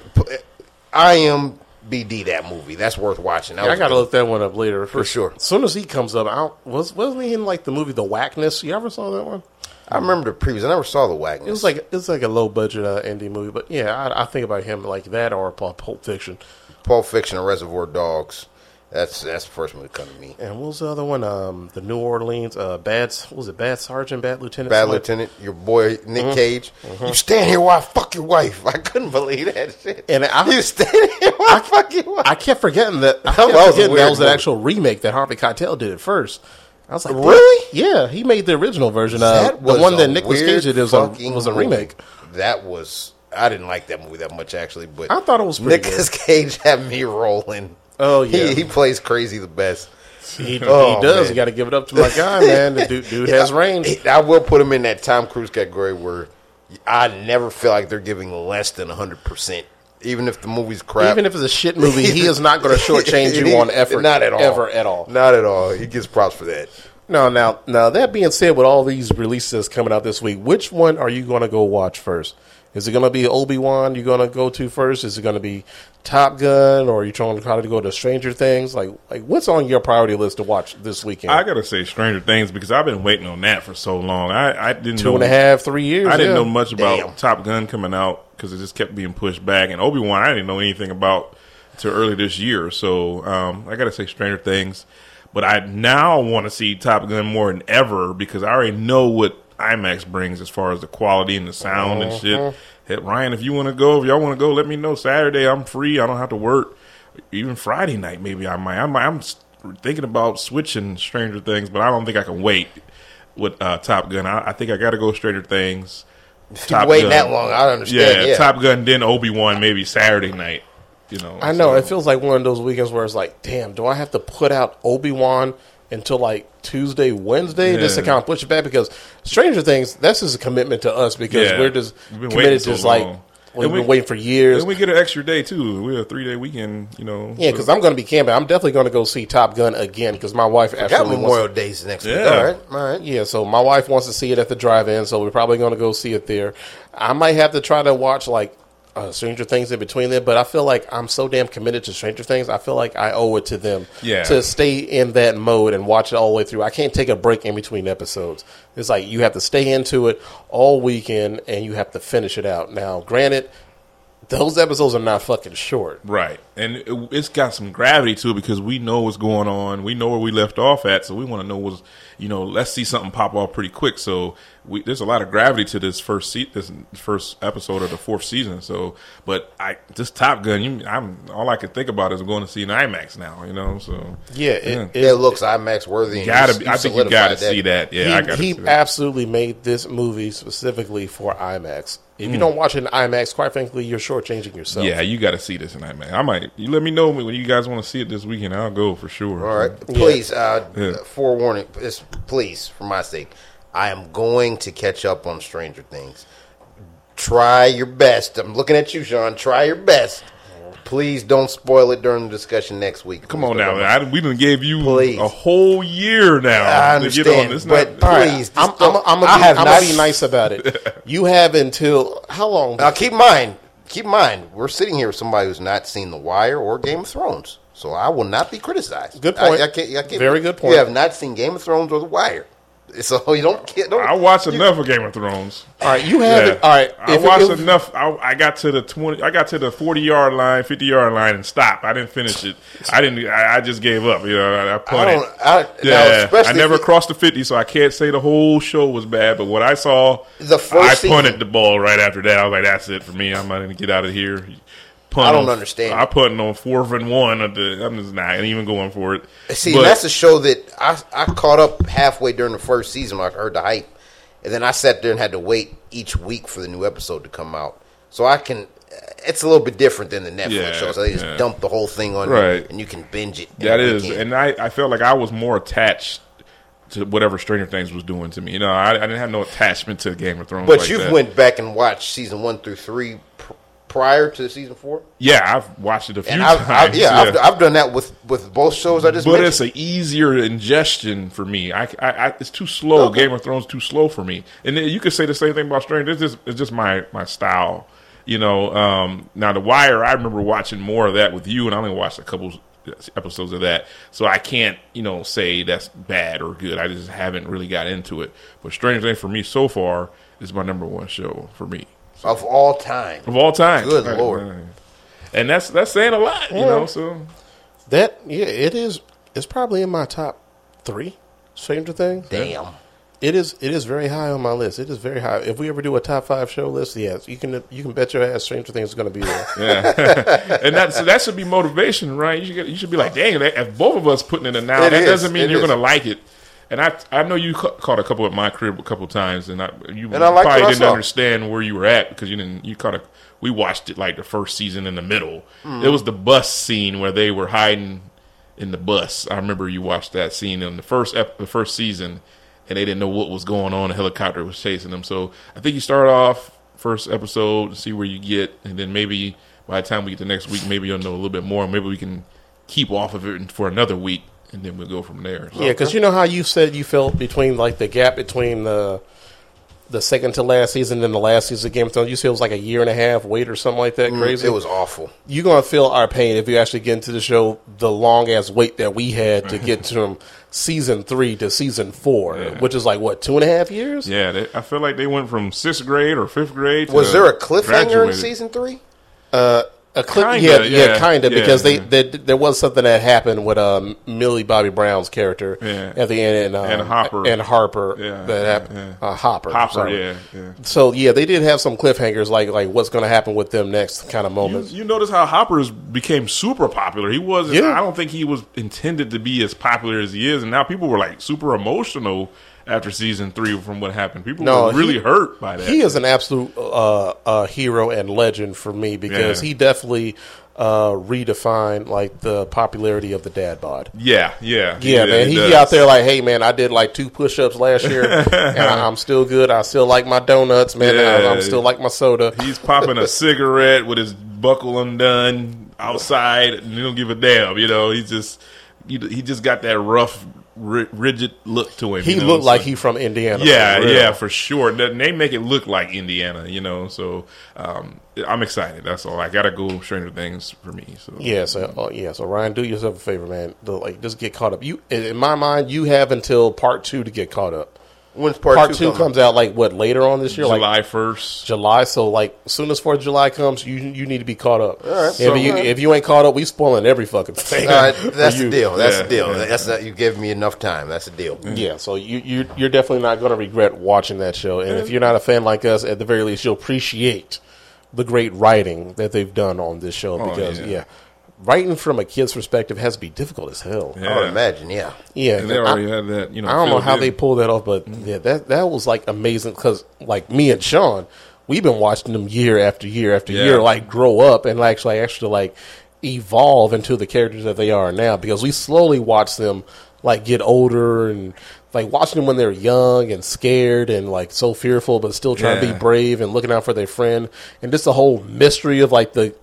I am BD that movie. That's worth watching. That Yeah, I gotta look that one up later For sure. As soon as he comes up, I don't, was wasn't he in like the movie The Whackness? You ever saw that one? I remember the previous. I never saw the. It was like it's like a low budget uh, indie movie, but yeah, I, I think about him like that or Pulp Pulp Fiction. Pulp Fiction and Reservoir Dogs. That's that's the first one to come to me. And what was the other one? Um, the New Orleans uh, bad what was it Bad Sergeant, Bad Lieutenant, Bad something? Lieutenant, your boy Nick Mm-hmm. Cage. You stand here while I fuck your wife. I couldn't believe that shit. And I- you stand here while I, fuck your wife. I kept forgetting that. I That was a forgetting that was an actual remake that Harvey Keitel did at first. I was like, Really? Yeah, he made the original version. That was the one that Nick Cage did was a, was a movie. remake. That was. I didn't like that movie that much actually, but I thought it was pretty Nicolas Cage had me rolling. Oh, yeah. he, he plays crazy the best. He, Oh, he does. man. You got to give it up to my guy, man. The dude, dude has range. I will put him in that Tom Cruise category where I never feel like they're giving less than hundred percent, even if the movie's crap. Even if it's a shit movie, he is not going to shortchange you on effort. Not at all. Ever at all. Not at all. He gets props for that. No, now, now that being said, with all these releases coming out this week, which one are you going to go watch first? Is it going to be Obi Wan? You're going to go to first? Is it going to be Top Gun, or are you trying to try to go to Stranger Things? Like, like what's on your priority list to watch this weekend? I gotta say Stranger Things because I've been waiting on that for so long. I, I didn't Two know, and a half, three years. I didn't yeah. know much about Damn. Top Gun coming out because it just kept being pushed back. And Obi Wan, I didn't know anything about until early this year. So um, I gotta say Stranger Things. But I now want to see Top Gun more than ever because I already know what IMAX brings as far as the quality and the sound and shit. Hey, Ryan, if you want to go, if y'all want to go, let me know. Saturday, I'm free. I don't have to work. Even Friday night, maybe I might. I might I'm thinking about switching Stranger Things, but I don't think I can wait. with uh, Top Gun. I, I think I got to go Stranger Things. You waiting that long, I understand. Yeah, Yeah, Top Gun, then Obi Wan, maybe Saturday night. You know, I know so- it feels like one of those weekends where it's like, damn, do I have to put out Obi Wan until like Tuesday, Wednesday, just to Yeah. kind of push it back? Because Stranger Things, that's just a commitment to us because Yeah. we're just We've committed to so just like we've And we- been waiting for years. Then we get an extra day too. We have a three day weekend. You know. yeah, so- because I'm going to be camping. I'm definitely going to go see Top Gun again because my wife got absolutely Memorial wants. Days next week. All right, all right. Yeah, so my wife wants to see it at the drive-in, so we're probably going to go see it there. I might have to try to watch like uh, Stranger Things in between them, but I feel like I'm so damn committed to Stranger Things. I feel like I owe it to them Yeah. to stay in that mode and watch it all the way through. I can't take a break in between episodes. It's like you have to stay into it all weekend and you have to finish it out. Now, granted, those episodes are not fucking short. Right, and it, it's got some gravity to it because we know what's going on. We know where we left off at, so we want to know what's you know. Let's see something pop off pretty quick. So we, there's a lot of gravity to this first se- this first episode of the fourth season. So, but I this Top Gun, you, I'm all I can think about is going to see an IMAX now. You know, so Yeah, it, Yeah. it- It looks IMAX worthy. gotta be. I think you gotta solidified see that. Yeah, he, I gotta he see that. absolutely made this movie specifically for IMAX. If you mm. don't watch it in IMAX, quite frankly, you're shortchanging yourself. Yeah, you got to see this in IMAX. I might. You let me know when you guys want to see it this weekend. I'll go for sure. All right, please, uh, Yeah. forewarning, this, please, for my sake, I am going to catch up on Stranger Things. Try your best. I'm looking at you, Sean. Try your best. Please don't spoil it during the discussion next week. Come on now, man. I, we done gave you Please. a whole year now I to get understand, on. It's but- not, All right, Please, I'm, I'm, don't- I'm, gonna, be, I'm not- gonna be nice about it. You have until how long? Now, keep in mind, keep in mind, we're sitting here with somebody who's not seen The Wire or Game of Thrones, so I will not be criticized. Good point. I, I can't, I can't, Very good point. You have not seen Game of Thrones or The Wire, so you don't. get- don't I watched enough of Game of Thrones. all right, you have Yeah. it. All right, I watched if- enough. I, I got to the twenty. I got to the forty yard line, fifty yard line, and stopped. I didn't finish it. I didn't. I, I just gave up. You know, I, I I punted. I, yeah, I never crossed the fifty, so I can't say the whole show was bad. But what I saw, The first I season- punted the ball right after that. I was like, "That's it for me. I'm not going to get out of here." I don't on- understand. I punting on fourth and one. Of the, I'm just not even going for it. See, But- that's a show that I I caught up halfway during the first season I heard the hype, and then I sat there and had to wait each week for the new episode to come out. So I can. It's a little bit different than the Netflix Yeah, show. So they just yeah. dump the whole thing on you, Right. and you can binge it. That is, weekend. and I, I felt like I was more attached to whatever Stranger Things was doing to me. You know, I, I didn't have no attachment to Game of Thrones. but like you've that. went back and watched season one through three prior to season four, yeah, I've watched it a few and I've, times. I've, yeah, I've, I've done that with with both shows I just but mentioned. it's an easier ingestion for me. I, I, I it's too slow. Okay. Game of Thrones too slow for me. And you could say the same thing about Stranger. It's just it's just my my style. You know. Um, now The Wire, I remember watching more of that with you, and I only watched a couple episodes of that, so I can't you know say that's bad or good. I just haven't really got into it. But Stranger Things for me so far is my number one show for me of all time. of all time. Good Right, Lord. right. And that's that's saying a lot, you know. So that yeah, it is. It's probably in my top three. Stranger Things. Damn. It is. It is very high on my list. It is very high. If we ever do a top five show list, yes, you can. You can bet your ass Stranger Things is going to be there. Yeah, and that so that should be motivation, right? You should get, you should be like, dang, if both of us putting it in now, It that is, doesn't mean it you're gonna like it. And I I know you ca- caught a couple at my crib a couple times, and I you And I probably didn't saw. understand where you were at because you didn't you caught a we watched it like the first season in the middle. Mm. It was the bus scene where they were hiding in the bus. I remember you watched that scene in the first ep- the first season, and they didn't know what was going on. A helicopter was chasing them. So I think you start off first episode, and see where you get, and then maybe by the time we get to next week, maybe you'll know a little bit more. Maybe we can keep off of it for another week, and then we'll go from there. So, Yeah, because you know how you said you felt between like the gap between the the second to last season and the last season of Game of Thrones. You said it was like a year and a half wait or something like that. Mm, Crazy. It was awful. You're gonna feel our pain if you actually get into the show. The long ass wait that we had to get from season three to season four, Yeah. which is like what two and a half years. yeah, they, I feel like they went from sixth grade or fifth grade. To Was there a cliffhanger in season three? Uh, A clip, Kinda, yeah, yeah, yeah, kind of, yeah, because they, they there was something that happened with um, Millie Bobby Brown's character at the end, and, um, And Hopper. and Harper Yeah, that happened. Uh, Hopper, Hopper? Yeah. So yeah, they did have some cliffhangers, like like what's going to happen with them next, kind of moments. you notice how Hopper's became super popular. He wasn't. I don't think he was intended to be as popular as he is, and now people were like super emotional after season three from what happened. People No, were really he- hurt by that. He is an absolute uh, uh, hero and legend for me because Yeah. he definitely uh, redefined like the popularity of the dad bod. yeah, yeah, Yeah, man, he, out there like, hey, man, I did like two push-ups last year, and I, I'm still good. I still like my donuts, man. and I, Yeah. I'm still like my soda. He's popping a cigarette with his buckle undone outside, and he don't give a damn. You know, he just he, he just got that rough, ri- rigid look to him. He you know? looked like he from Indiana. Yeah, for yeah, for sure. They they make it look like Indiana, you know. So um, I'm excited. That's all. I gotta go Stranger Things for me. So Yeah, so uh, yeah, so Ryan, do yourself a favor, man. The, like, just get caught up. You, in my mind, you have until part two to get caught up. When's part, Part, two, two coming? comes out like what later on this year, like July first. July. So like, as soon as Fourth of July comes, you you need to be caught up. right, if so- you if you ain't caught up, we spoiling every fucking thing. All right, that's you. the deal. That's Yeah, the deal. yeah. That's you give me enough time. That's the deal. Yeah, so you you you're definitely not going to regret watching that show, and if you're not a fan like us, at the very least, you'll appreciate the great writing that they've done on this show. Oh, because yeah. yeah. Writing from a kid's perspective has to be difficult as hell. Yeah. I would imagine. Yeah. Yeah, And they I- already had that. You know, I don't know how in. they pulled that off, but mm-hmm. yeah, that that was like amazing because like me and Sean, we've been watching them year after year after Yeah. year, like grow up and actually actually like evolve into the characters that they are now because we slowly watch them like get older and like watching them when they're young and scared and like so fearful but still trying to be brave and looking out for their friend and just the whole mystery of like the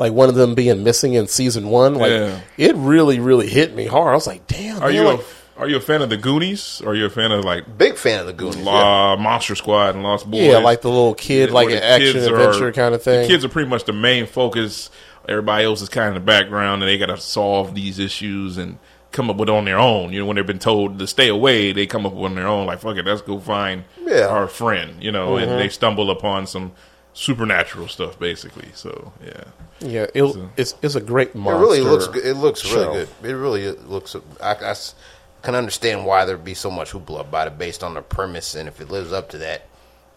like one of them being missing in season one like Yeah. it really really hit me hard i was like damn Are man, you like, a, are you a fan of the Goonies? Or are you a fan of like Big fan of the Goonies. yeah. Monster Squad and Lost Boys? Yeah, like the little kid, like an action adventure are- kind of thing. The kids are pretty much the main focus. Everybody else is kind of in the background, and they got to solve these issues and come up with it on their own. You know, when they've been told to stay away, they come up with it on their own. Like, fuck it, let's go find Yeah. our friend. You know, Mm-hmm. and they stumble upon some supernatural stuff, basically. So, yeah. yeah, it, it's it's a great It really looks. good. It looks show. really good. It really looks. I, I s- can understand why there'd be so much hoopla about it based on the premise, and if it lives up to that,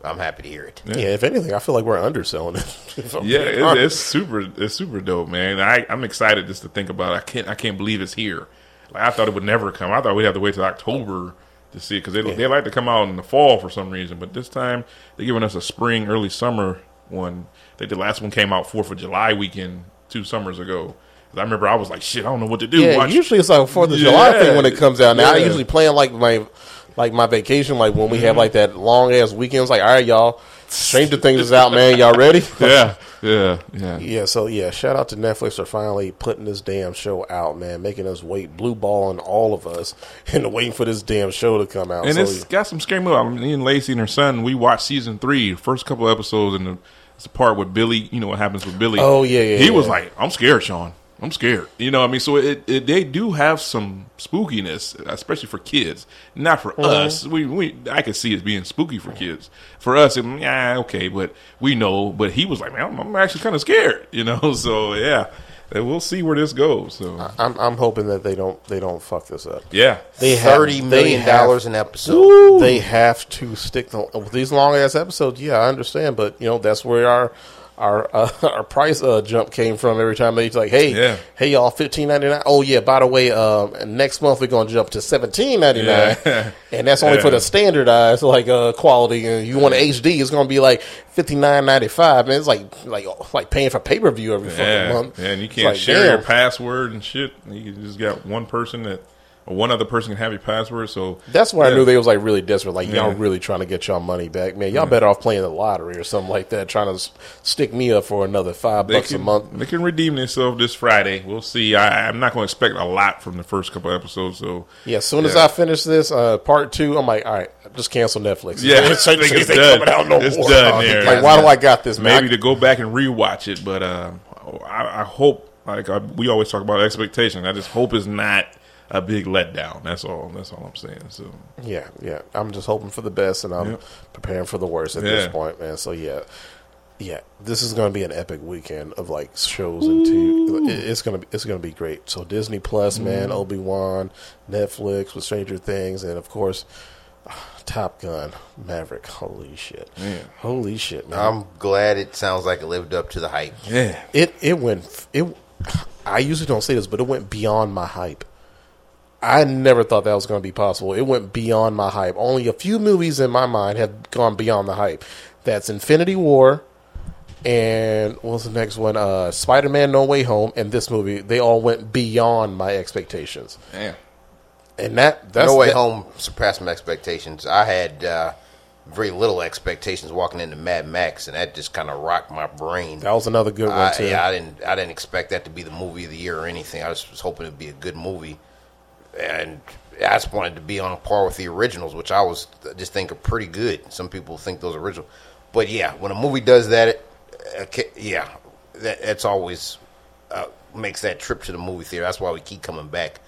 I'm happy to hear it. Yeah, if anything, I feel like we're underselling it. Yeah, it's, it's super. It's super dope, man. I, I'm excited just to think about. It. I can't. I can't believe it's here. Like I thought it would never come. I thought we'd have to wait till October to see it because they they like to come out in the fall for some reason. But this time they're giving us a spring, early summer one. I think the last one came out Fourth of July weekend two summers ago. I remember I was like, shit, I don't know what to do. yeah, Watch- usually it's like Fourth of July Yeah. thing when it comes out. Now I usually plan like my like my vacation, like when we have mm-hmm. like that long ass weekends. Like, all right, y'all, Stranger Things is out, man. Y'all ready? yeah, yeah, yeah. Yeah, so yeah, shout out to Netflix for finally putting this damn show out, man, making us wait, blue balling all of us, and waiting for this damn show to come out. And so, it's got some scary movies. I mean, me and Lacey and her son, we watched season three, first couple episodes, and the, it's the part with Billy. You know what happens with Billy? Oh, yeah, yeah, He yeah. was like, "I'm scared, Sean. I'm scared." You know, what I mean, so it, it they do have some spookiness, especially for kids. Not for Mm-hmm. us. We we I could see it being spooky for kids. For us, it, yeah, okay, but we know. But he was like, "Man, I'm, I'm actually kind of scared." You know, so yeah, and we'll see where this goes. So I'm, I'm hoping that they don't they don't fuck this up. yeah, They have- Thirty they million have- dollars an episode. They have to stick to with these long ass episodes. Yeah, I understand, but you know that's where our our uh, our price uh, jump came from. Every time they like, hey, Yeah. hey, y'all, fifteen ninety nine. Oh yeah, by the way, um, next month we're gonna jump to seventeen ninety nine, Yeah. and that's only for the standardized like uh, quality. And you want HD, it's gonna be like fifty nine ninety five. Man, it's like like like paying for pay per view every fucking month. yeah, and you can't like, share your password and shit. You just got one person that, one other person can have your password. So That's why I knew they was like really desperate. Like y'all really trying to get y'all money back, man. Y'all better off playing the lottery or something like that, trying to stick me up for another five they bucks can, a month. They can redeem themselves this Friday. We'll see. I, I'm not going to expect a lot from the first couple episodes. So Yeah, as soon as I finish this uh, part two, I'm like, all right, just cancel Netflix. Yeah, it's, I think it's done. It's more. done there. Like, why do I got this, man? maybe to go back and rewatch it. But uh, I, I hope, like I, we always talk about expectation. I just hope it's not a big letdown. That's all. That's all I'm saying. So Yeah, yeah. I'm just hoping for the best, and I'm Yep. preparing for the worst at this point, man. So yeah, yeah. This is going to be an epic weekend of like shows and TV. It's gonna be it's gonna be great. So Disney Plus, man, mm-hmm. Obi Wan, Netflix with Stranger Things, and of course. Top Gun, Maverick. Holy shit! Man. Holy shit, man! I'm glad it sounds like it lived up to the hype. yeah, it it went it. I usually don't say this, but it went beyond my hype. I never thought that was going to be possible. It went beyond my hype. Only a few movies in my mind have gone beyond the hype. That's Infinity War and what's the next one? Uh, Spider Man No Way Home and this movie. They all went beyond my expectations. Damn. And that that's no Way that- Home surpassed my expectations. I had uh, very little expectations walking into Mad Max, and that just kind of rocked my brain. That was another good one I, too. yeah, I didn't. I didn't expect that to be the movie of the year or anything. I was, was hoping it'd be a good movie, and I just wanted to be on par with the originals, which I was just think are pretty good. Some people think those original, but yeah, when a movie does that, it, ca- yeah, that, that's always uh, makes that trip to the movie theater. That's why we keep coming back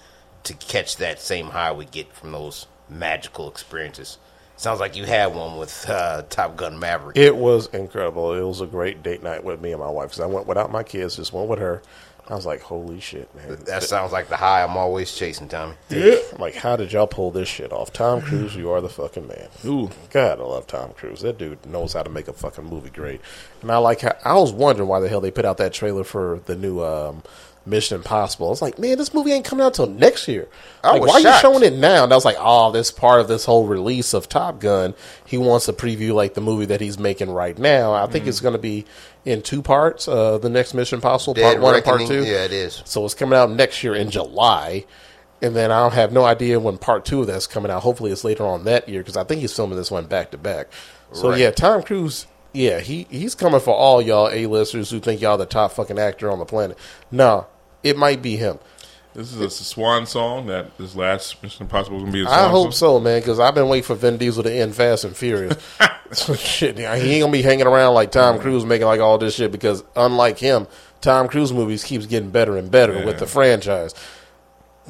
to catch that same high we get from those magical experiences. Sounds like you had one with uh, Top Gun Maverick. It was incredible. It was a great date night with me and my wife. Because I went without my kids, just went with her. I was like, "Holy shit, man!" That sounds like the high I'm always chasing, Tommy. I'm like, how did y'all pull this shit off? Tom Cruise, you are the fucking man. Ooh. God, I love Tom Cruise. That dude knows how to make a fucking movie great. And I like how I was wondering why the hell they put out that trailer for the new um, Mission Impossible. I was like, man, this movie ain't coming out till next year. I like, why are you showing it now? And I was like, oh, this part of this whole release of Top Gun. He wants to preview like the movie that he's making right now. I think it's going to be in two parts. Uh, the next Mission Impossible, Dead part one and part two. Yeah, it is. So it's coming out next year in July. And then I'll have no idea when part two of that's coming out. Hopefully, it's later on that year because I think he's filming this one back to back. So Right. yeah, Tom Cruise, yeah, he he's coming for all y'all A-listers who think y'all the top fucking actor on the planet. No, it might be him. This is a swan song that this last Mission Impossible is gonna be. A swan I hope song. so, man, because I've been waiting for Vin Diesel to end Fast and Furious. so shit, he ain't gonna be hanging around like Tom Cruise making like all this shit because unlike him, Tom Cruise movies keeps getting better and better with the franchise.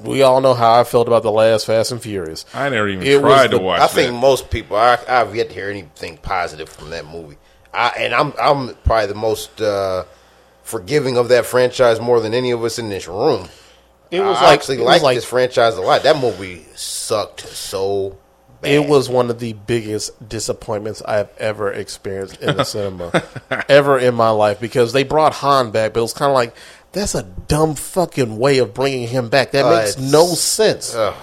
We all know how I felt about the last Fast and Furious. I never even It was tried to the- watch I think that. most people. I, I've yet to hear anything positive from that movie. I, and I'm I'm probably the most uh, forgiving of that franchise more than any of us in this room. It was I like actually was like this franchise a lot. That movie sucked so bad. It was one of the biggest disappointments I've ever experienced in the cinema, ever in my life, because they brought Han back, but it was kind of like that's a dumb fucking way of bringing him back. That Uh, makes no sense. Ugh.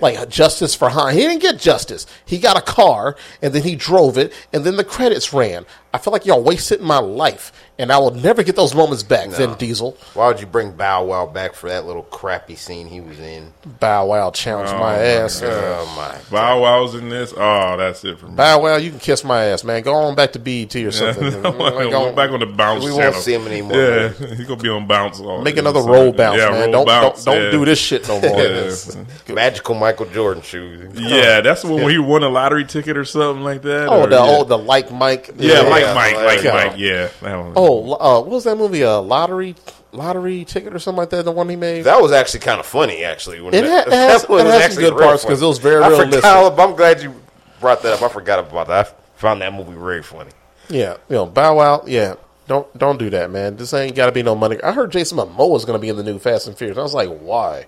Like justice for Han, he didn't get justice. He got a car, and then he drove it, and then the credits ran. I feel like y'all wasted my life, and I will never get those moments back. Vin Diesel, Why would you bring Bow Wow back for that little crappy scene he was in? Bow Wow challenged oh my my ass. Oh my! Bow Wow's in this. Oh, that's it for me. Bow Wow, you can kiss my ass, man. Go on back to BET or something. Go Go- back on the bounce. We channel. won't see him anymore. Yeah, he's gonna be on bounce. all- Make another so- roll bounce, yeah, man. roll Don't bounce, don't, don't yeah. do this shit no more. Yeah. Magical Michael Jordan shoes. Yeah, that's the one where he won a lottery ticket or something like that. Oh, or- the yeah. oh the like Mike. yeah, Yeah, like yeah, Mike, like- like yeah. Mike. Yeah, that one. Oh, uh, what was that movie? A lottery lottery ticket or something like that. The one he made. That was actually kind of funny, actually. When It that, ha- it has- that was it has some actually good parts because it was very I realistic. forgot- I'm glad you brought that up. I forgot about that. I found that movie very funny. yeah, you know Bow Wow. Yeah, don't don't do that, man. This ain't got to be no money. I heard Jason Momoa was going to be in the new Fast and Furious. I was like, why?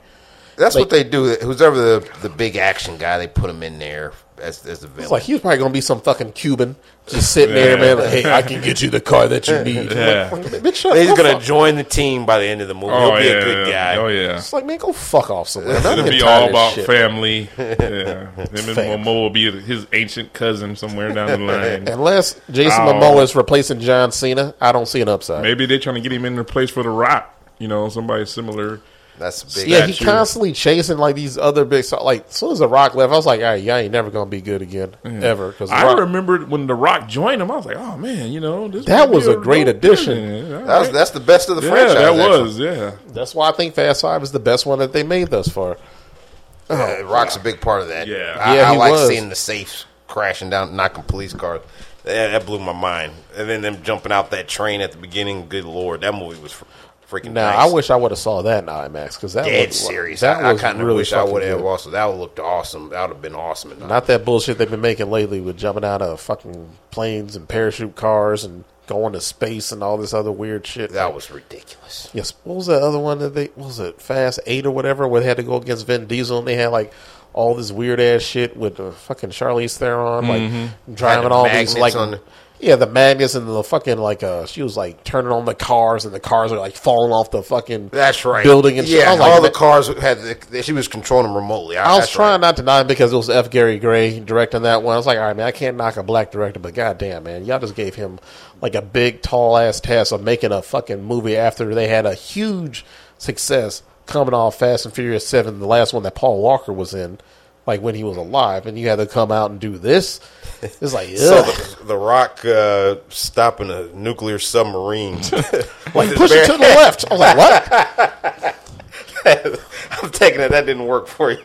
That's Like- what they do. Whoever the the big action guy, they put him in there as as the villain. It's like he was probably going to be some fucking Cuban just sitting there, man. Like, hey, I can get you the car that you need. Yeah. Like, bitch, shut He's the gonna fuck- join the team by the end of the movie. oh He'll be yeah, a good guy. oh yeah. It's like, man, go fuck off somewhere. I'm It'll getting be tired all of about shit. family. Yeah, him and Fam. Momoa will be his ancient cousin somewhere down the line. Unless Jason Oh. Momoa is replacing John Cena, I don't see an upside. Maybe they're trying to get him in the place for the Rock. You know, somebody similar. That's a big. Yeah, he constantly chasing like these other big. So, like, as soon as the Rock left, I was like, "All right, y'all ain't never gonna be good again, ever." Because I remember when the Rock joined him. I was like, oh man, you know, this That was be a great addition. villain. That was, right. that's the best of the yeah, franchise. that actually. was yeah. that's why I think Fast Five is the best one that they made thus far. Uh, Rock's a big part of that. Yeah. I, Yeah, I like was. seeing the safes crashing down, knocking police cars. That, that blew my mind. And then them jumping out that train at the beginning. Good lord, that movie was fr- freaking. Now, nice. I wish I would have saw that in IMAX because that dead serious. That I, I kind of really wish I would have also. That would looked awesome. That would have been awesome. Not that bullshit they've been making lately with jumping out of fucking planes and parachute cars and going to space and all this other weird shit. that was ridiculous. Yes. What was that other one that they what was it Fast Eight or whatever where they had to go against Vin Diesel and they had like all this weird ass shit with uh, fucking Charlize Theron like Had driving the all these like on the- Yeah, the magnets and the fucking like uh she was like turning on the cars and the cars are like falling off the fucking That's right. building and shit. yeah, I was like, all the cars had the, she was controlling them remotely. I was trying right. not to knock because it was F. Gary Gray directing that one. I was like, all right, man, I can't knock a black director, but goddamn, man, y'all just gave him like a big, tall ass task of making a fucking movie after they had a huge success coming off Fast and Furious Seven, the last one that Paul Walker was in, like when he was alive, and you had to come out and do this. It's like, So the, the Rock uh, stopping a nuclear submarine. like push it to the left. I was like, what? I'm taking it that didn't work for you.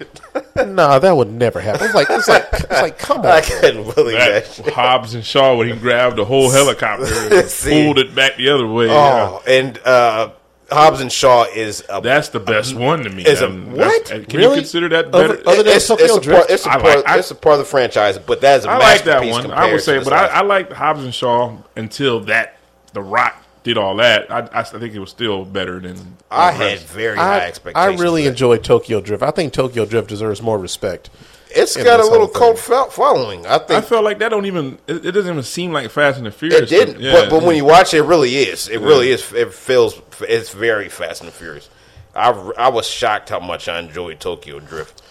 no, that would never happen. It's like, it's like, it's like, come on. I couldn't believe that. That shit. Hobbs and Shaw when he grabbed the whole helicopter and See. pulled it back the other way. yeah. Oh, and uh, Hobbs and Shaw is a That's the best one to me. is a- And what? Can Really? you consider that Other- better? other than it's, Tokyo it's a Drift? part, it's a I part, like- I- it's a part of the franchise, but that is a I like that one. I would say, this but I, last I liked Hobbs and Shaw until that The Rock did all that. I, I think it was still better than. I had rest. very high I, I really for enjoyed Tokyo Drift. I think Tokyo Drift deserves more respect. It's in got a little cult fo- following. I think I felt like that don't even. It, it doesn't even seem like Fast and the Furious. it didn't, Yeah, but, but when you watch it, it really is. It really is. It feels. It's very Fast and the Furious. I, I was shocked how much I enjoyed Tokyo Drift.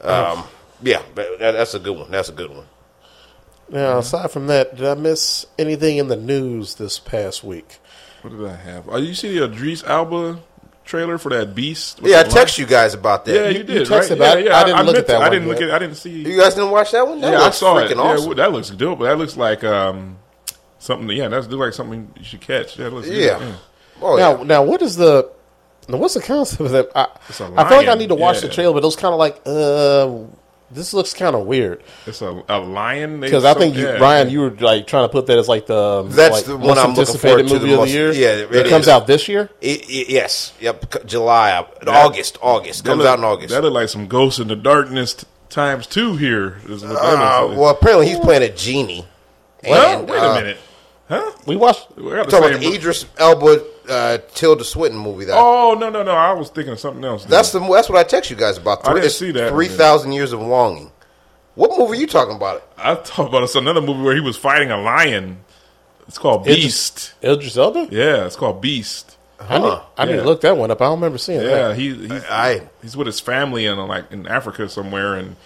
Um, yeah, but that, that's a good one. That's a good one. Now, aside from that, did I miss anything in the news this past week? What did I have? Oh, you see the Idris Elba trailer for that Beast? Yeah, I the text lion? you guys about that. Yeah, You, you did. texted right? about yeah, yeah. I didn't look at that to- I didn't look yet. at. I didn't see. You guys didn't watch that one? That yeah, I looks saw it. freaking Yeah, that looks dope. That looks like um, something. Yeah, that's look like something you should catch. That looks good. Yeah. Oh, yeah. Now, now, what is the now, what's the concept of that? I, It's a I feel like I need to watch the trailer, but it was kind of like, uh, this looks kind of weird It's a, a lion. because I think you, yeah, Ryan, you were like trying to put that as like the That's like, the one most I'm looking anticipated forward to movie the of most. the year. Yeah, it, it comes is. out this year. It- it- yes. Yep. July. uh, August. August. That Comes look- out in August. That look like some Ghosts in the Darkness t- times two here. Is what Uh, well, apparently he's playing a genie. Well, And, wait uh, a minute. Huh? We watched. We're Talking about same- the Idris Elba, uh, Tilda Swinton movie. That Oh no no no! I was thinking of something else. that's the that's what I text you guys about. I didn't see that. Three thousand years of longing. What movie are you talking about? I talked about it's another movie where he was fighting a lion. It's called Beast. Idris Elba. Yeah, it's called Beast. I need, I need Yeah. to look that one up. I don't remember seeing Yeah, that. he he's, I- he's with his family in like in Africa somewhere, and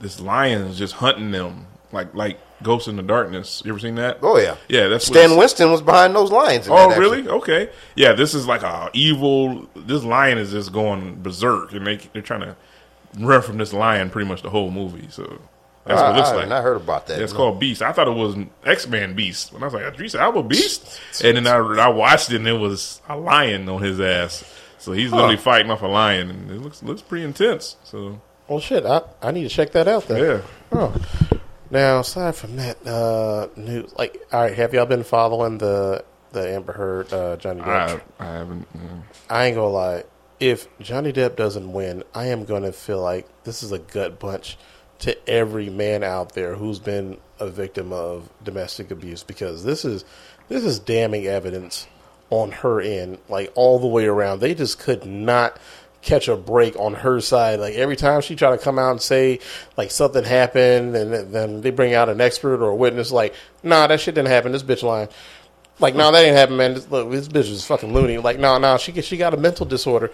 this lion is just hunting them like like Ghosts in the Darkness. You ever seen that? Oh yeah, yeah. That's Stan it's- Winston was behind those lions. in Oh, that, actually. really? Okay. Yeah, this is like a evil. This lion is just going berserk, and they they're trying to run from this lion pretty much the whole movie. So that's what it looks I, I, like. have not heard about that. Yeah, it's no. called Beast. I thought it was X Men Beast. When I was like, Idris Elba Beast, and then I, I watched it, and it was a lion on his ass. So he's literally fighting off a lion, and it looks looks pretty intense. So Well, shit, I, I need to check that out then. yeah, Oh. Now, aside from that uh, news, like, all right, have y'all been following the the Amber Heard uh, Johnny Depp? I I haven't. yeah. I ain't gonna lie. If Johnny Depp doesn't win, I am gonna feel like this is a gut punch to every man out there who's been a victim of domestic abuse because this is this is damning evidence on her end, like all the way around. They just could not catch a break on her side. Like every time she try to come out and say like something happened, and then- they bring out an expert or a witness, like, nah, that shit didn't happen. This bitch lying. Like, no, that ain't happen, man. This, look, this bitch is fucking loony. Like, no, no, she she got a mental disorder.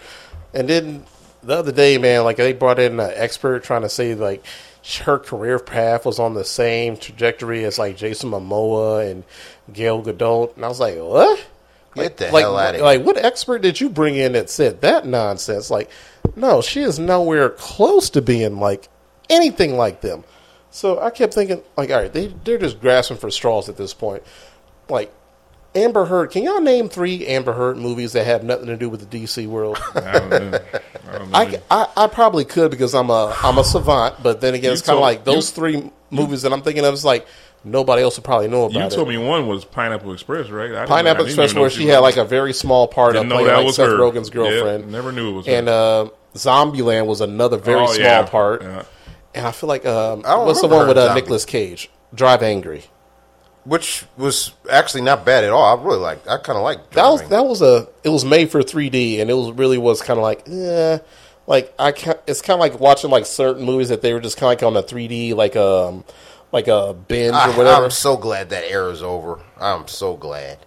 And then the other day, man, like they brought in an expert trying to say like her career path was on the same trajectory as like Jason Momoa and Gail Gadot, and I was like, what? Get the like, hell out of here. like, what expert did you bring in that said that nonsense? Like, no, she is nowhere close to being like anything like them. So I kept thinking, like, all right, they they're just grasping for straws at this point. Like, Amber Heard, can y'all name three Amber Heard movies that have nothing to do with the DC world? I don't know. I don't know. I, I, I probably could because I'm a I'm a savant, but then again, You it's kind of like those you- three movies that I'm thinking of. Is like nobody else would probably know about you it. You told me one was Pineapple Express, right? I didn't- I Pineapple Express, where she had like a very small part Didn't of know playing that like was Seth her. Rogen's Yeah, girlfriend. never knew it was her. And uh, Zombieland was another very Oh, small yeah. part. Yeah. And I feel like um, I what's the one with her uh, Nicolas Cage? Drive Angry. which was actually not bad at all. I really like. I kind of like That was that was a it was made for 3D and it was really was kind of like eh, like I ca- it's kind of like watching like certain movies that they were just kind of like on a 3D like um like a binge I, or whatever. I'm so glad that era's over. I'm so glad.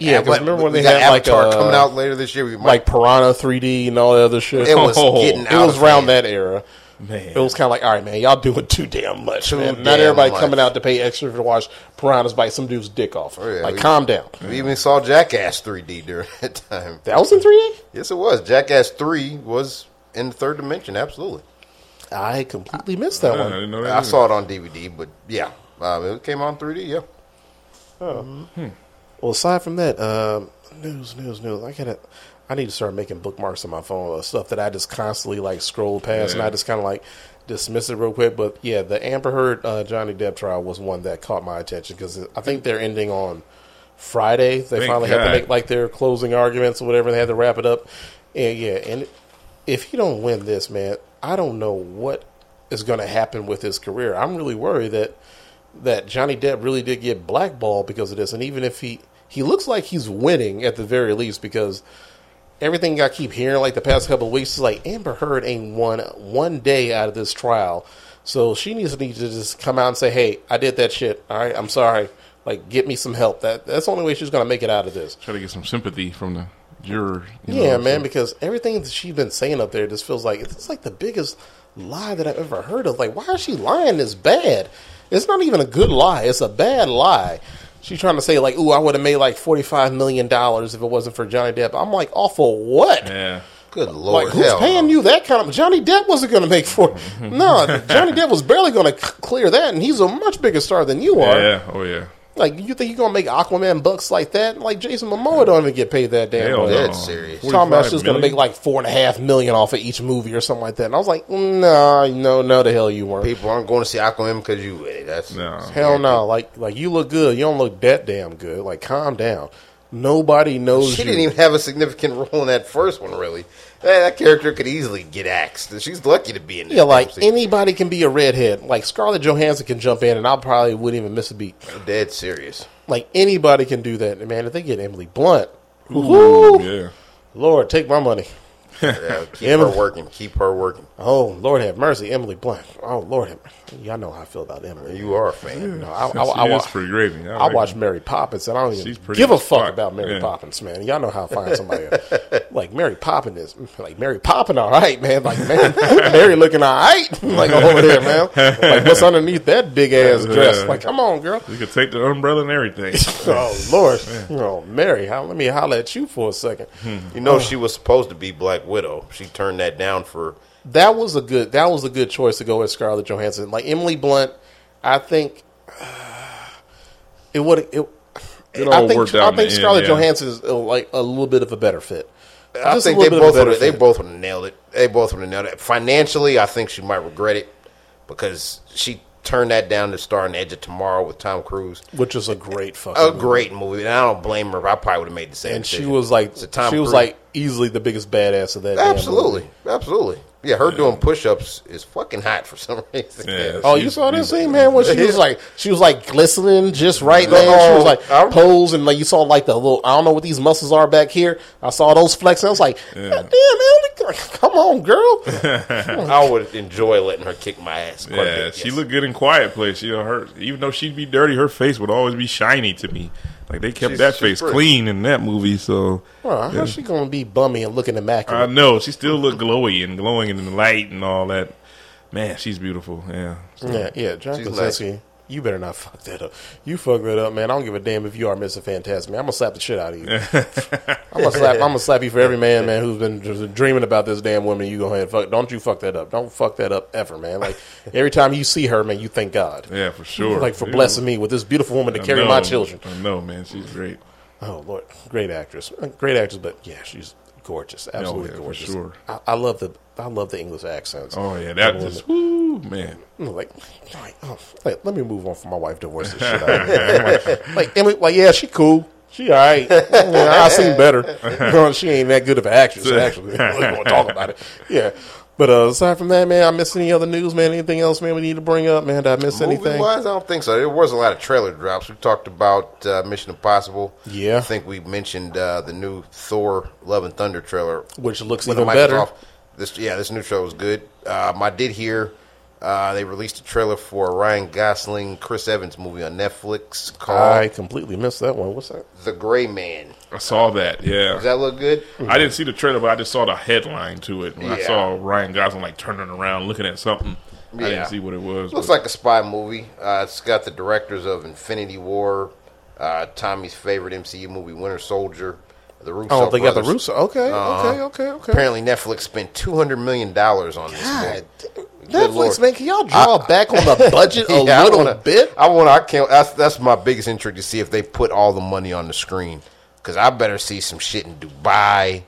Yeah, 'cause but remember when we they had, like, Avatar uh, coming out later this year? We might, like Piranha 3D and all that other shit. it was Oh, getting It was around hand. that era. Man. It was kind of like, all right, man, y'all doing too damn much. Too man. Not everybody much. coming out to pay extra to watch piranhas bite some dude's dick off. Oh, yeah, like, we- calm down. We even saw Jackass 3D during that time. That was in 3D. Yes, it was. Jackass 3 was in the third dimension. Absolutely. I completely missed that I one. didn't know that. I either. saw it on DVD, but yeah, um, it came on 3D. Yeah. Well, aside from that, um, news, news, news. I gotta, I need to start making bookmarks on my phone of stuff that I just constantly like scroll past, and Yeah. I just kind of like dismiss it real quick. But yeah, the Amber Heard uh, Johnny Depp trial was one that caught my attention because I think they're ending on Friday. They Thank finally have to God. make like their closing arguments or whatever. They had to wrap it up. And yeah, and if he don't win this, man, I don't know what is going to happen with his career. I'm really worried that that Johnny Depp really did get blackballed because of this. And even if he he looks like he's winning at the very least because everything I keep hearing like the past couple of weeks is like Amber Heard ain't won one day out of this trial. So she needs to need to just come out and say, "Hey, I did that shit. All right, I'm sorry. Like, get me some help. That that's the only way she's gonna make it out of this." Try to get some sympathy from the juror. you Yeah, know, man, so- because everything that she's been saying up there just feels like it's like the biggest lie that I've ever heard of. Like, why is she lying this bad? It's not even a good lie. It's a bad lie. She's trying to say like, "Ooh, I would have made like forty five million dollars if it wasn't for Johnny Depp." I'm like, "Off for what?" yeah. Good lord. Like, who's hell paying no. you that kind of? Johnny Depp wasn't going to make four. no, Johnny Depp was barely going to c- clear that, and he's a much bigger star than you are. Yeah. Oh yeah. Like, you think you're going to make Aquaman bucks like that? Like, Jason Momoa don't even get paid that damn Hell much. no. Dead serious. Talking about 45 she's going to make like four and a half million off of each movie or something like that. And I was like, no, no, no, the hell you weren't. People aren't going to see Aquaman because you with it. That's No. Hell no. Like, like you look good. You don't look that damn good. Like, calm down. Nobody knows She you. didn't even have a significant role in that first one, really. That, that character could easily get axed. She's lucky to be in that. yeah, like damn scene. anybody can be a redhead. Like Scarlett Johansson can jump in, and I probably wouldn't even miss a beat. dead serious. Like anybody can do that. And man, if they get Emily Blunt, Ooh, yeah. Lord, take my money. Yeah, keep Emily- her working. Keep her working. Oh Lord, have mercy, Emily Blunt. Oh Lord, have y'all know how I feel about Emily. You are a fan. No, I, I, She I, I, is pretty great. I, I like watch her. Mary Poppins, and I don't even give a fuck fuck. about Mary Yeah. Poppins, man. Y'all know how I find somebody like Mary Poppins is mm, like Mary Poppins, all right, man. Like man, Mary looking all right, like over there, man. Like what's underneath that big ass dress? Like, come on, girl. You could take the umbrella and everything. Oh Lord, oh Mary, how, let me holler at you for a second. Hmm. You know oh. she was supposed to be Black Widow. She turned that down for. That was a good. That was a good choice to go with Scarlett Johansson. Like Emily Blunt, I think it would. It, It I think I think the end, Scarlett yeah. Johansson is uh, like a little bit of a better fit. I Just think they little bit of a both would. They both would have nailed it. They both would have nailed it. Financially, I think she might regret it because she turned that down to star in Edge of Tomorrow with Tom Cruise. which is a great fucking A movie. great movie, and I don't blame her. I probably would have made the same. And she decision. was like, It's Tom she was Cruise. like easily the biggest badass of that. damn absolutely, movie. absolutely. Yeah, her doing push-ups is fucking hot for some reason. Yeah. Oh, you saw that beautiful. scene, man? When she was like, she was like glistening just right, man. She was like I- posed, and like you saw like the little. I don't know what these muscles are back here. I saw those flexing. I was like, God damn, man, come on, girl. I would enjoy letting her kick my ass. Yeah, bit, she yes. looked good in Quiet Place. You know, her even though she'd be dirty, her face would always be shiny to me. Like they kept She's- that she's face pretty. clean in that movie. So Well, how's she gonna be bummy and looking I know she still looked glowy and glowing in the light and all that. Man, she's beautiful. Yeah, So, yeah, yeah, John She's Krasinski. You better not fuck that up. You fuck that up, man. I don't give a damn if you are Mr. Fantastic, man. I'm gonna slap the shit out of you. I'm gonna slap. I'm gonna slap you for every man, man, who's been just dreaming about this damn woman. You go ahead, and fuck. Don't you fuck that up. Don't fuck that up ever, man. Like every time you see her, man, you thank God. yeah, for sure. Like for Yeah. blessing me with this beautiful woman to carry know. my children. I know, man. She's great. Oh Lord, great actress, great actress, but yeah, she's gorgeous, oh, absolutely yeah, for gorgeous. sure. I, I love the I love the English accents. Oh yeah, that Of just woo man. like, like, oh, like, let me move on from my wife divorced this shit out. of like, like, Emily, like, yeah, she cool. She all right. Yeah, I seen better. No, she ain't that good of an actress, actually. we gonna talk about it. Yeah. But uh, aside from that, man, I miss any other news, man? Anything else, man, we need to bring up, man? Did I miss Movie anything? wise, I don't think so. There was a lot of trailer drops. We talked about uh, Mission Impossible. Yeah. I think we mentioned uh, the new Thor: Love and Thunder trailer. Which looks with even the better. Microsoft. This yeah, this new show was good. Um, I did hear uh, they released a trailer for a Ryan Gosling, Chris Evans movie on Netflix called I completely missed that one. What's that? The Gray Man. I saw that. Yeah. Does that look good? I didn't see the trailer, but I just saw the headline to it. When I Yeah. saw Ryan Gosling like turning around, looking at something. I Yeah. didn't see what it was. Looks but- like a spy movie. Uh, it's got the directors of Infinity War, uh, Tommy's favorite MCU movie, Winter Soldier, the Russo Oh, they got the brothers. Russo. Okay, Uh-huh. okay, okay, okay. Apparently, Netflix spent two hundred million dollars on this movie. Netflix, Lord. man, can y'all draw back on the budget a Yeah, I little wanna- bit? I want. I can't. That's that's my biggest intrigue to see if they put all the money on the screen. Because I better see some shit in Dubai,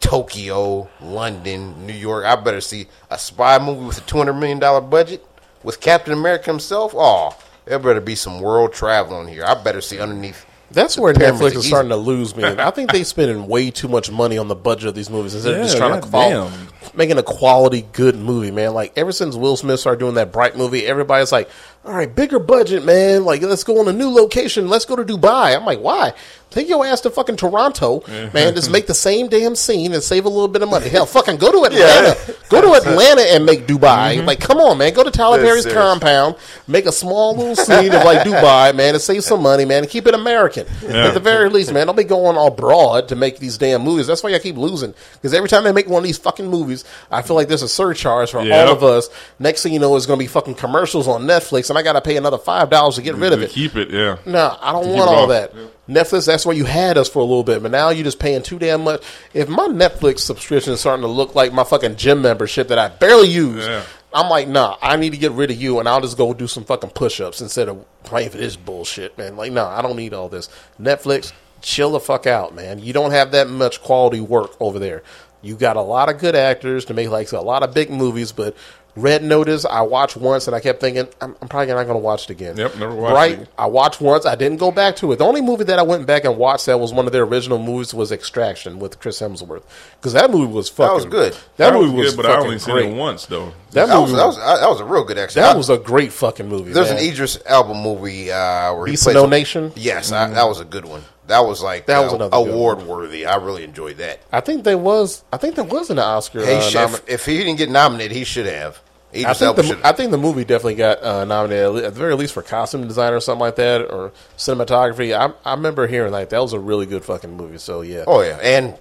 Tokyo, London, New York. I better see a spy movie with a two hundred million dollar budget with Captain America himself. Oh, there better be some world travel on here. I better see underneath. That's where Netflix is starting to lose me. I think they're spending way too much money on the budget of these movies instead of just trying to goddamn. Making a quality good movie, man. Like ever since Will Smith started doing that Bright movie, everybody's like, "All right, bigger budget, man. Like let's go on a new location. Let's go to Dubai." I'm like, "Why? Take your ass to fucking Toronto, man. Just make the same damn scene and save a little bit of money. Hell, fucking go to Atlanta. Go to Atlanta and make Dubai. Like, come on, man. Go to Tyler That's Perry's serious. compound, make a small little scene of like Dubai, man, and save some money, man, and keep it American. At the very least, man. Don't be going all broad to make these damn movies. That's why I keep losing. Because every time they make one of these fucking movies, I feel like there's a surcharge for Yep. all of us. Next thing you know, it's going to be fucking commercials on Netflix, and I got to pay another five dollars to get rid of it. keep it. Yeah. No, I don't want all off. that. Netflix, that's where you had us for a little bit, but now you're just paying too damn much. If my Netflix subscription is starting to look like my fucking gym membership that I barely use, Yeah. I'm like, nah, I need to get rid of you and I'll just go do some fucking push ups instead of playing for this bullshit, man. Like, nah, I don't need all this. Netflix, chill the fuck out, man. You don't have that much quality work over there. You got a lot of good actors to make like a lot of big movies, but Red Notice, I watched once and I kept thinking, I'm, I'm probably not going to watch it again. Yep, never watched Bright, it. I watched once. I didn't go back to it. The only movie that I went back and watched that was one of their original movies was Extraction with Chris Hemsworth because that movie was fucking That was good. That, That movie was, good, but I fucking only seen great. it once though. That That was movie that was that was a real good action. that I- was a great fucking movie. There's man. an Idris Elba movie uh, where he Beast plays of No a- Nation? Yes, I, that was a good one. That was like That was uh, another award worthy. I really enjoyed that. I think there was. I think there was an Oscar. He uh, should- nomi- if, he didn't get nominated, he should have. I think, the. I think the movie definitely got uh, nominated at the very least for costume design or something like that, or cinematography. I, I remember hearing like that was a really good fucking movie. So yeah, Oh yeah, and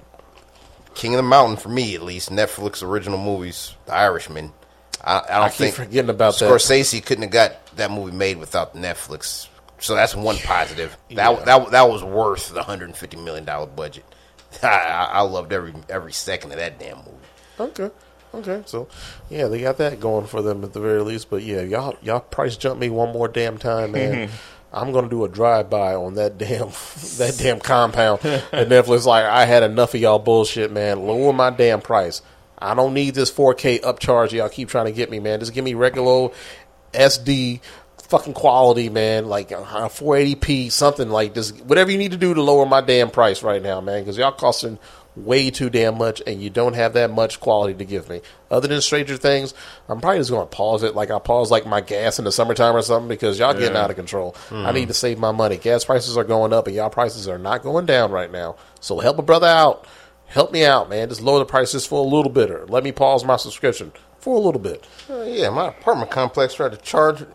King of the Mountain for me at least. Netflix original movies, The Irishman. I, I don't keep think forgetting about that. Scorsese couldn't have got that movie made without Netflix. So that's one positive. That Yeah. that that was worth the hundred and fifty million dollar budget. I, I, loved every every second of that damn movie. Okay. Okay. So yeah, they got that going for them at the very least. But yeah, y'all y'all price jump me one more damn time, man. I'm gonna do a drive by on that damn that damn compound. and Netflix like I had enough of y'all bullshit, man. Lower my damn price. I don't need this 4K upcharge y'all keep trying to get me, man. Just give me regular old SD fucking quality, man. Like uh, 480p, something like this. Whatever you need to do to lower my damn price right now, man. Because y'all costing way too damn much, and you don't have that much quality to give me. Other than Stranger Things, I'm probably just going to pause it. Like I pause like my gas in the summertime or something because y'all getting out of control. I need to save my money. Gas prices are going up, and y'all prices are not going down right now. So help a brother out. Help me out, man. Just lower the prices for a little bit, or let me pause my subscription for a little bit. Uh, yeah, my apartment complex tried to charge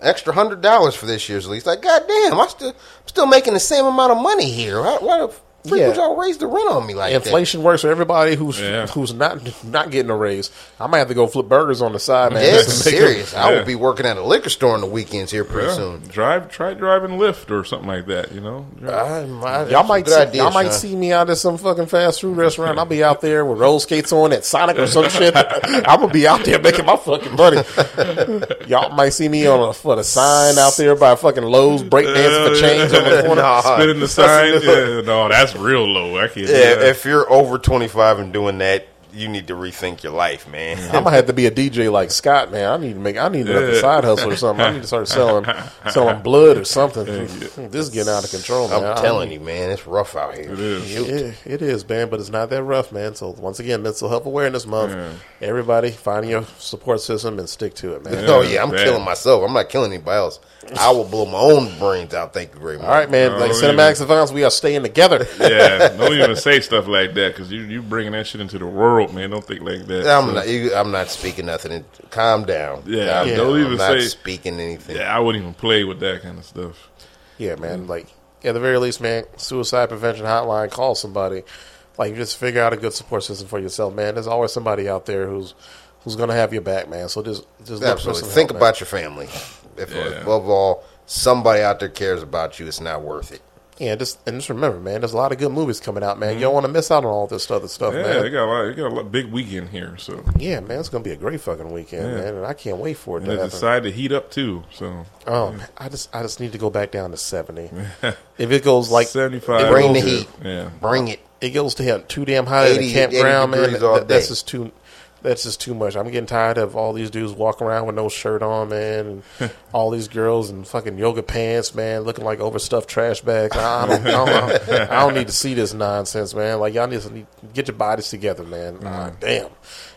extra hundred dollars for this year's lease. Like, goddamn, I still I'm still making the same amount of money here. Why, why the freak Yeah. would y'all raise the rent on me like Inflation works for everybody who's Yeah. who's not not getting a raise. I might have to go flip burgers on the side, man. Dead just to make serious. I Yeah. will be working at a liquor store on the weekends here pretty Yeah. soon. Drive, try driving Lyft or something like that. You know, Drive- I, my, Y'all might see, idea, y'all might see me out at some fucking fast food restaurant. I'll be out there with roller skates on at Sonic or some shit. I'm gonna be out there making my fucking money. y'all might see me on a for the sign out there by fucking Lowe's breakdancing for change on the corner. Nah. spinning the sign. yeah, no, that's real low. I can't. Yeah, that. if you're over 25 and doing that, you need to rethink your life, man. I'm gonna have to be a DJ like Scott, man. I need to make. I need another Yeah. side hustle or something. I need to start selling selling blood or something. Hmm, this is getting out of control, man. I'm telling you, man, it's rough out here. it is. Yeah, it is, man, but it's not that rough, man. So once again, mental health awareness month. Everybody, find your support system and stick to it, man. oh yeah, I'm man. killing myself. I'm not killing anybody else. I will blow my own brains out. Thank you very much. All right, man. Oh, like yeah. Cinemax Advance, we are staying together. Yeah, don't even say stuff like that because you you bringing that shit into the world. Rope, man. Don't think like that. I'm So, not. You, I'm not speaking nothing. Calm down. Yeah, Calm don't even I'm not say- speaking anything. Yeah, I wouldn't even play with that kind of stuff. Yeah, man. Like at the very least, man, suicide prevention hotline. Call somebody. Like just figure out a good support system for yourself, man. There's always somebody out there who's who's gonna have your back, man. So just just look for Absolutely. some Think help, man. about your family. If Yeah. above all, somebody out there cares about you, it's not worth it. Yeah, just and just remember, man. There's a lot of good movies coming out, man. You don't mm-hmm. want to miss out on all this other stuff, Yeah, man. they got a lot. They got a lot, big weekend here, so Yeah, man, it's gonna be a great fucking weekend, Yeah. man, and I can't wait for it and to they happen. decided to heat up too. So Oh, man, I just, I just need to go back down to seventy. if it goes like seventy five. Bring the heat. Yeah, Bring it. it goes to him too damn high in 80 the campground, man. degrees all that- that's just too. That's just too much. I'm getting tired of all these dudes walking around with no shirt on, man, and all these girls in fucking yoga pants, man, looking like overstuffed trash bags. I, I, don't, I, don't, I don't need to see this nonsense, man. Like y'all need to need, get your bodies together, man. Ah, damn.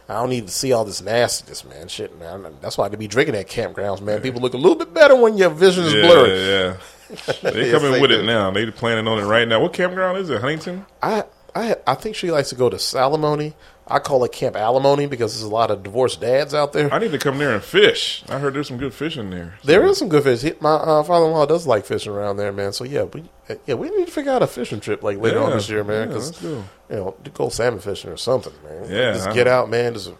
I don't need to see all this nastiness, man. Shit, man. That's why I could be drinking at campgrounds, man. People look a little bit better when your vision is yeah, blurry. yeah. They Yes, coming they with do. it now. They planning on it right now. What campground is it? Huntington. I, I I think she likes to go to Salamonie. I call it Camp Alimony because there's a lot of divorced dads out there. I need to come there and fish. I heard there's some good fishing in there. there is some good fish. He, my uh, father-in-law does like fishing around there, man. So yeah, we yeah we need to figure out a fishing trip like later on this year, man. Because let's you know, go salmon fishing or something, man. Yeah, just I- get out, man. Just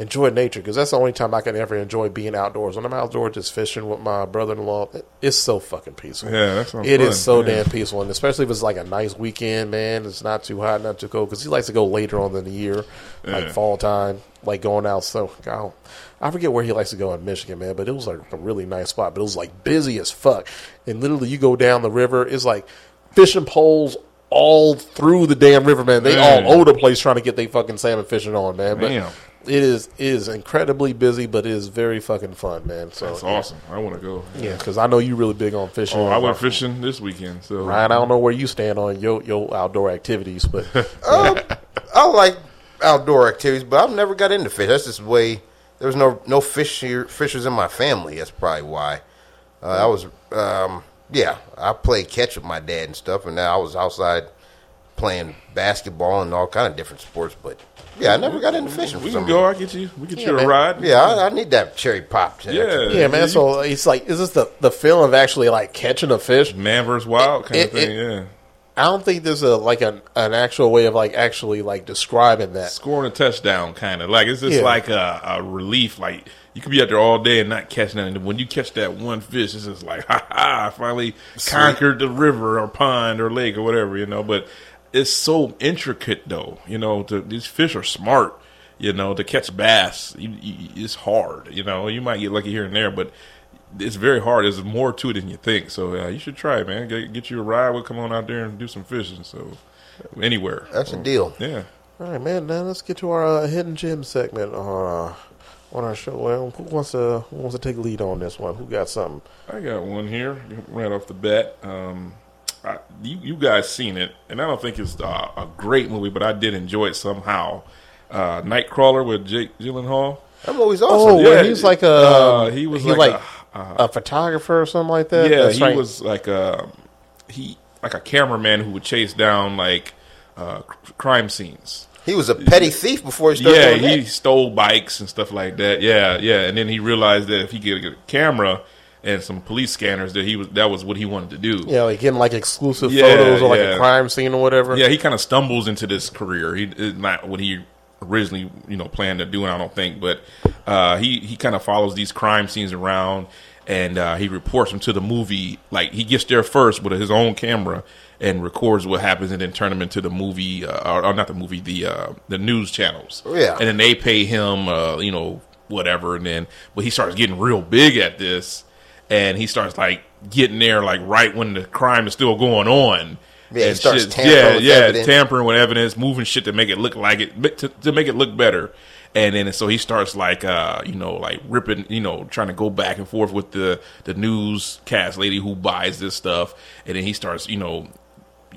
enjoy nature because that's the only time I can ever enjoy being outdoors. When I'm outdoors, just fishing with my brother-in-law, it's so fucking peaceful. Yeah, that sounds It is fun. so Yeah. damn peaceful, and especially if it's like a nice weekend, man. It's not too hot, not too cold, because he likes to go later on in the year, like fall time, like going out. So, God, I forget where he likes to go in Michigan, man, but it was like a really nice spot. But it was like busy as fuck, and literally you go down the river, it's like fishing poles all through the damn river, man. They Man. all over the place trying to get their fucking salmon fishing on, man. But Damn. It is it is incredibly busy, but it is very fucking fun, man. So That's awesome. I want to go. Yeah, because I know you're really big on fishing. Oh, I went fishing this weekend. So Ryan, I don't know where you stand on your your outdoor activities, but Um, I like outdoor activities, but I've never got into fish. That's just the way. There was no no fisher, fishers in my family. That's probably why. Uh, I was, um, yeah, I played catch with my dad and stuff, and now I was outside playing basketball and all kind of different sports. But yeah, I never got into fishing. we for can go. reason. I get you. We get Yeah, you a man. ride. Yeah, I, I need that cherry pop. to- Yeah. yeah, man. So it's like, is this the the feeling of actually like catching a fish? Man versus wild kind It- of thing. it- yeah. I don't think there's a like an an actual way of like actually like describing that. Scoring a touchdown, kind of like it's just Yeah. like a, a relief. Like you could be out there all day and not catch nothing. And when you catch that one fish, it's just like, ha ha! I finally conquered the river or pond or lake or whatever, you know. But it's so intricate, though. You know, to, these fish are smart. You know, to catch bass, you, you, it's hard. You know, you might get lucky here and there, but it's very hard. There's more to it than you think. So uh, you should try it, man. Get, get you a ride. We'll come on out there and do some fishing. So anywhere. That's a deal. Yeah. All right, man. Now let's get to our uh, hidden gem segment uh, on our show. Well, who wants to who wants to take lead on this one? Who got something? I got one here right off the bat. Um, I, you, you guys seen it, and I don't think it's uh, a great movie, but I did enjoy it somehow. Uh, Nightcrawler with Jake Gyllenhaal. I'm always Oh, awesome. where yeah, he's like a uh, he was he like like, a- a, photographer or something like that. yeah, That's he right. was like a he like a cameraman who would chase down like uh, crime scenes. He was a petty thief before he started Yeah, doing he that. stole bikes and stuff like that. Yeah, yeah, and then he realized that if he could get a camera and some police scanners, that he was that was what he wanted to do. Yeah, like getting like exclusive Yeah, photos or like yeah. a crime scene or whatever. Yeah, he kind of stumbles into this career. He not what he originally, you know, planned to do. And I don't think, but uh, he he kind of follows these crime scenes around, and uh, he reports them to the movie. Like he gets there first with his own camera and records what happens, and then turn them into the movie, uh, or, or not the movie, the uh, the news channels. Yeah. and then they pay him, uh, you know, whatever, and then but he starts getting real big at this, and he starts like getting there like right when the crime is still going on. Yeah, he and starts shit- tampering yeah, with yeah, evidence. tampering with evidence, moving shit to make it look like it, to, to make it look better. And then so he starts like, uh, you know, like ripping, you know, trying to go back and forth with the the newscast lady who buys this stuff, and then he starts, you know,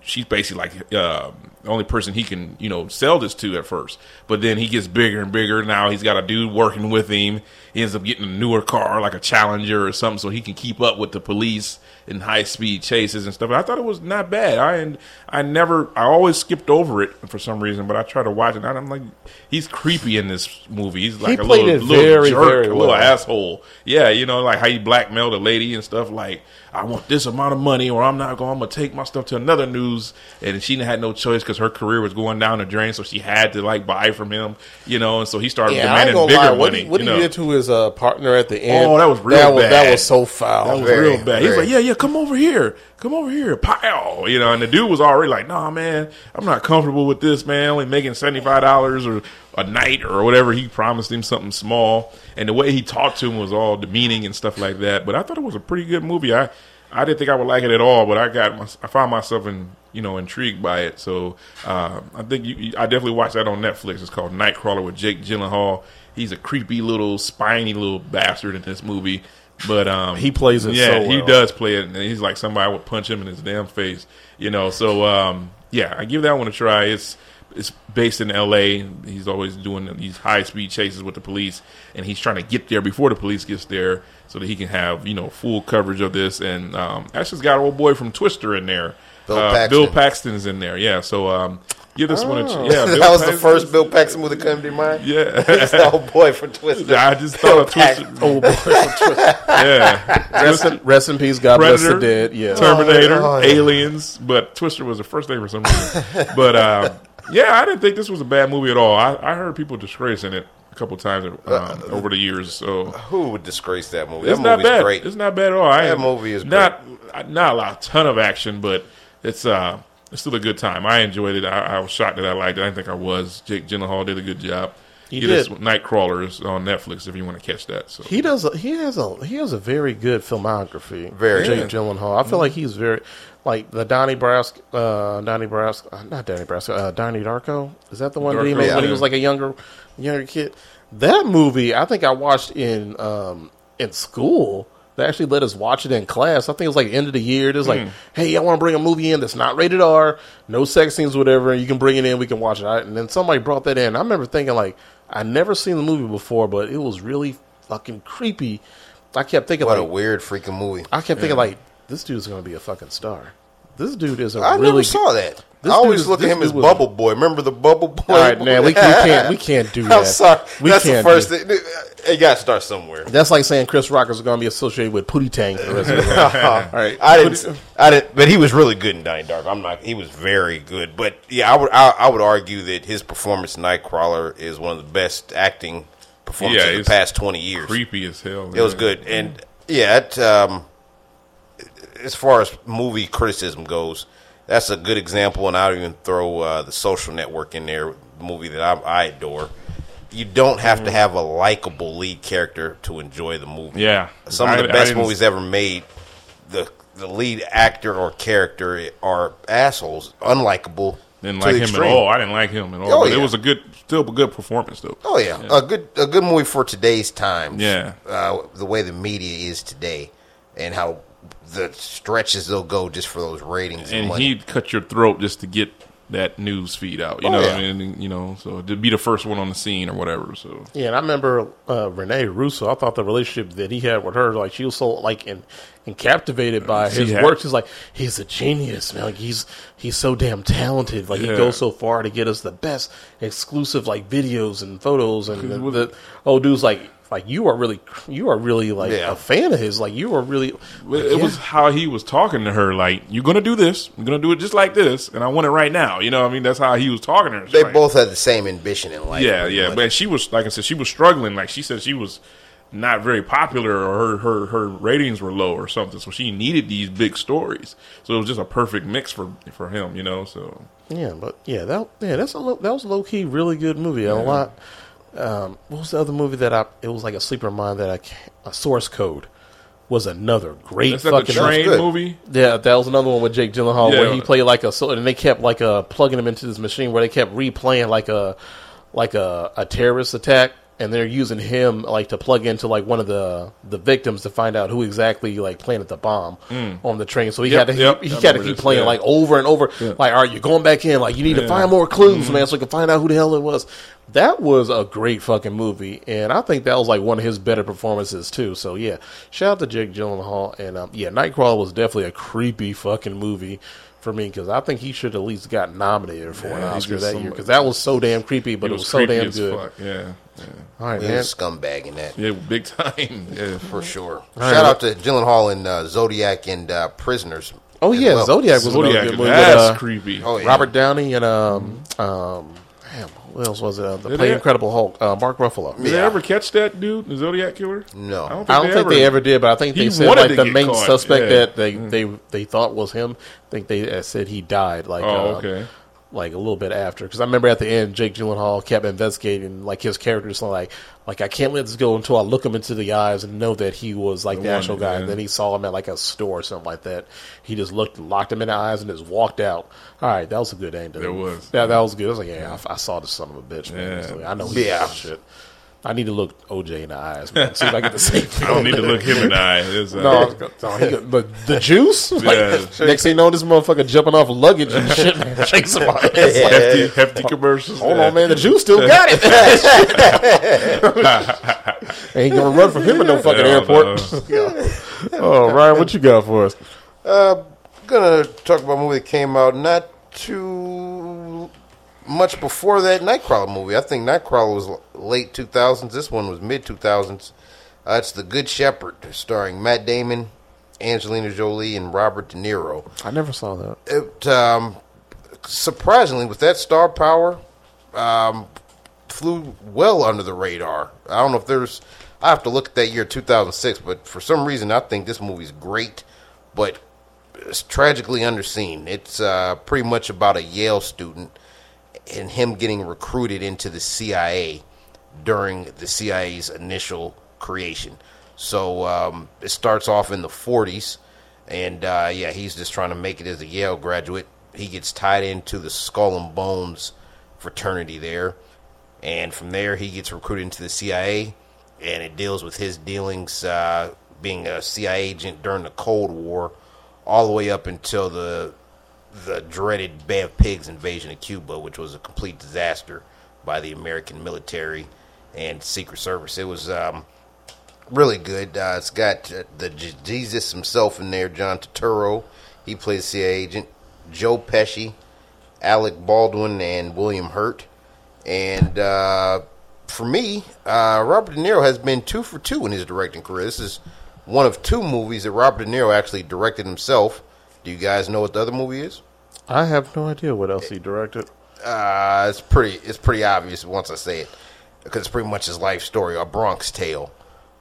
she's basically like uh, the only person he can you know sell this to at first. But then he gets bigger and bigger. Now he's got a dude working with him. He ends up getting a newer car, like a Challenger or something, so he can keep up with the police in high speed chases and stuff. I thought it was not bad. I and I never I always skipped over it for some reason, but I try to watch it. And I'm like, he's creepy in this movie. He's like a little, it little very, jerk, very a little asshole. Yeah, you know, like how he blackmailed a lady and stuff. Like I want this amount of money, or I'm not going. I'm gonna take my stuff to another news. And she had no choice because her career was going down the drain, so she had to like buy from him. You know, and so he started Yeah, demanding bigger lie. What, money. he, what you he did to his uh, partner at the end. Oh, that was real that was, That was so foul. That was Very, real bad. He's like, yeah, yeah, come over here. Come over here. Pow. You know, and the dude was already like, nah, man, I'm not comfortable with this, man. Only making $75 or a night or whatever. He promised him something small. And the way he talked to him was all demeaning and stuff like that. But I thought it was a pretty good movie. I, I didn't think I would like it at all, but I got, my, I found myself in, you know, intrigued by it. So, uh, I think you, you- I definitely watched that on Netflix. It's called Nightcrawler with Jake Gyllenhaal. He's a creepy little, spiny little bastard in this movie. But um, He plays it Yeah, so he does play it, and he's like somebody would punch him in his damn face, you know. So um, yeah, I give that one a try. It's it's based in L.A. He's always doing these high speed chases with the police, and he's trying to get there before the police gets there, so that he can have you know full coverage of this. And um, actually, got old boy from Twister in there. Bill Uh, Paxton. Bill Paxton's in there. Yeah, so um, give this one a ch- yeah. Bill that was the first Bill Paxton movie that came to your mind. Yeah, He's the old boy from Twister. I just thought of Twister. Old boy. Yeah, rest, in, rest in peace. God bless Predator, the dead. Yeah. Terminator, Oh, yeah. Aliens, but Twister was the first thing for some reason. but uh, yeah, I didn't think this was a bad movie at all. I, I heard people disgracing it a couple times um, Uh, over the years, so Who would disgrace that movie? it's that not bad. great. It's not bad at all. I That movie is not not a lot, ton of action, but it's uh it's still a good time. I enjoyed it. I, I was shocked that I liked it. I didn't think I was. Jake Gyllenhaal did a good job. He Get did. us Nightcrawlers on Netflix if you want to catch that. So He does. A, he has a he has a very good filmography. Very. Jake Gyllenhaal. I feel like he's very like the Donnie Brask, uh, Donnie Brask, uh, not Donnie Brask, uh, Donnie Darko. Is that the one that he Darko, made when he was like a younger younger kid? That movie, I think I watched in um, in school. They actually let us watch it in class. I think it was like end of the year. It was like, hey, I want to bring a movie in that's not rated R, no sex scenes, whatever. And you can bring it in, we can watch it. And then somebody brought that in. I remember thinking like, I never seen the movie before, but it was really fucking creepy. I kept thinking what a weird freaking movie. I kept thinking like, this dude's gonna be a fucking star. This dude is a I really. never saw that. This I always dude- look at him as was- Bubble Boy. Remember the Bubble Boy? All right, now we, we can't we can't do that. I'm sorry. We That's the can't first do- thing. It got to start somewhere. That's like saying Chris Rock is going to be associated with Pootie Tang for the rest of his life. All right, I didn't. I didn't. But he was really good in Donnie Dark. I'm not. He was very good. But yeah, I would. I, I would argue that his performance in Nightcrawler is one of the best acting performances Yeah, of the past 20 years. creepy as hell. It was good, and yeah, it, um, as far as movie criticism goes, that's a good example. And I'll even throw uh, the Social Network in there, the movie that I, I adore. You don't have Mm-hmm. to have a likable lead character to enjoy the movie. Yeah, some of the I best didn't- movies ever made. The the lead actor or character are assholes, unlikable. Didn't like him extreme. at all. I didn't like him at all. Oh, yeah. it was a good, still a good performance though. Oh yeah. a good a good movie for today's times. Yeah. uh, the way the media is today, and how the stretches they'll go just for those ratings and, and he'd cut your throat just to get that news feed out. You Oh, know, yeah. what I mean, you know, so to be the first one on the scene or whatever. So Yeah, and I remember uh, Renee Russo. I thought the relationship that he had with her, like she was so like in, and captivated by his had- work. She's like, he's a genius, man. Like he's he's so damn talented. Like he goes so far to get us the best exclusive like videos and photos. And the, with- the old dude's like, like you are really you are really like Yeah. a fan of his. Like you are really. Well, it was how he was talking to her. Like, you're gonna do this. You're gonna do it just like this, and I want it right now. You know, what I mean, that's how he was talking to her. They like- both had the same ambition in life. yeah, yeah. much. But she was, like I said, she was struggling. Like she said, she was not very popular, or her her her ratings were low, or something. So she needed these big stories. So it was just a perfect mix for for him. You know, so Yeah, but yeah, that yeah, that's a low, that was a low key really good movie. And a lot. Um, what was the other movie that I? It was like a sleeper of mine that I. A Source Code was another great that's fucking. train movie. yeah, that was another one with Jake Gyllenhaal where he played like a so, and they kept like uh plugging him into this machine where they kept replaying like a like a, a terrorist attack and they're using him like to plug into like one of the the victims to find out who exactly like planted the bomb on the train. So he Yep, had to yep. he, he got to keep playing yeah. like over and over. Like, all right, you're going back in. Like, you need to find more clues, man, so we can find out who the hell it was. That was a great fucking movie, and I think that was like one of his better performances too. So yeah, shout out to Jake Gyllenhaal, and um, yeah, Nightcrawler was definitely a creepy fucking movie for me because I think he should at least got nominated for an Yeah, he Oscar that year because that was so damn creepy, but It it was, was so damn as good. fuck. Yeah, yeah, All right, He man. scumbag in that. yeah, big time. Yeah. For sure. right. Shout out to Gyllenhaal and uh, Zodiac and uh, Prisoners. Oh yeah, well. Zodiac was Zodiac, good movie. that's with, uh, creepy. Oh, yeah. Robert Downey and um um damn what else was it? Uh, the Did play they- Incredible Hulk, uh, Mark Ruffalo. Did they Yeah. ever catch that dude, the Zodiac killer? No. I don't think, I don't think they ever did, but I think He they said wanted like to the get main caught, suspect yeah. that they, they they thought was him. I think they uh, said he died. Like Oh, uh, okay. Like a little bit after because I remember at the end Jake Gyllenhaal kept investigating like his character just like like I can't let this go until I look him into the eyes and know that he was like the, one, actual guy. yeah. And then he saw him at like a store or something like that. He just looked, locked him in the eyes, and just walked out. All right, that was a good ending. There was. Yeah, that was good. I was like, yeah, I, I saw the son of a bitch, man. Yeah. So I know. Yeah. yeah. Shit. I need to look OJ in the eyes, man. See if I get the same. Thing. I don't need to look him in the eye. It's, uh, No, no he, but the juice. Like, Yeah. Next thing you know, this motherfucker jumping off luggage and shit, man. Chasing somebody. hefty, hefty commercials. Hold on, man. The juice still got it. Ain't gonna run from him in no fucking Yeah, airport. oh, Ryan, what you got for us? Uh, gonna talk about a movie that came out not too much before that Nightcrawler movie. I think Nightcrawler was late 2000s. This one was mid 2000s. Uh, it's The Good Shepherd, starring Matt Damon, Angelina Jolie, and Robert De Niro. I never saw that. It um, surprisingly, with that star power, um, flew well under the radar. I don't know if there's. I have to look at that year 2006, but for some reason, I think this movie's great, but it's tragically underseen. It's uh, pretty much about a Yale student and him getting recruited into the CIA during the CIA's initial creation. So um, it starts off in the 40s, and uh, yeah, he's just trying to make it as a Yale graduate. He gets tied into the Skull and Bones fraternity there, and from there he gets recruited into the CIA, and it deals with his dealings uh, being a CIA agent during the Cold War, all the way up until the the dreaded Bay of Pigs invasion of Cuba, which was a complete disaster by the American military and Secret Service. It was um, really good. Uh, it's got uh, the J- Jesus himself in there, John Turturro. He plays CIA agent. Joe Pesci, Alec Baldwin, and William Hurt. And uh, for me, uh, Robert De Niro has been two for two in his directing career. This is one of two movies that Robert De Niro actually directed himself. Do you guys know what the other movie is? I have no idea what else he directed. Uh, it's pretty. It's pretty obvious once I say it, because it's pretty much his life story. A Bronx Tale.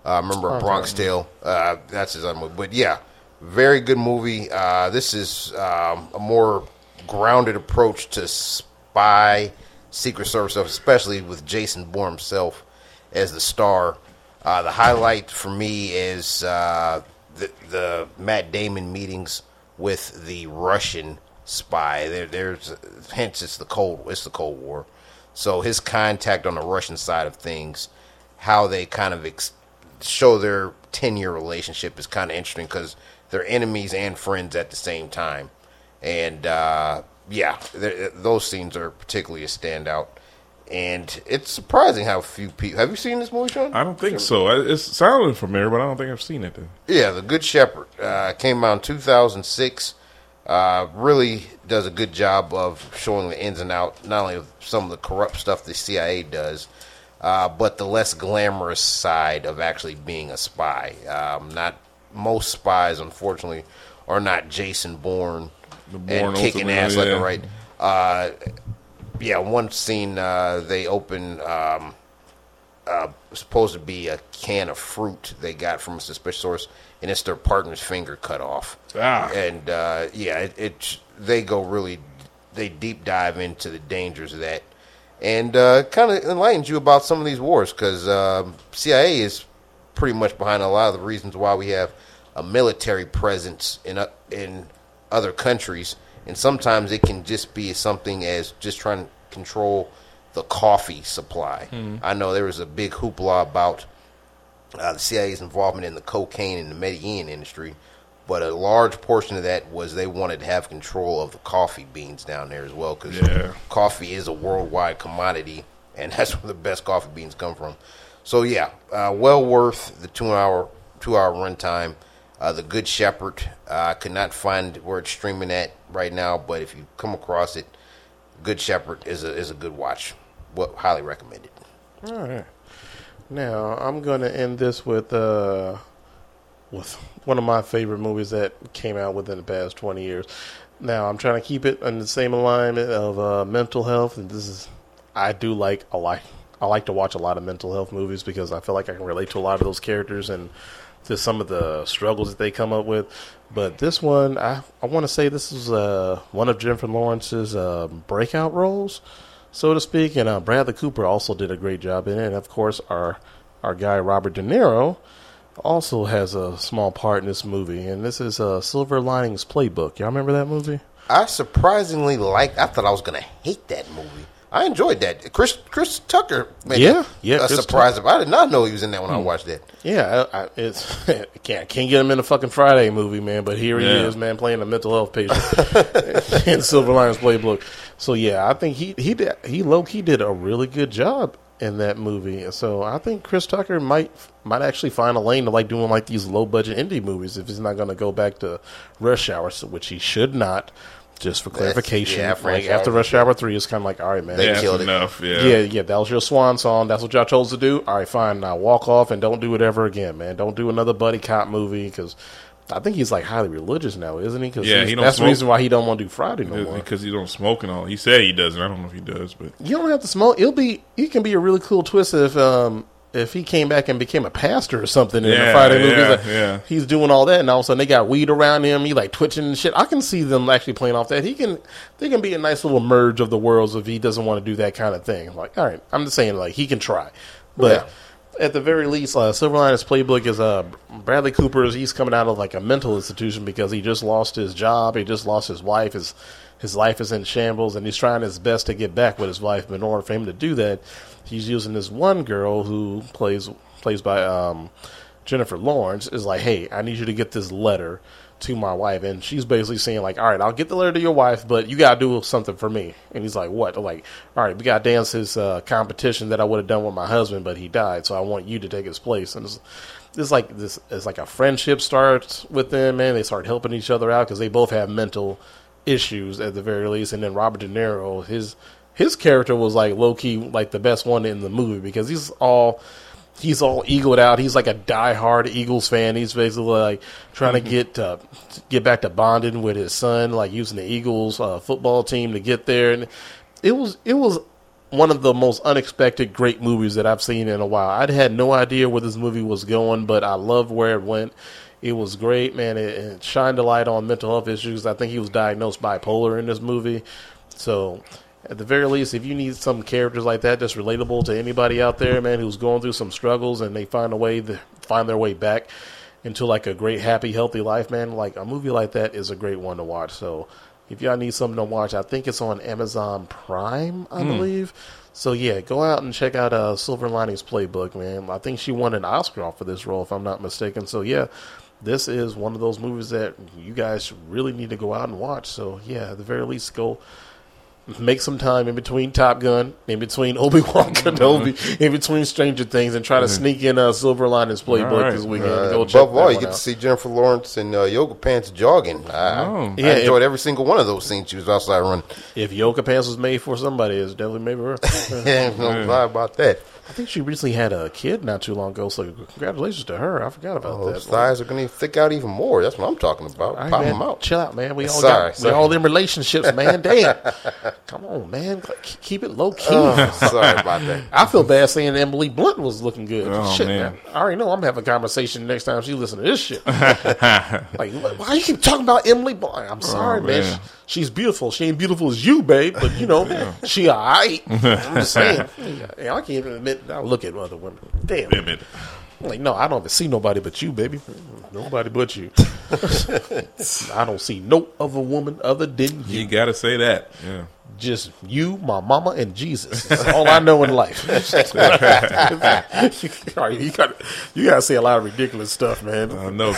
Uh, remember a Bronx Tale? Uh, that's his other movie. But yeah, very good movie. Uh, this is um, a more grounded approach to spy, Secret Service stuff, especially with Jason Bourne himself as the star. Uh, the highlight for me is uh, the, the Matt Damon meetings with the Russian spy. There, there's hence it's the cold it's the Cold War. So his contact on the Russian side of things, how they kind of ex- show their ten year relationship is kind of interesting because they're enemies and friends at the same time. And uh, yeah, those scenes are particularly a standout. And it's surprising how few people have you seen this movie, Sean? I don't think so. It's sounding familiar, but I don't think I've seen it. Though. Yeah, The Good Shepherd uh, came out in 2006. Uh, really does a good job of showing the ins and out, not only of some of the corrupt stuff the CIA does, uh, but the less glamorous side of actually being a spy. Um, not most spies, unfortunately, are not Jason Bourne Bourne and kicking ass yeah. and right. Uh, yeah, one scene uh, they open. Um, uh, supposed to be a can of fruit they got from a suspicious source, and it's their partner's finger cut off. Ah. And uh, yeah, it, it they go really they deep dive into the dangers of that, and uh, kind of enlightens you about some of these wars because um, CIA is pretty much behind a lot of the reasons why we have a military presence in uh, in other countries, and sometimes it can just be something as just trying to control the coffee supply. I know there was a big hoopla about uh, the CIA's involvement in the cocaine and the Medellin industry, but a large portion of that was they wanted to have control of the coffee beans down there as well because Yeah. coffee is a worldwide commodity, and that's where the best coffee beans come from. So yeah, uh, well worth the two hour two hour runtime. Uh, the Good Shepherd. Uh, I could not find where it's streaming at right now, but if you come across it, Good Shepherd is a is a good watch. What highly recommended. All right. Now I'm gonna end this with uh, with one of my favorite movies that came out within the past 20 years. Now I'm trying to keep it in the same alignment of uh, mental health, and this is I do like a lot. I like to watch a lot of mental health movies because I feel like I can relate to a lot of those characters and to some of the struggles that they come up with. But this one, I I want to say this is uh, one of Jennifer Lawrence's uh, breakout roles, so to speak. And uh, Bradley Cooper also did a great job in it. And of course, our our guy Robert De Niro also has a small part in this movie. And this is uh, Silver Linings Playbook. Y'all remember that movie? I surprisingly liked. I thought I was gonna hate that movie. I enjoyed that. Chris Chris Tucker made Yeah, a, yeah, a Chris surprise. I did not know he was in that when I hmm. watched that. Yeah, I, I, it's can't can't get him in a fucking Friday movie, man. But here he is, man, playing a mental health patient in Silver Linings Playbook. So yeah, I think he he did he low key did a really good job in that movie. So I think Chris Tucker might might actually find a lane to like doing like these low budget indie movies if he's not going to go back to Rush Hour, which he should not. Just for clarification, yeah, like franchise after Rush good. Hour three, it's kind of like, all right, man, They Yeah, that's killed it. enough. Yeah. yeah, yeah, that was your swan song. That's what y'all chose to do. All right, fine. Now walk off and don't do it ever again, man. Don't do another buddy cop movie because I think he's like highly religious now, isn't he? Cause Yeah, he's- he don't that's smoke. the reason why he don't want to do Friday no more. because he don't smoke and all. He said he doesn't. I don't know if he does, but You don't have to smoke. It'll be. It can be a really cool twist if um if he came back and became a pastor or something in the Yeah, Friday movie. yeah, Like, yeah. He's doing all that, and all of a sudden they got weed around him. He like twitching and shit. I can see them actually playing off that. He can. They can be a nice little merge of the worlds if he doesn't want to do that kind of thing. Like, all right, I'm just saying, like he can try, but. At the very least, uh, Silver Linings Playbook is uh, Bradley Cooper's. He's coming out of like a mental institution because he just lost his job. He just lost his wife. His his life is in shambles, and he's trying his best to get back with his wife. But in order for him to do that, he's using this one girl who plays plays by um, Jennifer Lawrence. Is like, hey, I need you to get this letter to my wife, and she's basically saying like, all right, I'll get the letter to your wife, but you gotta do something for me. And he's like, what? Like, all right, we gotta dance his uh, competition that I would have done with my husband, but he died, so I want you to take his place. And it's, it's like this. It's like a friendship starts with them, man. They start helping each other out because they both have mental issues at the very least. And then Robert De Niro, his his character was like low key like the best one in the movie because he's all he's all egoed out. He's like a diehard Eagles fan. He's basically like trying to get uh, get back to bonding with his son, like using the Eagles uh, football team to get there. And it was it was one of the most unexpected great movies that I've seen in a while. I'd had no idea where this movie was going, but I loved where it went. It was great, man. It, it shined a light on mental health issues. I think he was diagnosed bipolar in this movie. So, at the very least, if you need some characters like that that's relatable to anybody out there, man, who's going through some struggles and they find a way to find their way back into like a great, happy, healthy life, man, like a movie like that is a great one to watch. So, if y'all need something to watch, I think it's on Amazon Prime, I believe. So yeah, go out and check out uh, Silver Linings Playbook, man. I think she won an Oscar off for this role, if I'm not mistaken. So yeah, this is one of those movies that you guys really need to go out and watch. So yeah, at the very least, go make some time in between Top Gun, in between Obi Wan Kenobi, in between Stranger Things, and try to sneak in a Silver Linings Playbook All right. this weekend. Uh, go check above all, you get out. to see Jennifer Lawrence in uh, yoga pants jogging. I, Oh. I Yeah, enjoyed every single one of those scenes she was outside running. If Yoga Pants was made for somebody, it's definitely made for her. Yeah, no lie about that. I think she recently had a kid not too long ago, so congratulations to her. I forgot about Oh, that. those thighs are going to thick out even more. That's what I'm talking about. All right, Pop man, them out. Chill out, man. We all Sorry, got, sorry. we all in relationships, man. Damn, come on, man. Keep it low key. Oh, sorry about that. I feel bad saying Emily Blunt was looking good. Oh, shit, man. I already know I'm having a conversation next time she listen to this shit. like, why you keep talking about Emily Blunt? I'm oh, sorry, man. man. She- she's beautiful. She ain't beautiful as you, babe, but you know, she alright. I'm just saying. Yeah, I can't even admit I look at other women. Damn. Damn it. I'm like, no, I don't even see nobody but you, baby. Nobody but you. I don't see no other woman other than you. You gotta say that. Yeah. Just you, my mama, and Jesus. That's all I know in life. You got you got to say a lot of ridiculous stuff, man. I know.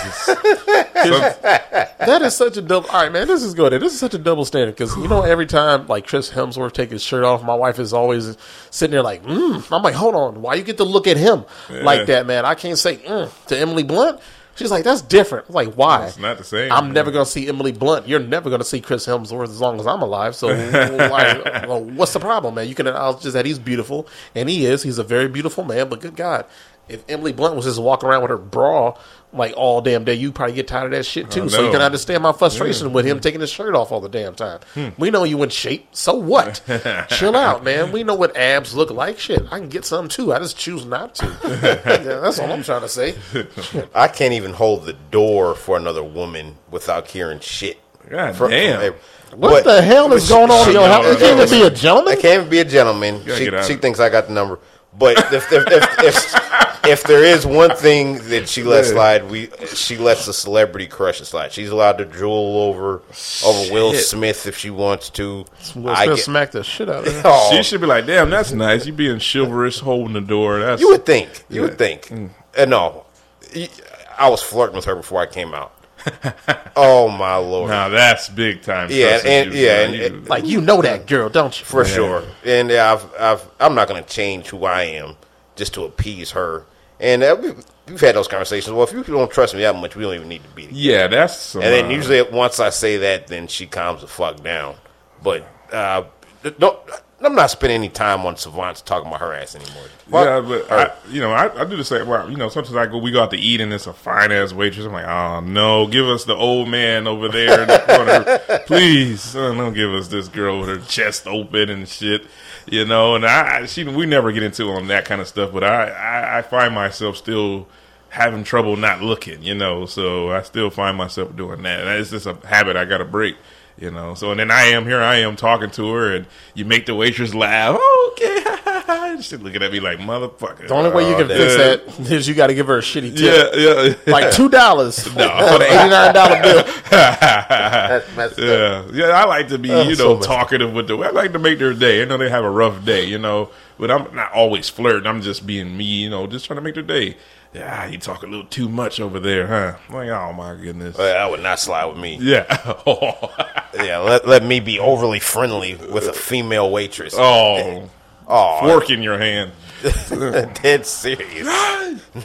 That is such a double. All right, man, this is good. This is such a double standard because you know every time like Chris Hemsworth take his shirt off, my wife is always sitting there like, mm. I'm like, hold on, why you get to look at him like that, man? I can't say mm, to Emily Blunt. She's like, that's different. I'm like, why? It's not the same, I'm man. never gonna see Emily Blunt. You're never gonna see Chris Hemsworth as long as I'm alive. So well, what's the problem, man? You can acknowledge just that he's beautiful, and he is. He's a very beautiful man. But good God, if Emily Blunt was just walking around with her bra like all damn day, you probably get tired of that shit too. So you can understand my frustration with him taking his shirt off all the damn time. Hmm. We know you in shape. So what? Chill out, man. We know what abs look like. Shit, I can get some too. I just choose not to. Yeah, that's all I'm trying to say. I can't even hold the door for another woman without hearing shit. God From- damn. from- What but- the hell is going on in she- your house? no, You can't even be a gentleman. I can't be a gentleman. She, she thinks I got the number. But if if, if, if, if there is one thing that she lets slide, we she lets the celebrity crush slide. She's allowed to drool over over Will Shit. Smith if she wants to. Will I Smith get- smacked the shit out of her. Oh, She should be like, damn, that's nice. You being chivalrous, holding the door. That's you would think. You Yeah. would think. Uh, no, I was flirting with her before I came out. oh my lord! Now that's big time. Yeah, and- issues, yeah, and- You- and- Like you know that girl, don't you? for sure. And yeah, I've, I've, I'm not going to change who I am just to appease her. And uh, we've, we've had those conversations. Well, if you don't trust me that much, we don't even need to be together. yeah, that's. Some, And then uh, usually once I say that, then she calms the fuck down. But uh, don't. I'm not spending any time on Savant's talking about her ass anymore. Fuck Yeah, but her. I, you know, I, I do the same. Well, you know, sometimes I go, we go out to eat, and it's a fine ass waitress. I'm like, oh no, give us the old man over there in the corner, please. Uh, don't give us this girl with her chest open and shit. You know, and I, I- she, we never get into on that kind of stuff. But I, I, I find myself still having trouble not looking. You know, so I still find myself doing that. And it's just a habit I got to break. You know, so and then I am here. I am talking to her, and you make the waitress laugh. Oh, okay, and she looking at me like motherfucker. The only way you can Oh, fix yeah. that is you got to give her a shitty tip, Yeah, yeah, like two dollars for the eighty nine dollar bill. That's messed up. yeah, yeah. I like to be, oh, you know, much. talkative with the. I like to make their day. I know they have a rough day, you know, but I'm not always flirting. I'm just being me, you know, just trying to make their day. Yeah, you talk a little too much over there, huh? Like, oh my goodness. Well, that would not slide with me. Yeah. Yeah, let, let me be overly friendly with a female waitress. oh, oh fork in your hand. dead serious.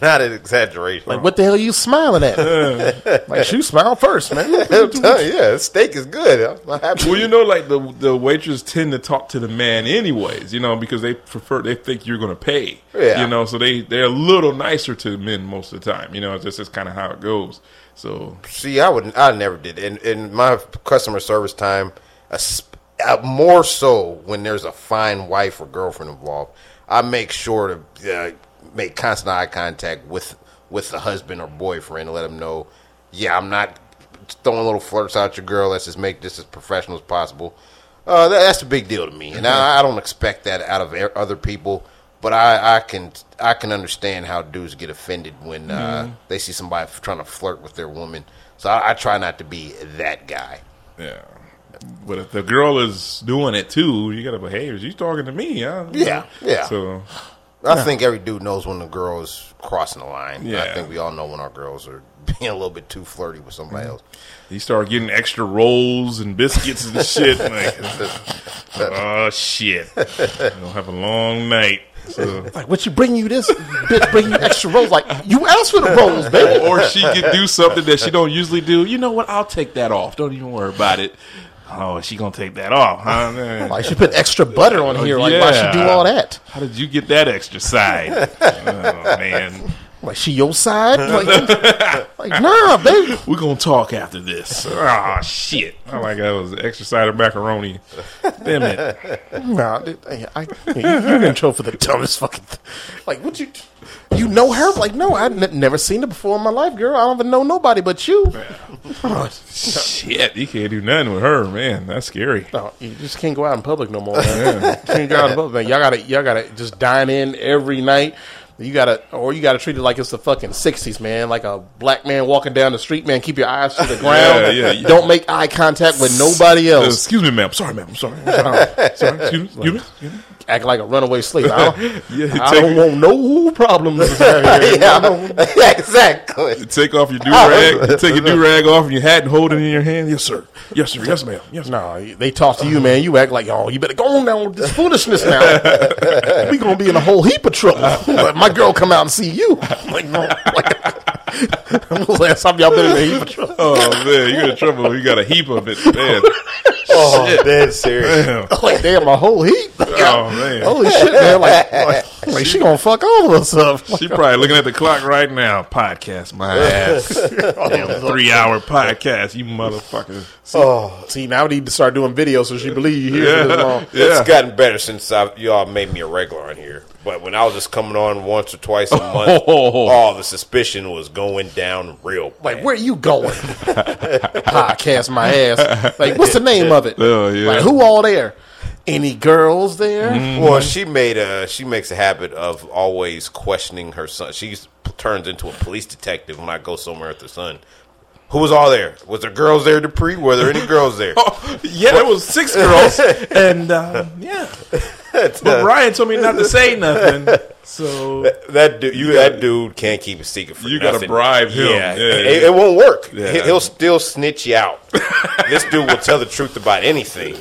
Not an exaggeration. Like what the hell are you smiling at? like you smile first, man. You, yeah, steak is good. I'm. Well, you know, like the the waiters tend to talk to the man anyways, you know, because they prefer they think you're going to pay, Yeah. you know, so they they're a little nicer to men most of the time, you know. It's just that's kind of how it goes. So See, I would, I never did. In, in my customer service time, a sp- uh, more so when there's a fine wife or girlfriend involved, I make sure to uh, make constant eye contact with with the husband or boyfriend to let them know, yeah, I'm not throwing little flirts out your girl. Let's just make this as professional as possible. Uh, that, that's a big deal to me, and I, I don't expect that out of other people. But I, I can I can understand how dudes get offended when uh, they see somebody trying to flirt with their woman. So I, I try not to be that guy. yeah, but if the girl is doing it too, you got to behave. She's talking to me, huh? Yeah, yeah. So I think every dude knows when the girl is crossing the line. I think we all know when our girls are being a little bit too flirty with somebody mm-hmm. else. you start getting extra rolls and biscuits and shit. Like, oh shit, I gonna have a long night. So. Like what you bring you this bitch bring you extra rolls? Like you asked for the rolls, baby. or she could do something that she don't usually do. You know what? I'll take that off. Don't even worry about it. Oh, she gonna take that off, huh? Man? Like she put extra butter on here. Like why she do all that? How did you get that extra side? oh man, Like she your side? Like, like nah, baby. we're gonna talk after this. Oh shit! I like that was extra side of macaroni. Damn it! Nah, dude, I, I, you- you're in trouble for the dumbest fucking. Th- like what you? You know her? Like no, I've n- never seen her before in my life, girl. I don't even know nobody but you. Oh, Shit, you can't do nothing with her, man. That's scary. no, you just can't go out in public no more. Man. can't go out in public, man. Y'all gotta, y'all gotta just dine in every night. You gotta, or you gotta treat it like it's the fucking sixties, man. Like a black man walking down the street, man. Keep your eyes to the ground. yeah, yeah. Don't make eye contact with nobody Uh, else. excuse me, ma'am. Sorry, ma'am. I'm sorry. I'm sorry. sorry. Excuse me. Excuse me. Excuse me. Act like a runaway slave. I don't, Yeah, I don't want no problems. out here. I don't- yeah, exactly. Take off your do oh. rag. Take your do rag off and your hat and hold it in your hand. Yes, sir. Yes, sir. Yes, ma'am. Yes. No, they talk to you, uh-huh. man. You act like, oh, you better go on down with this foolishness now. we gonna be in a whole heap of trouble. Uh-huh. But my girl come out and see you. I'm uh-huh. like, no. Like, when was the last time y'all been in a heap of trouble? Oh man, you're in trouble. You got a heap of it, man. Oh, dead serious. Damn. Like, damn, a whole heap. Oh man. Holy shit, man! Like, like, like, she gonna fuck all of us up. She probably looking at the clock right now. Podcast my ass. Oh, Three hour podcast, you motherfucker. Oh, see, now we need to start doing videos so she believe you here long. Yeah. It's gotten better since I, y'all made me a regular on here. But when I was just coming on once or twice a month, oh, the suspicion was going down real. Bad. Like, where are you going? Podcast my ass. Like, what's the name of it? Oh, yeah. Like, who all there? Any girls there? Well, she made a she makes a habit of always questioning her son. She turns into a police detective when I go somewhere with her son. Who was all there? Was there girls there, Dupree? Were there any girls there? Yeah, there was six girls, and uh, yeah. But Ryan told me not to say nothing, so That dude, you, that dude can't keep a secret for You You gotta bribe him. Yeah, Yeah, it, yeah. it won't work. He'll still snitch you out. this dude will tell the truth about anything.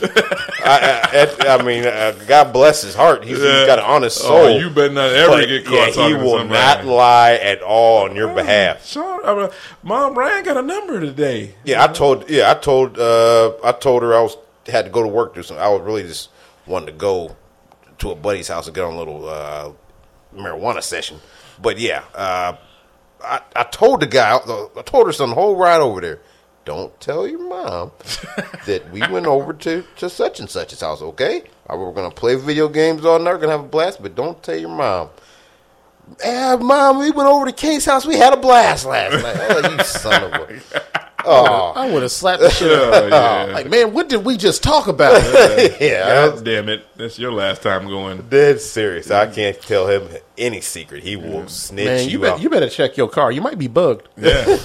I, I, I mean, uh, God bless his heart. He's, he's got an honest soul. oh, you better not ever but, get caught yeah, he to will not lie at all on your behalf. Sean, I mean, Mom, Ryan got a number today. Yeah, I told. Yeah, I told. Uh, I told her I was had to go to work. Do something. I was really just wanting to go to a buddy's house and get on a little uh, marijuana session. But yeah, uh, I, I told the guy. I told her some whole ride over there. Don't tell your mom that we went over to, to such and such's house. Okay, Uh, we're gonna play video games all night. We're gonna have a blast. But don't tell your mom. Yeah, mom, we went over to King's house. We had a blast last night. Oh, you son of a. Oh, I would have slapped the shit out of yeah. Like, man, what did we just talk about? yeah. God damn it! That's your last time going. dead serious. I can't tell him any secret. He will snitch man, you, you, bet, out. you better check your car. You might be bugged. Yeah,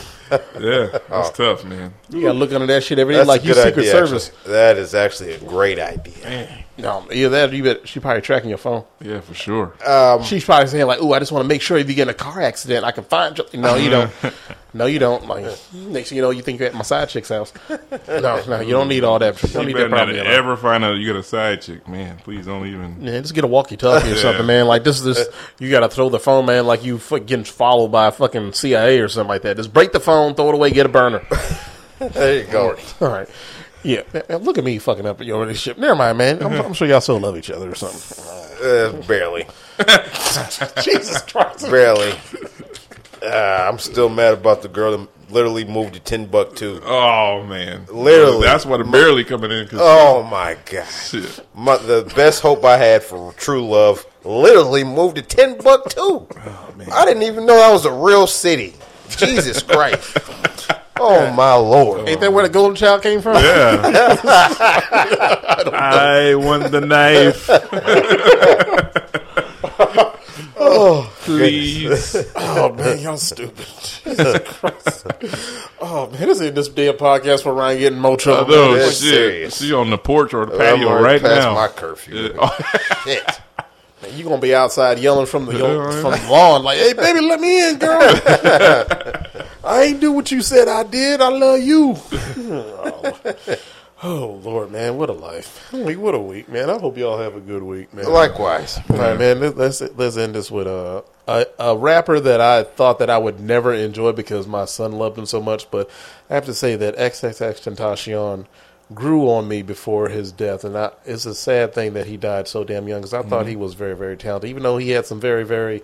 yeah, that's tough, man. You gotta look under that shit every day That's like a you good Secret idea, Service. actually. That is actually a great idea. No, either that or you bet she probably tracking your phone. Yeah, for sure. Um, She's probably saying like, "Ooh, I just want to make sure if you get in a car accident, I can find you." No, you don't. No, you don't. Like next thing you know, you think you're at my side chick's house. No, no, you don't need all that. You don't you need better that not problem. in your life. ever find out you got a side chick, man. Please don't even. Yeah, just get a walkie-talkie or something, man. Like this is this. You got to throw the phone, man. Like you fuck- getting followed by a fucking CIA or something like that. Just break the phone, throw it away, get a burner. There you go. All right. Yeah, man, look at me fucking up your relationship. Never mind, man. I'm, I'm sure y'all still love each other or something. Uh, barely. Jesus Christ. Barely. Uh, I'm still mad about the girl that literally moved to Ten Buck Timbuktu. Oh man, Literally. That's why the barely coming in. Cause Oh my god. shit. My, the best hope I had for true love literally moved to ten Timbuktu. Oh, I didn't even know that was a real city. Jesus Christ. Oh my lord. Ain't that where the golden child came from? Yeah. I want the knife. oh, please. Oh man, y'all stupid. Jesus Christ. Oh man, this ain't this damn podcast where Ryan getting more trouble. No, that's shit. serious. See you on the porch or the I'm patio right past now. my curfew. Shit. You gonna be outside yelling from the from the lawn like, "Hey, baby, let me in, girl." I ain't do what you said I did. I love you. oh. Oh, Lord, man, what a life! Week, what a week, man. I hope y'all have a good week, man. Likewise. All right, man. let- Let's let's end this with a, a a rapper that I thought that I would never enjoy because my son loved him so much. But I have to say that XXX Tentacion grew on me before his death, and I, it's a sad thing that he died so damn young because I thought he was very very talented, even though he had some very very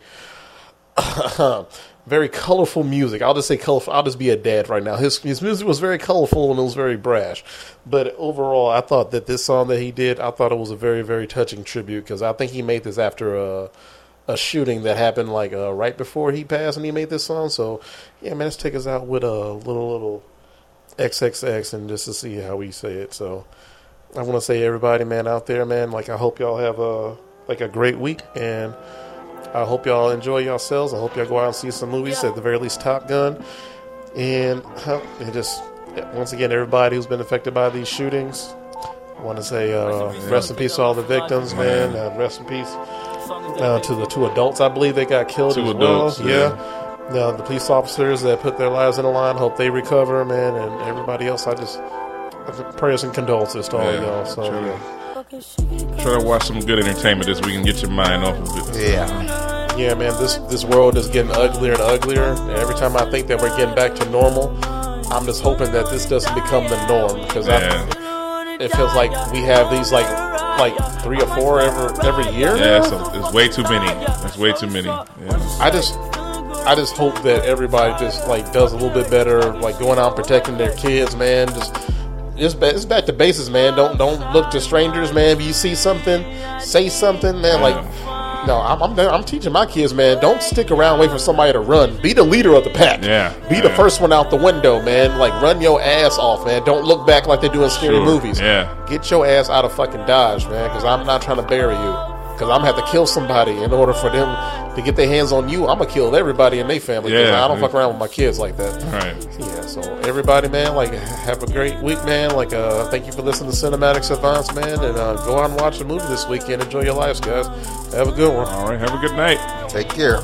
very colorful music. I'll just say colorful. I'll just be a dad right now. His his music was very colorful and it was very brash. But overall, I thought that this song that he did, I thought it was a very very touching tribute because I think he made this after a a shooting that happened like uh, right before he passed, and he made this song. So yeah, man, let's take us out with a little little XXX and just to see how we say it. So I want to say everybody, man, out there, man, like I hope y'all have a like a great week and. I hope y'all enjoy yourselves. I hope y'all go out and see some movies, at the very least, Top Gun. And, uh, and just, once again, everybody who's been affected by these shootings, I want to say uh, rest in peace to all the victims, man. Uh, rest in peace uh, to the two adults I believe they got killed Two as adults, well. yeah. Uh, the police officers that put their lives in the line, hope they recover, man. And everybody else, I just prayers and condolences to all Yeah, of y'all. So, sure. yeah. Try to watch some good entertainment this week and get your mind off of it. Yeah. Yeah, man, this this world is getting uglier and uglier. And every time I think that we're getting back to normal, I'm just hoping that this doesn't become the norm because Yeah. it feels like we have these like like three or four every every year. Yeah, now. so it's way too many. It's way too many. Yeah. I just I just hope that everybody just like does a little bit better, like going out protecting their kids, man. Just it's, ba- it's back to basis, man. Don't don't look to strangers, man. If you see something, say something, man. Like no, I'm, I'm I'm teaching my kids, man. Don't stick around wait for somebody to run. Be the leader of the pack. Yeah, Be the first one out the window, man. Like run your ass off, man. Don't look back like they do in scary Sure, movies. yeah. Get your ass out of fucking Dodge, man. Because I'm not trying to bury you. Because I'm gonna have to kill somebody in order for them to get their hands on you. I'm gonna kill everybody in their family. Yeah. I don't fuck around with my kids like that. Right. Yeah, so everybody, man, like have a great week, man. Like, uh, thank you for listening to Cinematics Advance, man, and uh, go out and watch the movie this weekend. Enjoy your lives, guys. Have a good one. All right. Have a good night. Take care.